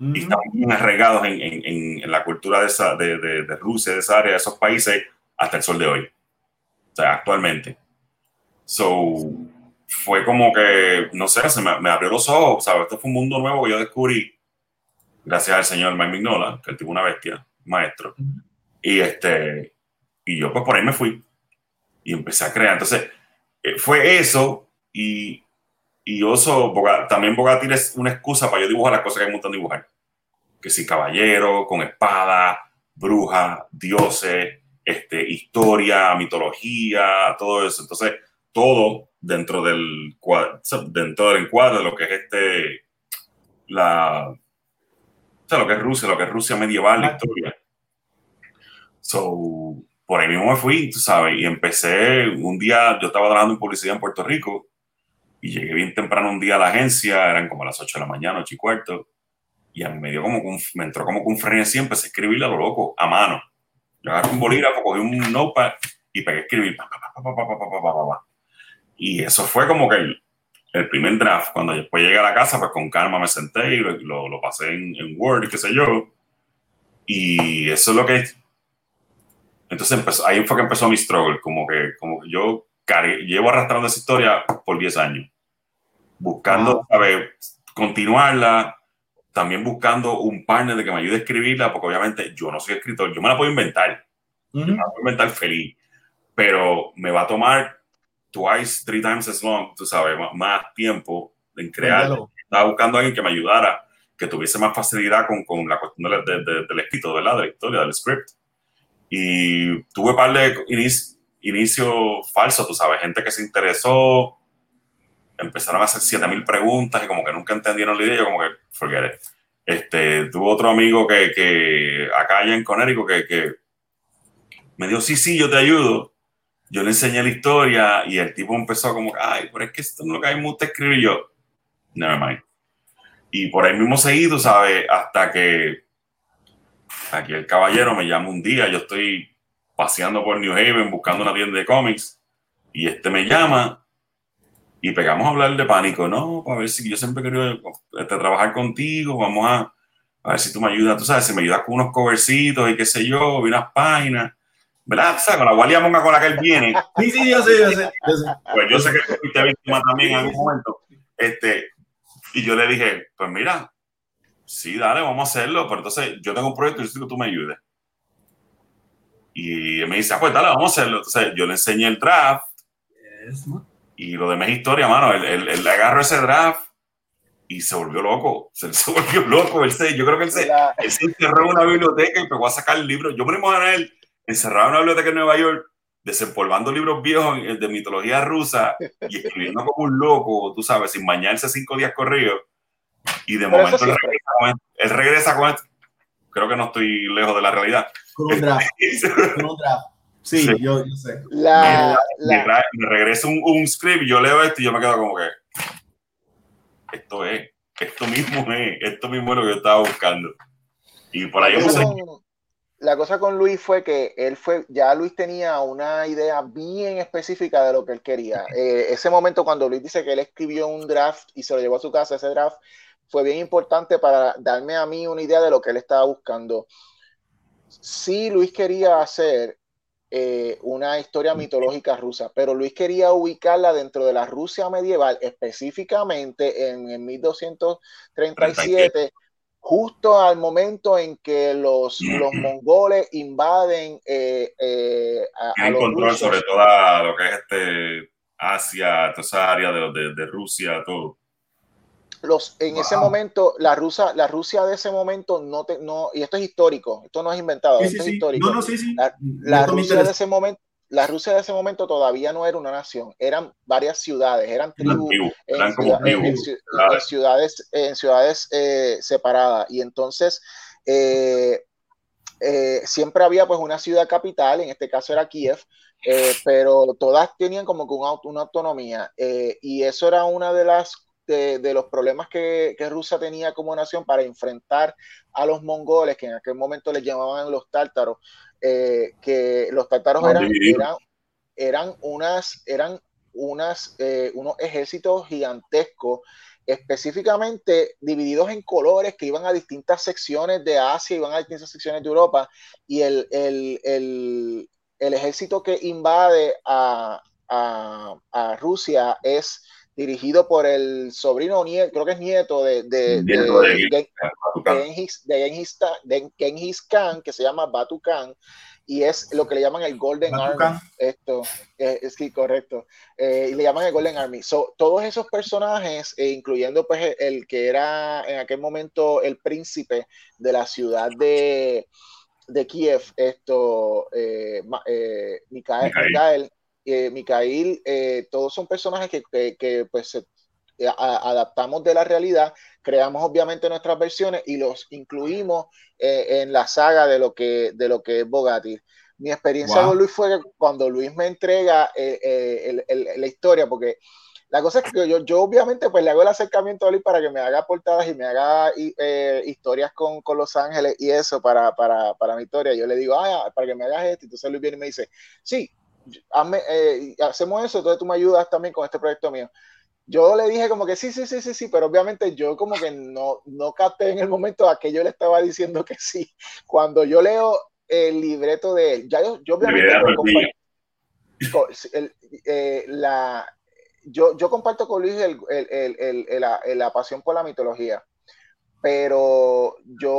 D: Y mm. están bien arraigados en, en, en, la cultura de, esa, de, de, de, Rusia, de esa área, de esos países, hasta el sol de hoy. O sea, actualmente. So, fue como que, no sé, se me, me abrió los ojos, ¿sabes? Esto fue un mundo nuevo que yo descubrí gracias al señor Mike Mignola, que él tuvo una bestia, maestro. Y, este, y yo pues por ahí me fui y empecé a crear. Entonces, eh, fue eso y, y Oso, también Bogatir es una excusa para yo dibujar las cosas que hay un montón de dibujar. Que si caballero, con espada, bruja, dioses, este, historia, mitología, todo eso. Entonces, todo dentro del, dentro del encuadre de lo que es este, la, o sea, lo que es Rusia, lo que es Rusia medieval, la historia. So, por ahí mismo me fui, tú sabes, y empecé un día, yo estaba trabajando en publicidad en Puerto Rico y llegué bien temprano un día a la agencia, eran como las 8 de la mañana, 8 y cuarto, y a mí me dio como, me entró como con un frenesí, empecé a escribirle a lo loco, a mano. Yo agarré un bolígrafo, cogí un notepad y pegué a escribir. y eso fue como que el, el, primer draft. Cuando después llegué a la casa, pues con calma me senté y lo, lo, pasé en, en Word qué sé yo. Y eso es lo que entonces empezó, ahí fue que empezó mi struggle, como que, como que yo llevo arrastrando esa historia por 10 años, buscando, continuarla, también buscando un partner de que me ayude a escribirla, porque obviamente yo no soy escritor, yo me la puedo inventar, me la puedo inventar feliz, pero me va a tomar twice, three times as long, tú sabes, más, tiempo en crear. Estaba buscando a alguien que me ayudara, que tuviese más facilidad con, con la cuestión del escrito, ¿verdad? de la historia, del script. Y tuve par de inicio falsos, tú sabes, gente que se interesó, empezaron a hacer 7000 preguntas y como que nunca entendieron la idea, yo como que, forget it. Este, tuve otro amigo que, que acá allá en Conérico que, que me dijo, sí, sí, yo te ayudo. Yo le enseñé la historia y el tipo empezó como, ay, pero es que esto no es lo que hay mucho escribir yo, never mind. Y por ahí mismo seguido, ¿sabes? Hasta que Aquí el caballero me llama un día, yo estoy paseando por New Haven buscando una tienda de cómics y este me llama y pegamos a hablar de pánico, no, para ver si yo siempre quiero este, trabajar contigo, vamos a, a, ver si tú me ayudas, tú sabes, si me ayudas con unos covercitos y qué sé yo, unas páginas, ¿verdad? O sea, con la guardia monga con la que él viene.
B: Sí, sí, yo sé, yo sé.
D: Pues yo sé que fuiste víctima también en algún momento. Este, y yo le dije, pues mira, sí, dale, vamos a hacerlo, pero entonces yo tengo un proyecto y yo que tú me ayudes. Y me dice, ah, pues dale, vamos a hacerlo. Entonces yo le enseñé el draft y lo demás es historia, mano. Él, él, le agarró ese draft y se volvió loco. Se, se volvió loco. Él se, yo creo que él se, él se encerró en una biblioteca y pegó a sacar libros. Yo me imagino a él encerrado en una biblioteca en Nueva York desempolvando libros viejos de mitología rusa y escribiendo como un loco, tú sabes, sin bañarse cinco días corridos y de momento él regresa, con esto, Creo que no estoy lejos de la realidad.
B: Con un draft. con un draft. Sí, Yo, yo, sé.
D: La, me, me, regresa un, un, script, yo leo esto y yo me quedo como que esto es, esto mismo es, esto mismo es lo que yo estaba buscando. Y por ahí
A: la cosa con Luis fue que él fue, ya Luis tenía una idea bien específica de lo que él quería. Eh, ese momento cuando Luis dice que él escribió un draft y se lo llevó a su casa, ese draft fue bien importante para darme a mí una idea de lo que él estaba buscando. Sí, Luis quería hacer eh, una historia mitológica rusa, pero Luis quería ubicarla dentro de la Rusia medieval, específicamente en, el 1237, justo al momento en que los, los mongoles invaden
D: eh, eh, a, control sobre toda lo que es este Asia, toda esa área de, de Rusia, todo
A: los en ese momento la Rusia la Rusia de ese momento no te no y esto es histórico esto no es inventado esto es histórico. La, Rusia de ese momento la Rusia de ese momento todavía no era una nación eran varias ciudades eran tribus en, ciudades en ciudades eh, separadas. Y entonces eh, eh, siempre había pues una ciudad capital en este caso era Kiev pero todas tenían como que una, una autonomía y eso era una de las de, los problemas que, Rusia tenía como nación para enfrentar a los mongoles, que en aquel momento les llamaban los tártaros, eh, que los tártaros eran, eran, unas, eran unas, eh, unos ejércitos gigantescos específicamente divididos en colores que iban a distintas secciones de Asia, iban a distintas secciones de Europa, y el, el, ejército que invade a, a Rusia es dirigido por el sobrino nieto, creo que es nieto de, de, de, Genghis, Khan, que se llama Batu Khan, y es lo que le llaman el Golden Army. Esto, eh, sí, correcto. Eh, y le llaman el Golden Army. So, todos esos personajes, eh, incluyendo pues el que era en aquel momento el príncipe de la ciudad de, de Kiev, esto, Mikael eh, Mikhail, eh, todos son personajes que, pues eh, adaptamos de la realidad, creamos obviamente nuestras versiones y los incluimos en la saga de lo que, de lo que es Bogati. Mi experiencia con Luis fue cuando Luis me entrega la historia, porque la cosa es que yo, yo obviamente pues le hago el acercamiento a Luis para que me haga portadas y me haga historias con, Los Ángeles y eso para, para, para, mi historia. Yo le digo, ah, para que me hagas esto. Entonces Luis viene y me dice, sí, eh, hacemos eso, entonces tú me ayudas también con este proyecto mío. Yo le dije como que sí, sí, sí, sí, sí, pero obviamente yo como que no, no capté en el momento a que yo le estaba diciendo que sí. Cuando yo leo el libreto de él, ya yo, yo obviamente eh, la, yo, yo comparto con Luis el, el, el, la pasión por la mitología, pero yo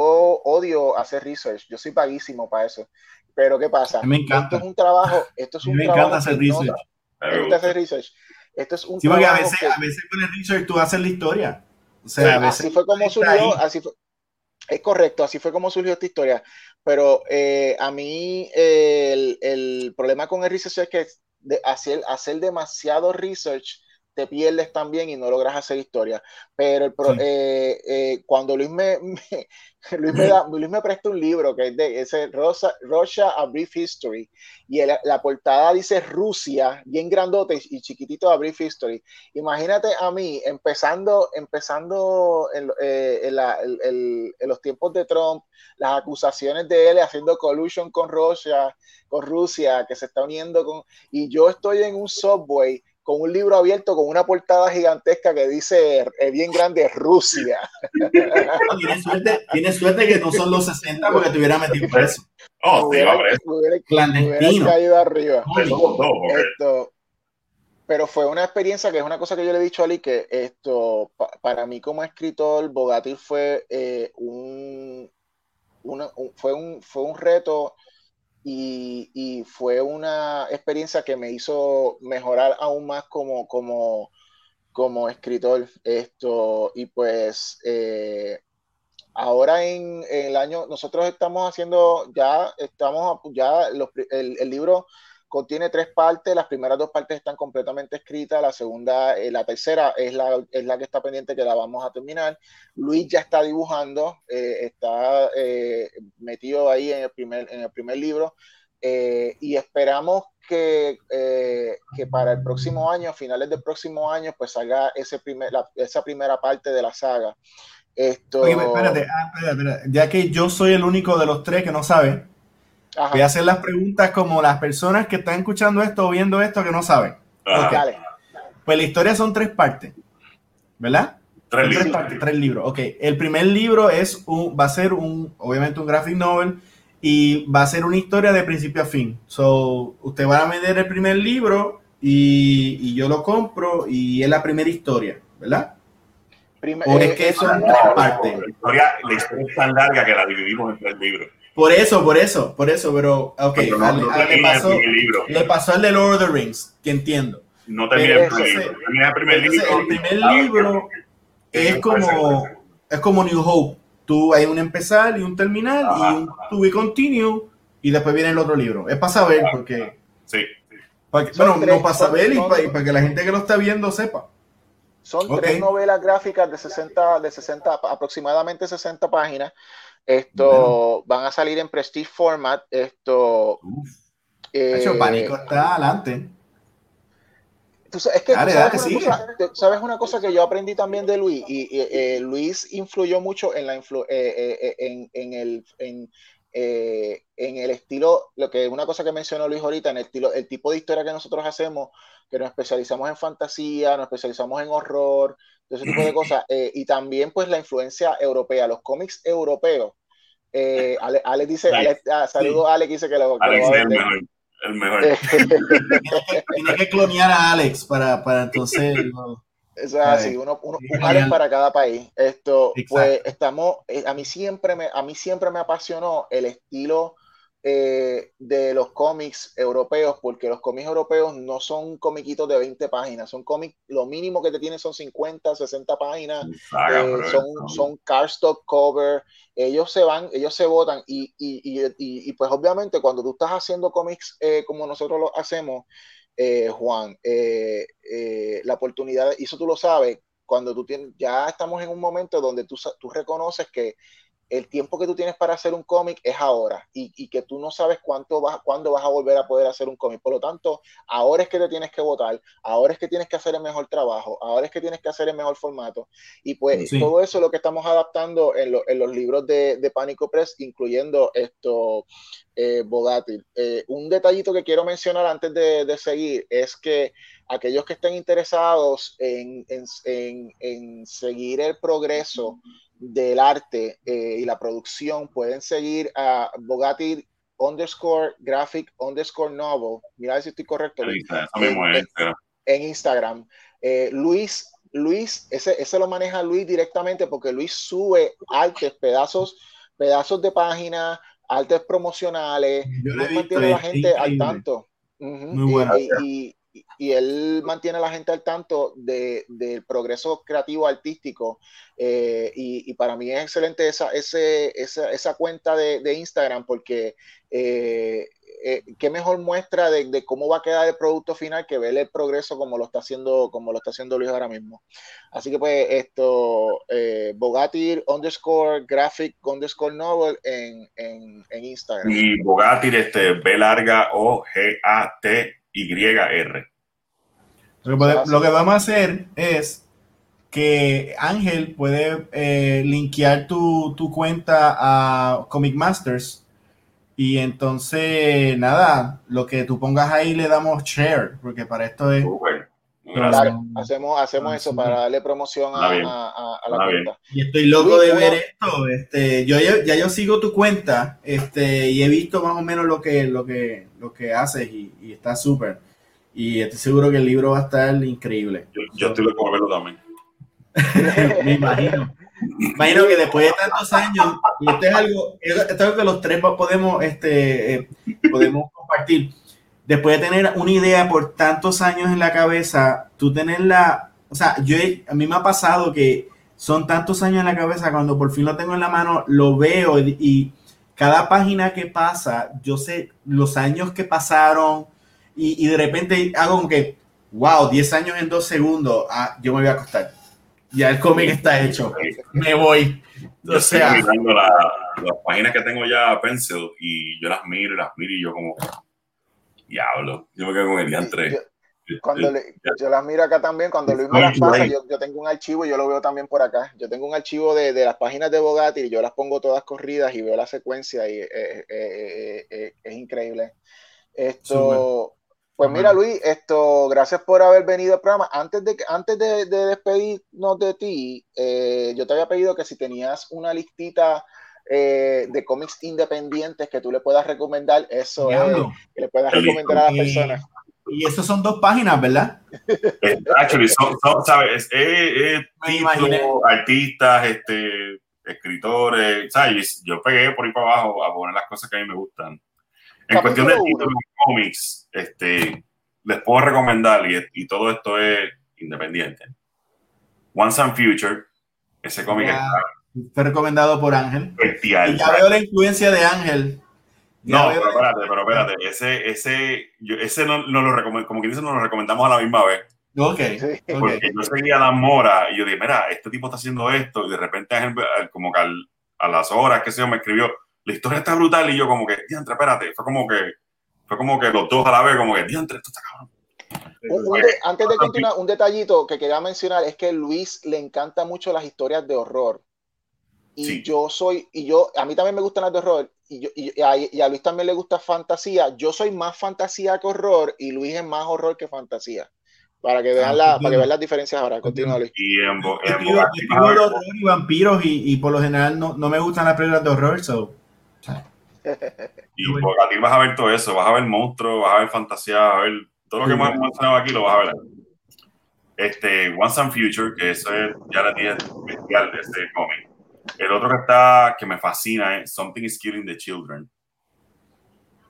A: odio hacer research, yo soy paguísimo para eso. Pero ¿qué pasa?
B: Me encanta.
A: Esto es un trabajo, esto es un
B: me
A: trabajo
B: encanta hacer research.
A: me gusta hacer research. Esto es un
B: sí, porque a veces, a veces con el research tú haces la historia. O sea, a veces
A: así fue como surgió, así fue, es correcto, así fue como surgió esta historia. Pero eh, a mí el, el, problema con el research es que de hacer, hacer demasiado research te pierdes también y no logras hacer historia. Pero el eh, eh, cuando Luis me, Luis, me da, Luis me presta un libro que es de ese Rosa, Russia A Brief History y la portada dice Rusia, bien grandote y chiquitito A Brief History. Imagínate a mí empezando, empezando en, eh, en, los tiempos de Trump, las acusaciones de él haciendo collusion con Rusia, con Rusia, que se está uniendo con... Y yo estoy en un subway con un libro abierto con una portada gigantesca que dice eh, bien grande Rusia.
B: tienes, suerte, tienes suerte que no son los 60 porque te hubiera metido preso.
D: Oh, hubiera,
B: Clandestino.
A: caído arriba. Esto, pero fue una experiencia que es una cosa que yo le he dicho a Ali que esto para mí como escritor Bogatir fue eh, un, fue un fue un reto y, fue una experiencia que me hizo mejorar aún más como, como, como escritor. Esto, y pues eh, ahora en, el año, nosotros estamos haciendo, ya estamos, ya el, el libro contiene tres partes, las primeras dos partes están completamente escritas, la segunda, eh, la tercera es la, es la que está pendiente que la vamos a terminar. Luis ya está dibujando, eh, está eh, metido ahí en el primer, en el primer libro y esperamos que, que, para el próximo año, finales del próximo año, pues salga ese primer, esa primera parte de la saga. Esto...
B: Oye, espérate, ah, espérate, espérate, ya que yo soy el único de los tres que no sabe, Voy a hacer las preguntas como las personas que están escuchando esto o viendo esto que no saben. Pues la historia son tres partes, ¿verdad?
D: Tres, libros.
B: Partes, tres libros. Ok, el primer libro es un, va a ser un, obviamente un graphic novel y va a ser una historia de principio a fin. So, usted va a vender el primer libro y, y yo lo compro y es la primera historia, ¿verdad?
A: o es
B: eh, que son tres partes.
D: La historia, la historia es tan larga que la dividimos en tres libros.
B: Por eso, por eso, por eso, pero, ok, pero no, no le, pasó, le pasó al de Lord of the Rings, que entiendo.
D: No termina el primer libro. el primer libro.
B: El primer libro es como, es como New Hope. Tú hay un empezar y un terminal y un to be continue y después viene el otro libro. Es para saber porque...
D: Sí.
B: bueno, no para saber y para, que la gente que lo está viendo sepa.
A: Son tres novelas gráficas de 60, de 60, aproximadamente 60 páginas esto van a salir en Prestige Format. Esto.
B: Eh, pánico está adelante.
A: es que sabes, una cosa, sabes, una cosa, que yo aprendí también de Luis, y, eh, Luis influyó mucho en, la influ eh, en, en, el, en, en, el estilo, lo que una cosa que mencionó Luis ahorita, en el, estilo, el tipo de historia que nosotros hacemos, que nos especializamos en fantasía, nos especializamos en horror, ese tipo de cosas. Eh, y también, pues, la influencia europea, los cómics europeos. Eh, Alex, dice, ah, saludos a Alex, dice que lo,
D: Alex es el mejor. El mejor.
B: tiene, que, clonear a Alex para, para entonces.
A: es así, uno, uno, un para cada país. Esto, pues, estamos, eh, a mí siempre me, a mí siempre me apasionó el estilo eh, de los cómics europeos, porque los cómics europeos no son comiquitos de 20 páginas, son cómics, lo mínimo que te tienen son 50, 60 páginas, eh, son, son cardstock cover, ellos se van, ellos se votan y, y, y, y pues obviamente cuando tú estás haciendo cómics eh, como nosotros lo hacemos, Juan, la oportunidad, y eso tú lo sabes, cuando tú tienes, ya estamos en un momento donde tú, tú reconoces que el tiempo que tú tienes para hacer un cómic es ahora y, que tú no sabes cuánto vas, cuándo vas a volver a poder hacer un cómic. Por lo tanto, ahora es que te tienes que votar, ahora es que tienes que hacer el mejor trabajo, ahora es que tienes que hacer el mejor formato. Y pues todo eso es lo que estamos adaptando en, los libros de, de, Pánico Press, incluyendo esto, eh, Bogati. Eh, un detallito que quiero mencionar antes de, seguir es que aquellos que estén interesados en, en seguir el progreso, del arte eh, y la producción, pueden seguir a Bogati underscore graphic underscore novel. Mira si estoy correcto. en, Instagram. Eh, Luis, Luis, ese, ese lo maneja Luis directamente porque Luis sube artes, pedazos, pedazos de página, artes promocionales. Luis mantiene a la gente al tanto.
B: Muy bueno
A: y, y él mantiene a la gente al tanto de, del progreso creativo artístico eh, y, para mí es excelente esa, esa, esa cuenta de, de, Instagram porque eh, eh, qué mejor muestra de, cómo va a quedar el producto final que ver el progreso como lo está haciendo como lo está haciendo Luis ahora mismo. Así que pues esto Bogatir underscore graphic underscore novel en, en, en Instagram.
D: Y Bogatir este B larga O G A T y-R.
B: Lo que, vamos a hacer es que Ángel puede eh, linkear tu, cuenta a Comic Masters. Y entonces nada, lo que tú pongas ahí le damos share, porque para esto es...
A: hacemos, hacemos eso para darle promoción a, la cuenta.
B: Y estoy loco de ver esto. Este, yo ya, yo sigo tu cuenta, este, y he visto más o menos lo que, lo que, lo que haces y, y está súper. Y estoy seguro que el libro va a estar increíble.
D: Yo, estoy loco de verlo también.
B: Me imagino. Imagino que después de tantos años, y esto es algo, esto es que los tres podemos, este, eh, podemos compartir. Después de tener una idea por tantos años en la cabeza, tú tenerla, o sea, yo, a mí me ha pasado que son tantos años en la cabeza, cuando por fin lo tengo en la mano, lo veo y cada página que pasa, yo sé los años que pasaron, y, de repente hago como que, wow, 10 años en 2 segundos, ah, yo me voy a acostar. Ya el cómic está hecho, me voy.
D: Yo estoy mirando las páginas que tengo ya Pencil y yo las miro y las miro y yo como, diablo, yo me quedo con el día
A: Cuando yo las miro acá también, cuando Luis me las pasa, yo, yo, tengo un archivo, yo lo veo también por acá. Yo tengo un archivo de, de las páginas de Bogatti y yo las pongo todas corridas y veo la secuencia y eh, eh, eh, es increíble. Esto, pues mira, Luis, esto, gracias por haber venido al programa. Antes de, antes de, despedirnos de ti, yo te había pedido que si tenías una listita eh, de cómics independientes que tú le puedas recomendar, eso es, que le puedas recomendar a las personas.
B: Y eso son dos páginas, ¿verdad?
D: Actually, son, ¿sabes? Es, artistas, este, escritores, ¿sabes? Yo pegué por ahí para abajo a poner las cosas que a mí me gustan. En cuestión de títulos de cómics, este, les puedo recomendar, y, y, todo esto es independiente. Once and Future, ese cómic está
B: fue recomendado por Ángel. Y ya veo la influencia de Ángel.
D: no, pero espérate, pero espérate. Ese, ese, yo, ese no, no, lo recomendamos, como que dice, nos lo recomendamos a la misma vez.
B: Ok.
D: Porque yo seguía a la Mora y yo dije, mira, este tipo está haciendo esto. Y de repente, Ángel, como que a las horas, que se yo, me escribió, la historia está brutal. Y yo, como que, diantre, espérate. Fue como que, fue como que los dos a la vez, como que, diantre, esto está cabrón.
A: antes de continuar, un detallito que quería mencionar es que Luis le encanta mucho las historias de horror. Y yo soy, y yo, a mí también me gustan las de horror, y, yo, y, a, Luis también le gusta fantasía. Yo soy más fantasía que horror, y Luis es más horror que fantasía. Para que vean, ah, la, para que vean las diferencias ahora. Continúa, Luis.
D: Y en,
B: y vampiros, y, y, por lo general no, no me gustan las películas de horror, so.
D: y por a ti vas a ver todo eso, vas a ver monstruos, vas a ver fantasía, vas a ver todo lo que hemos mencionado aquí, lo vas a ver. Este, Once and Future, que eso es ya la tiene especial de este cómic el otro que está, que me fascina es Something is Killing the Children.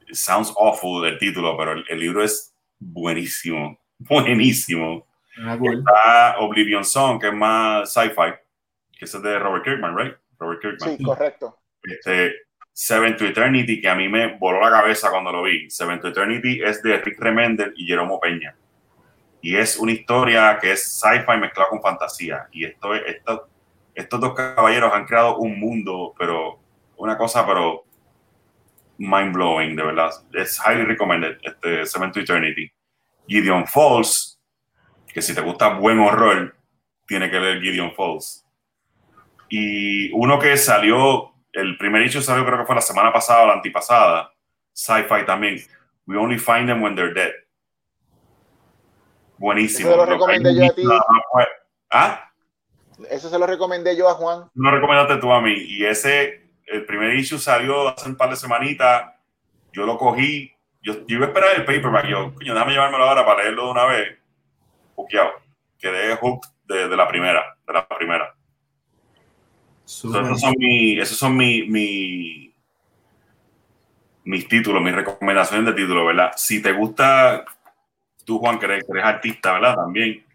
D: It sounds awful el título, pero el, libro es buenísimo, buenísimo. Ah, está Oblivion Song, que es más sci-fi, que es de Robert Kirkman, right? Robert Kirkman.
A: Sí, correcto.
D: Este, Seven to Eternity, que a mí me voló la cabeza cuando lo vi. Seven to Eternity es de Rick Remender y Jeromo Peña. Y es una historia que es sci-fi mezclada con fantasía. Y esto es, esto, estos dos caballeros han creado un mundo, pero una cosa, pero mind blowing, de verdad. Es highly recommended, este Cement to Eternity. Gideon Falls, que si te gusta buen horror, tiene que leer Gideon Falls. Y uno que salió, el primer hecho salió creo que fue la semana pasada o la antipasada, sci-fi también. We only find them when they're dead. Buenísimo.
A: lo recomendé yo a ti.
D: ¿Ah?
A: Eso se lo recomendé yo a Juan.
D: No recomendaste tú a mí. Y ese, el primer issue salió hace un par de semanitas. Yo lo cogí. Yo, iba a esperar el paperback. Yo, coño, déjame llevármelo ahora para leerlo de una vez. Buqueado. Quedé hooked de, de, la primera. De la primera. esos son, mi, esos son mi, mi, mis títulos, mis recomendaciones de título, ¿verdad? Si te gusta, tú, Juan, que eres, que eres artista, ¿verdad? También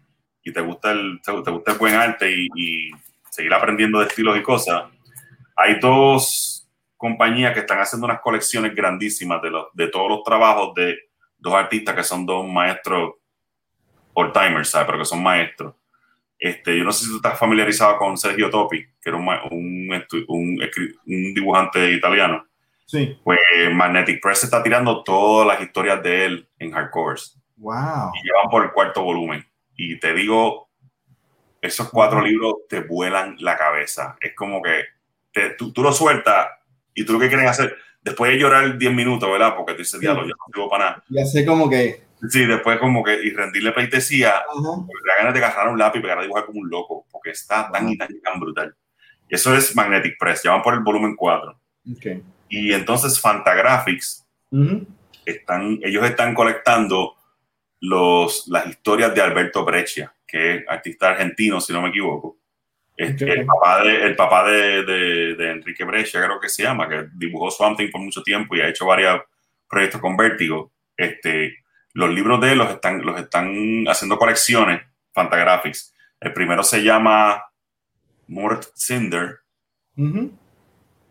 D: y te gusta el, te, gusta el buen arte y, seguir aprendiendo de estilos y cosas, hay dos compañías que están haciendo unas colecciones grandísimas de, los, de todos los trabajos de dos artistas que son dos maestros all timers, ¿sabes? Pero que son maestros. Este, yo no sé si tú estás familiarizado con Sergio Topi, que era un, un, un, dibujante italiano.
B: Sí.
D: Pues Magnetic Press está tirando todas las historias de él en hardcores.
B: Wow.
D: Y llevan por el cuarto volumen. Y te digo, esos cuatro libros te vuelan la cabeza. Es como que tú, tú, lo sueltas y tú lo que quieres hacer, después de llorar 10 minutos, ¿verdad? Porque tú dices, diablo, yo no tengo para nada.
B: Ya sé como que...
D: Sí, después como que, y rendirle pleitesía, la ganas de agarrar un lápiz y pegar a dibujar como un loco, porque está tan y tan, tan brutal. Eso es Magnetic Press, ya van por el volumen 4.
B: Okay.
D: Y entonces Fantagraphics, están, ellos están colectando los, las historias de Alberto Breccia, que es artista argentino, si no me equivoco. El papá, de, el papá de, de, Enrique Breccia, creo que se llama, que dibujó Swamp Thing por mucho tiempo y ha hecho varios proyectos con Vértigo. Este, los libros de él los están, los están haciendo colecciones, Fantagraphics. El primero se llama Mort Cinder.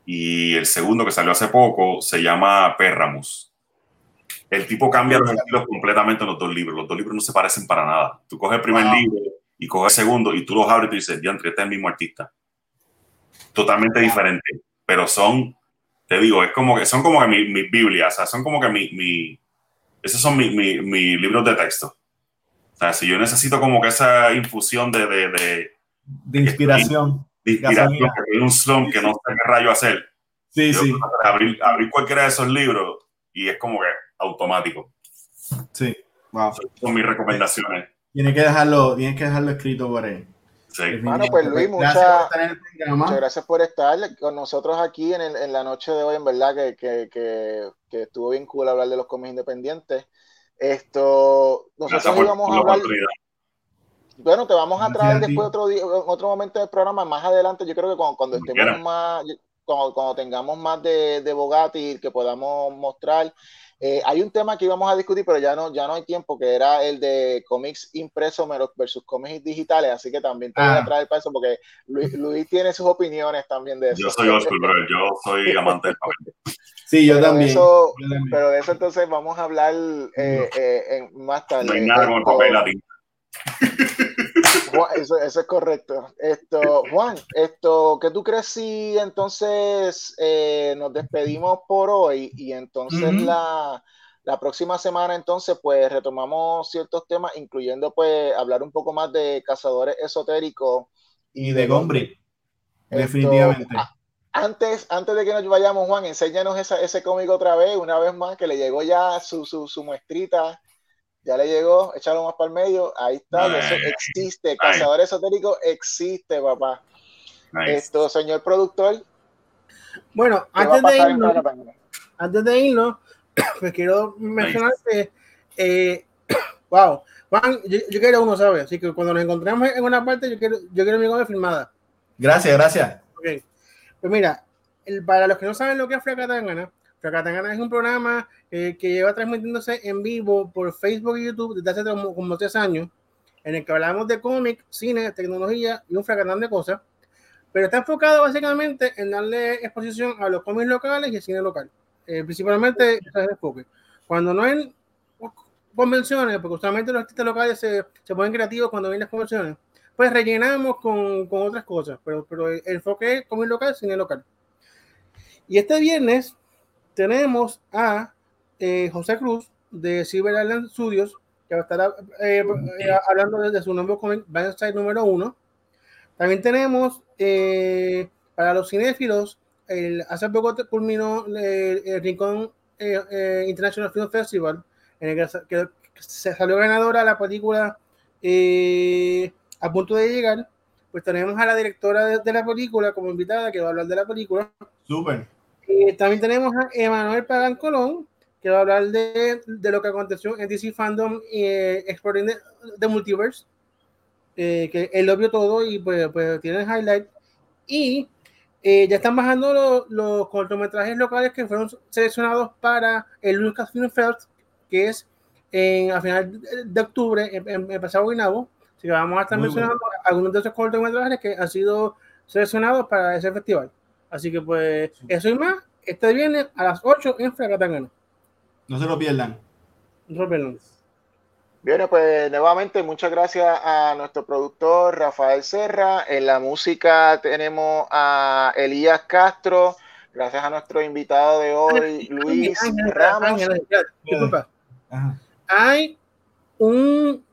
D: Y el segundo, que salió hace poco, se llama Perramus. El tipo cambia los estilos completamente en los dos libros. Los dos libros no se parecen para nada. Tú coges el primer libro y coges el segundo y tú los abres y tú dices, diantre, este es el mismo artista. Totalmente diferente. Pero son, te digo, es como que son como que mis mi Biblias, o sea, son como que mi, mi esos son mis mi, libros de texto. O sea, si yo necesito como que esa infusión de... De, de,
B: de inspiración.
D: De inspiración, que hay un slump que no sé qué rayo hacer.
B: Sí, sí.
D: Abrir, abrir cualquiera de esos libros y es como que automático.
B: Sí, wow.
D: Son mis recomendaciones.
B: Tienes que dejarlo, tienes que dejarlo escrito por ahí.
A: Bueno, pues Luis, muchas gracias por estar con nosotros aquí en, en, la noche de hoy, en verdad que, que, que, estuvo bien cool hablar de los cómics independientes. Esto, nosotros íbamos a hablar... Bueno, te vamos a traer después otro día, otro momento del programa, más adelante, yo creo que cuando, cuando estemos más, cuando, cuando, tengamos más de, de Bogatti que podamos mostrar, eh, hay un tema que íbamos a discutir, pero ya no, ya no hay tiempo, que era el de cómics impresos versus cómics digitales, así que también te voy a ah. traer para eso, porque Luis, tiene sus opiniones también de eso.
D: Yo soy Oscar, pero yo soy amante del papel.
B: Sí, yo también.
A: Pero de eso entonces vamos a hablar eh, eh, en, más tarde.
D: No hay nada como el papel latín.
A: eso, eso, es correcto. Esto, Juan, esto, ¿qué tú crees si entonces eh, nos despedimos por hoy y entonces la, la, próxima semana entonces pues retomamos ciertos temas, incluyendo pues hablar un poco más de cazadores esotéricos
B: y, de Gombre, definitivamente.
A: Antes, antes de que nos vayamos, Juan, enséñanos ese cómic otra vez, una vez más, que le llegó ya su, su, su muestrita ya le llegó, échalo más para el medio, ahí está, eso existe, cazador esotérico existe, papá. Esto, señor productor.
C: Bueno, antes de, irnos, antes de irnos, pues quiero mencionar que, eh, wow, Juan, yo, quiero uno, ¿sabes? Así que cuando nos encontremos en una parte, yo quiero, yo quiero mi copia filmada.
B: Gracias, gracias.
C: Ok, pues mira, el, para los que no saben lo que es Fracatangana, Fracatangana es un programa eh, que lleva transmitiéndose en vivo por Facebook y YouTube desde hace como, tres años, en el que hablamos de cómic, cine, tecnología y un fracatán de cosas, pero está enfocado básicamente en darle exposición a los cómics locales y el cine local. Eh, principalmente. Cuando no hay convenciones, porque usualmente los artistas locales se, se ponen creativos cuando vienen las convenciones, pues rellenamos con, con otras cosas, pero, pero el enfoque es cómic local, cine local. Y este viernes tenemos a eh, José Cruz de Cyber Island Studios, que va a estar eh, eh, hablando desde su nuevo cómic Side número uno. También tenemos para los cinéfilos, el, hace poco culminó el, Rincón International Film Festival, en el que, se salió ganadora la película A punto de llegar. Pues tenemos a la directora de, de la película como invitada que va a hablar de la película.
B: Súper.
C: También tenemos a Emanuel Pagan Colón, quiero hablar de, de, lo que aconteció en DC Fandom eh, Exploring the, Multiverse, eh, que él lo vio todo y pues, pues tiene el highlight. Y eh, ya están bajando los, los, cortometrajes locales que fueron seleccionados para el Lucasfilm Fest, que es en, a final de octubre, en, el pasado Guinabo. Así que vamos a estar mencionando algunos de esos cortometrajes que han sido seleccionados para ese festival. Así que pues eso y más, este viene a las 8 en Fracatangana.
B: No se lo pierdan.
C: No se
A: Bien, pues nuevamente muchas gracias a nuestro productor Rafael Serra. En la música tenemos a Elías Castro. Gracias a nuestro invitado de hoy, Luis Ramos.
C: Hay un,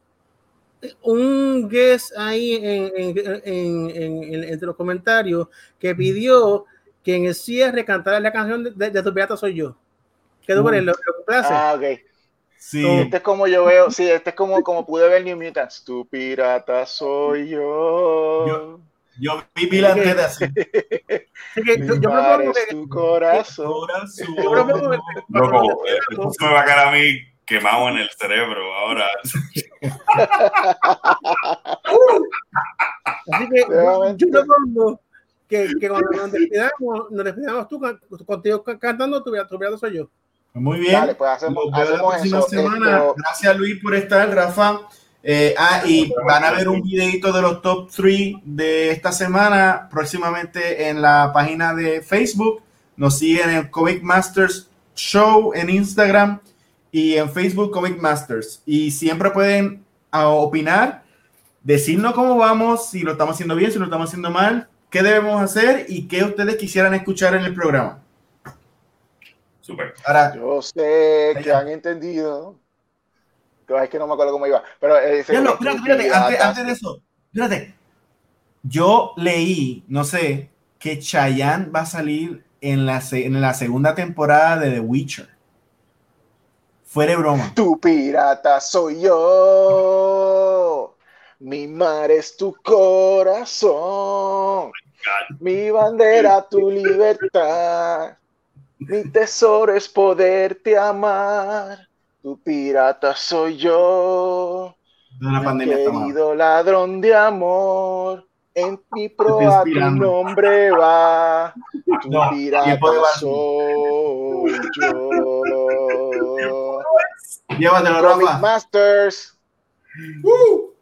C: un guest ahí en, en, en, entre los comentarios que pidió que en el cierre cantara la canción de, de, Tu Pirata Soy Yo. ¿Quedó por el lo,
A: Ah, ok. Sí. Este es como yo veo, sí, este es como, como pude ver New Mutants. Tu pirata soy yo.
B: Yo, yo vi Bill antes de así.
A: yo, yo propongo que, tu corazón.
D: corazón. Yo propongo que, Loco, esto se me va a quedar a mí quemado en el cerebro ahora.
C: Así que yo, propongo que, que cuando nos despidamos, nos despidamos tú contigo cantando, tu, pirata soy yo.
B: Muy bien.
A: pues hacemos, hacemos
B: semana. Gracias Luis por estar, Rafa. Eh, ah, y van a ver un videito de los top 3 de esta semana próximamente en la página de Facebook. Nos siguen en Comic Masters Show en Instagram y en Facebook Comic Masters. Y siempre pueden ah, opinar, decirnos cómo vamos, si lo estamos haciendo bien, si lo estamos haciendo mal, qué debemos hacer y qué ustedes quisieran escuchar en el programa.
D: Super.
A: Ahora, yo sé que han entendido. Es que no me acuerdo cómo iba. Pero eh,
B: espérate, espérate, antes, de eso, espérate. Yo leí, no sé, que Chayanne va a salir en la, en la segunda temporada de The Witcher. Fuera broma.
A: Tu pirata soy yo. Mi mar es tu corazón, mi bandera tu libertad, mi tesoro es poderte amar, tu pirata soy yo, mi querido ladrón de amor, en mi proa tu nombre va, tu pirata soy yo.
B: Llévatelo, Rafa.
A: Masters. Uh.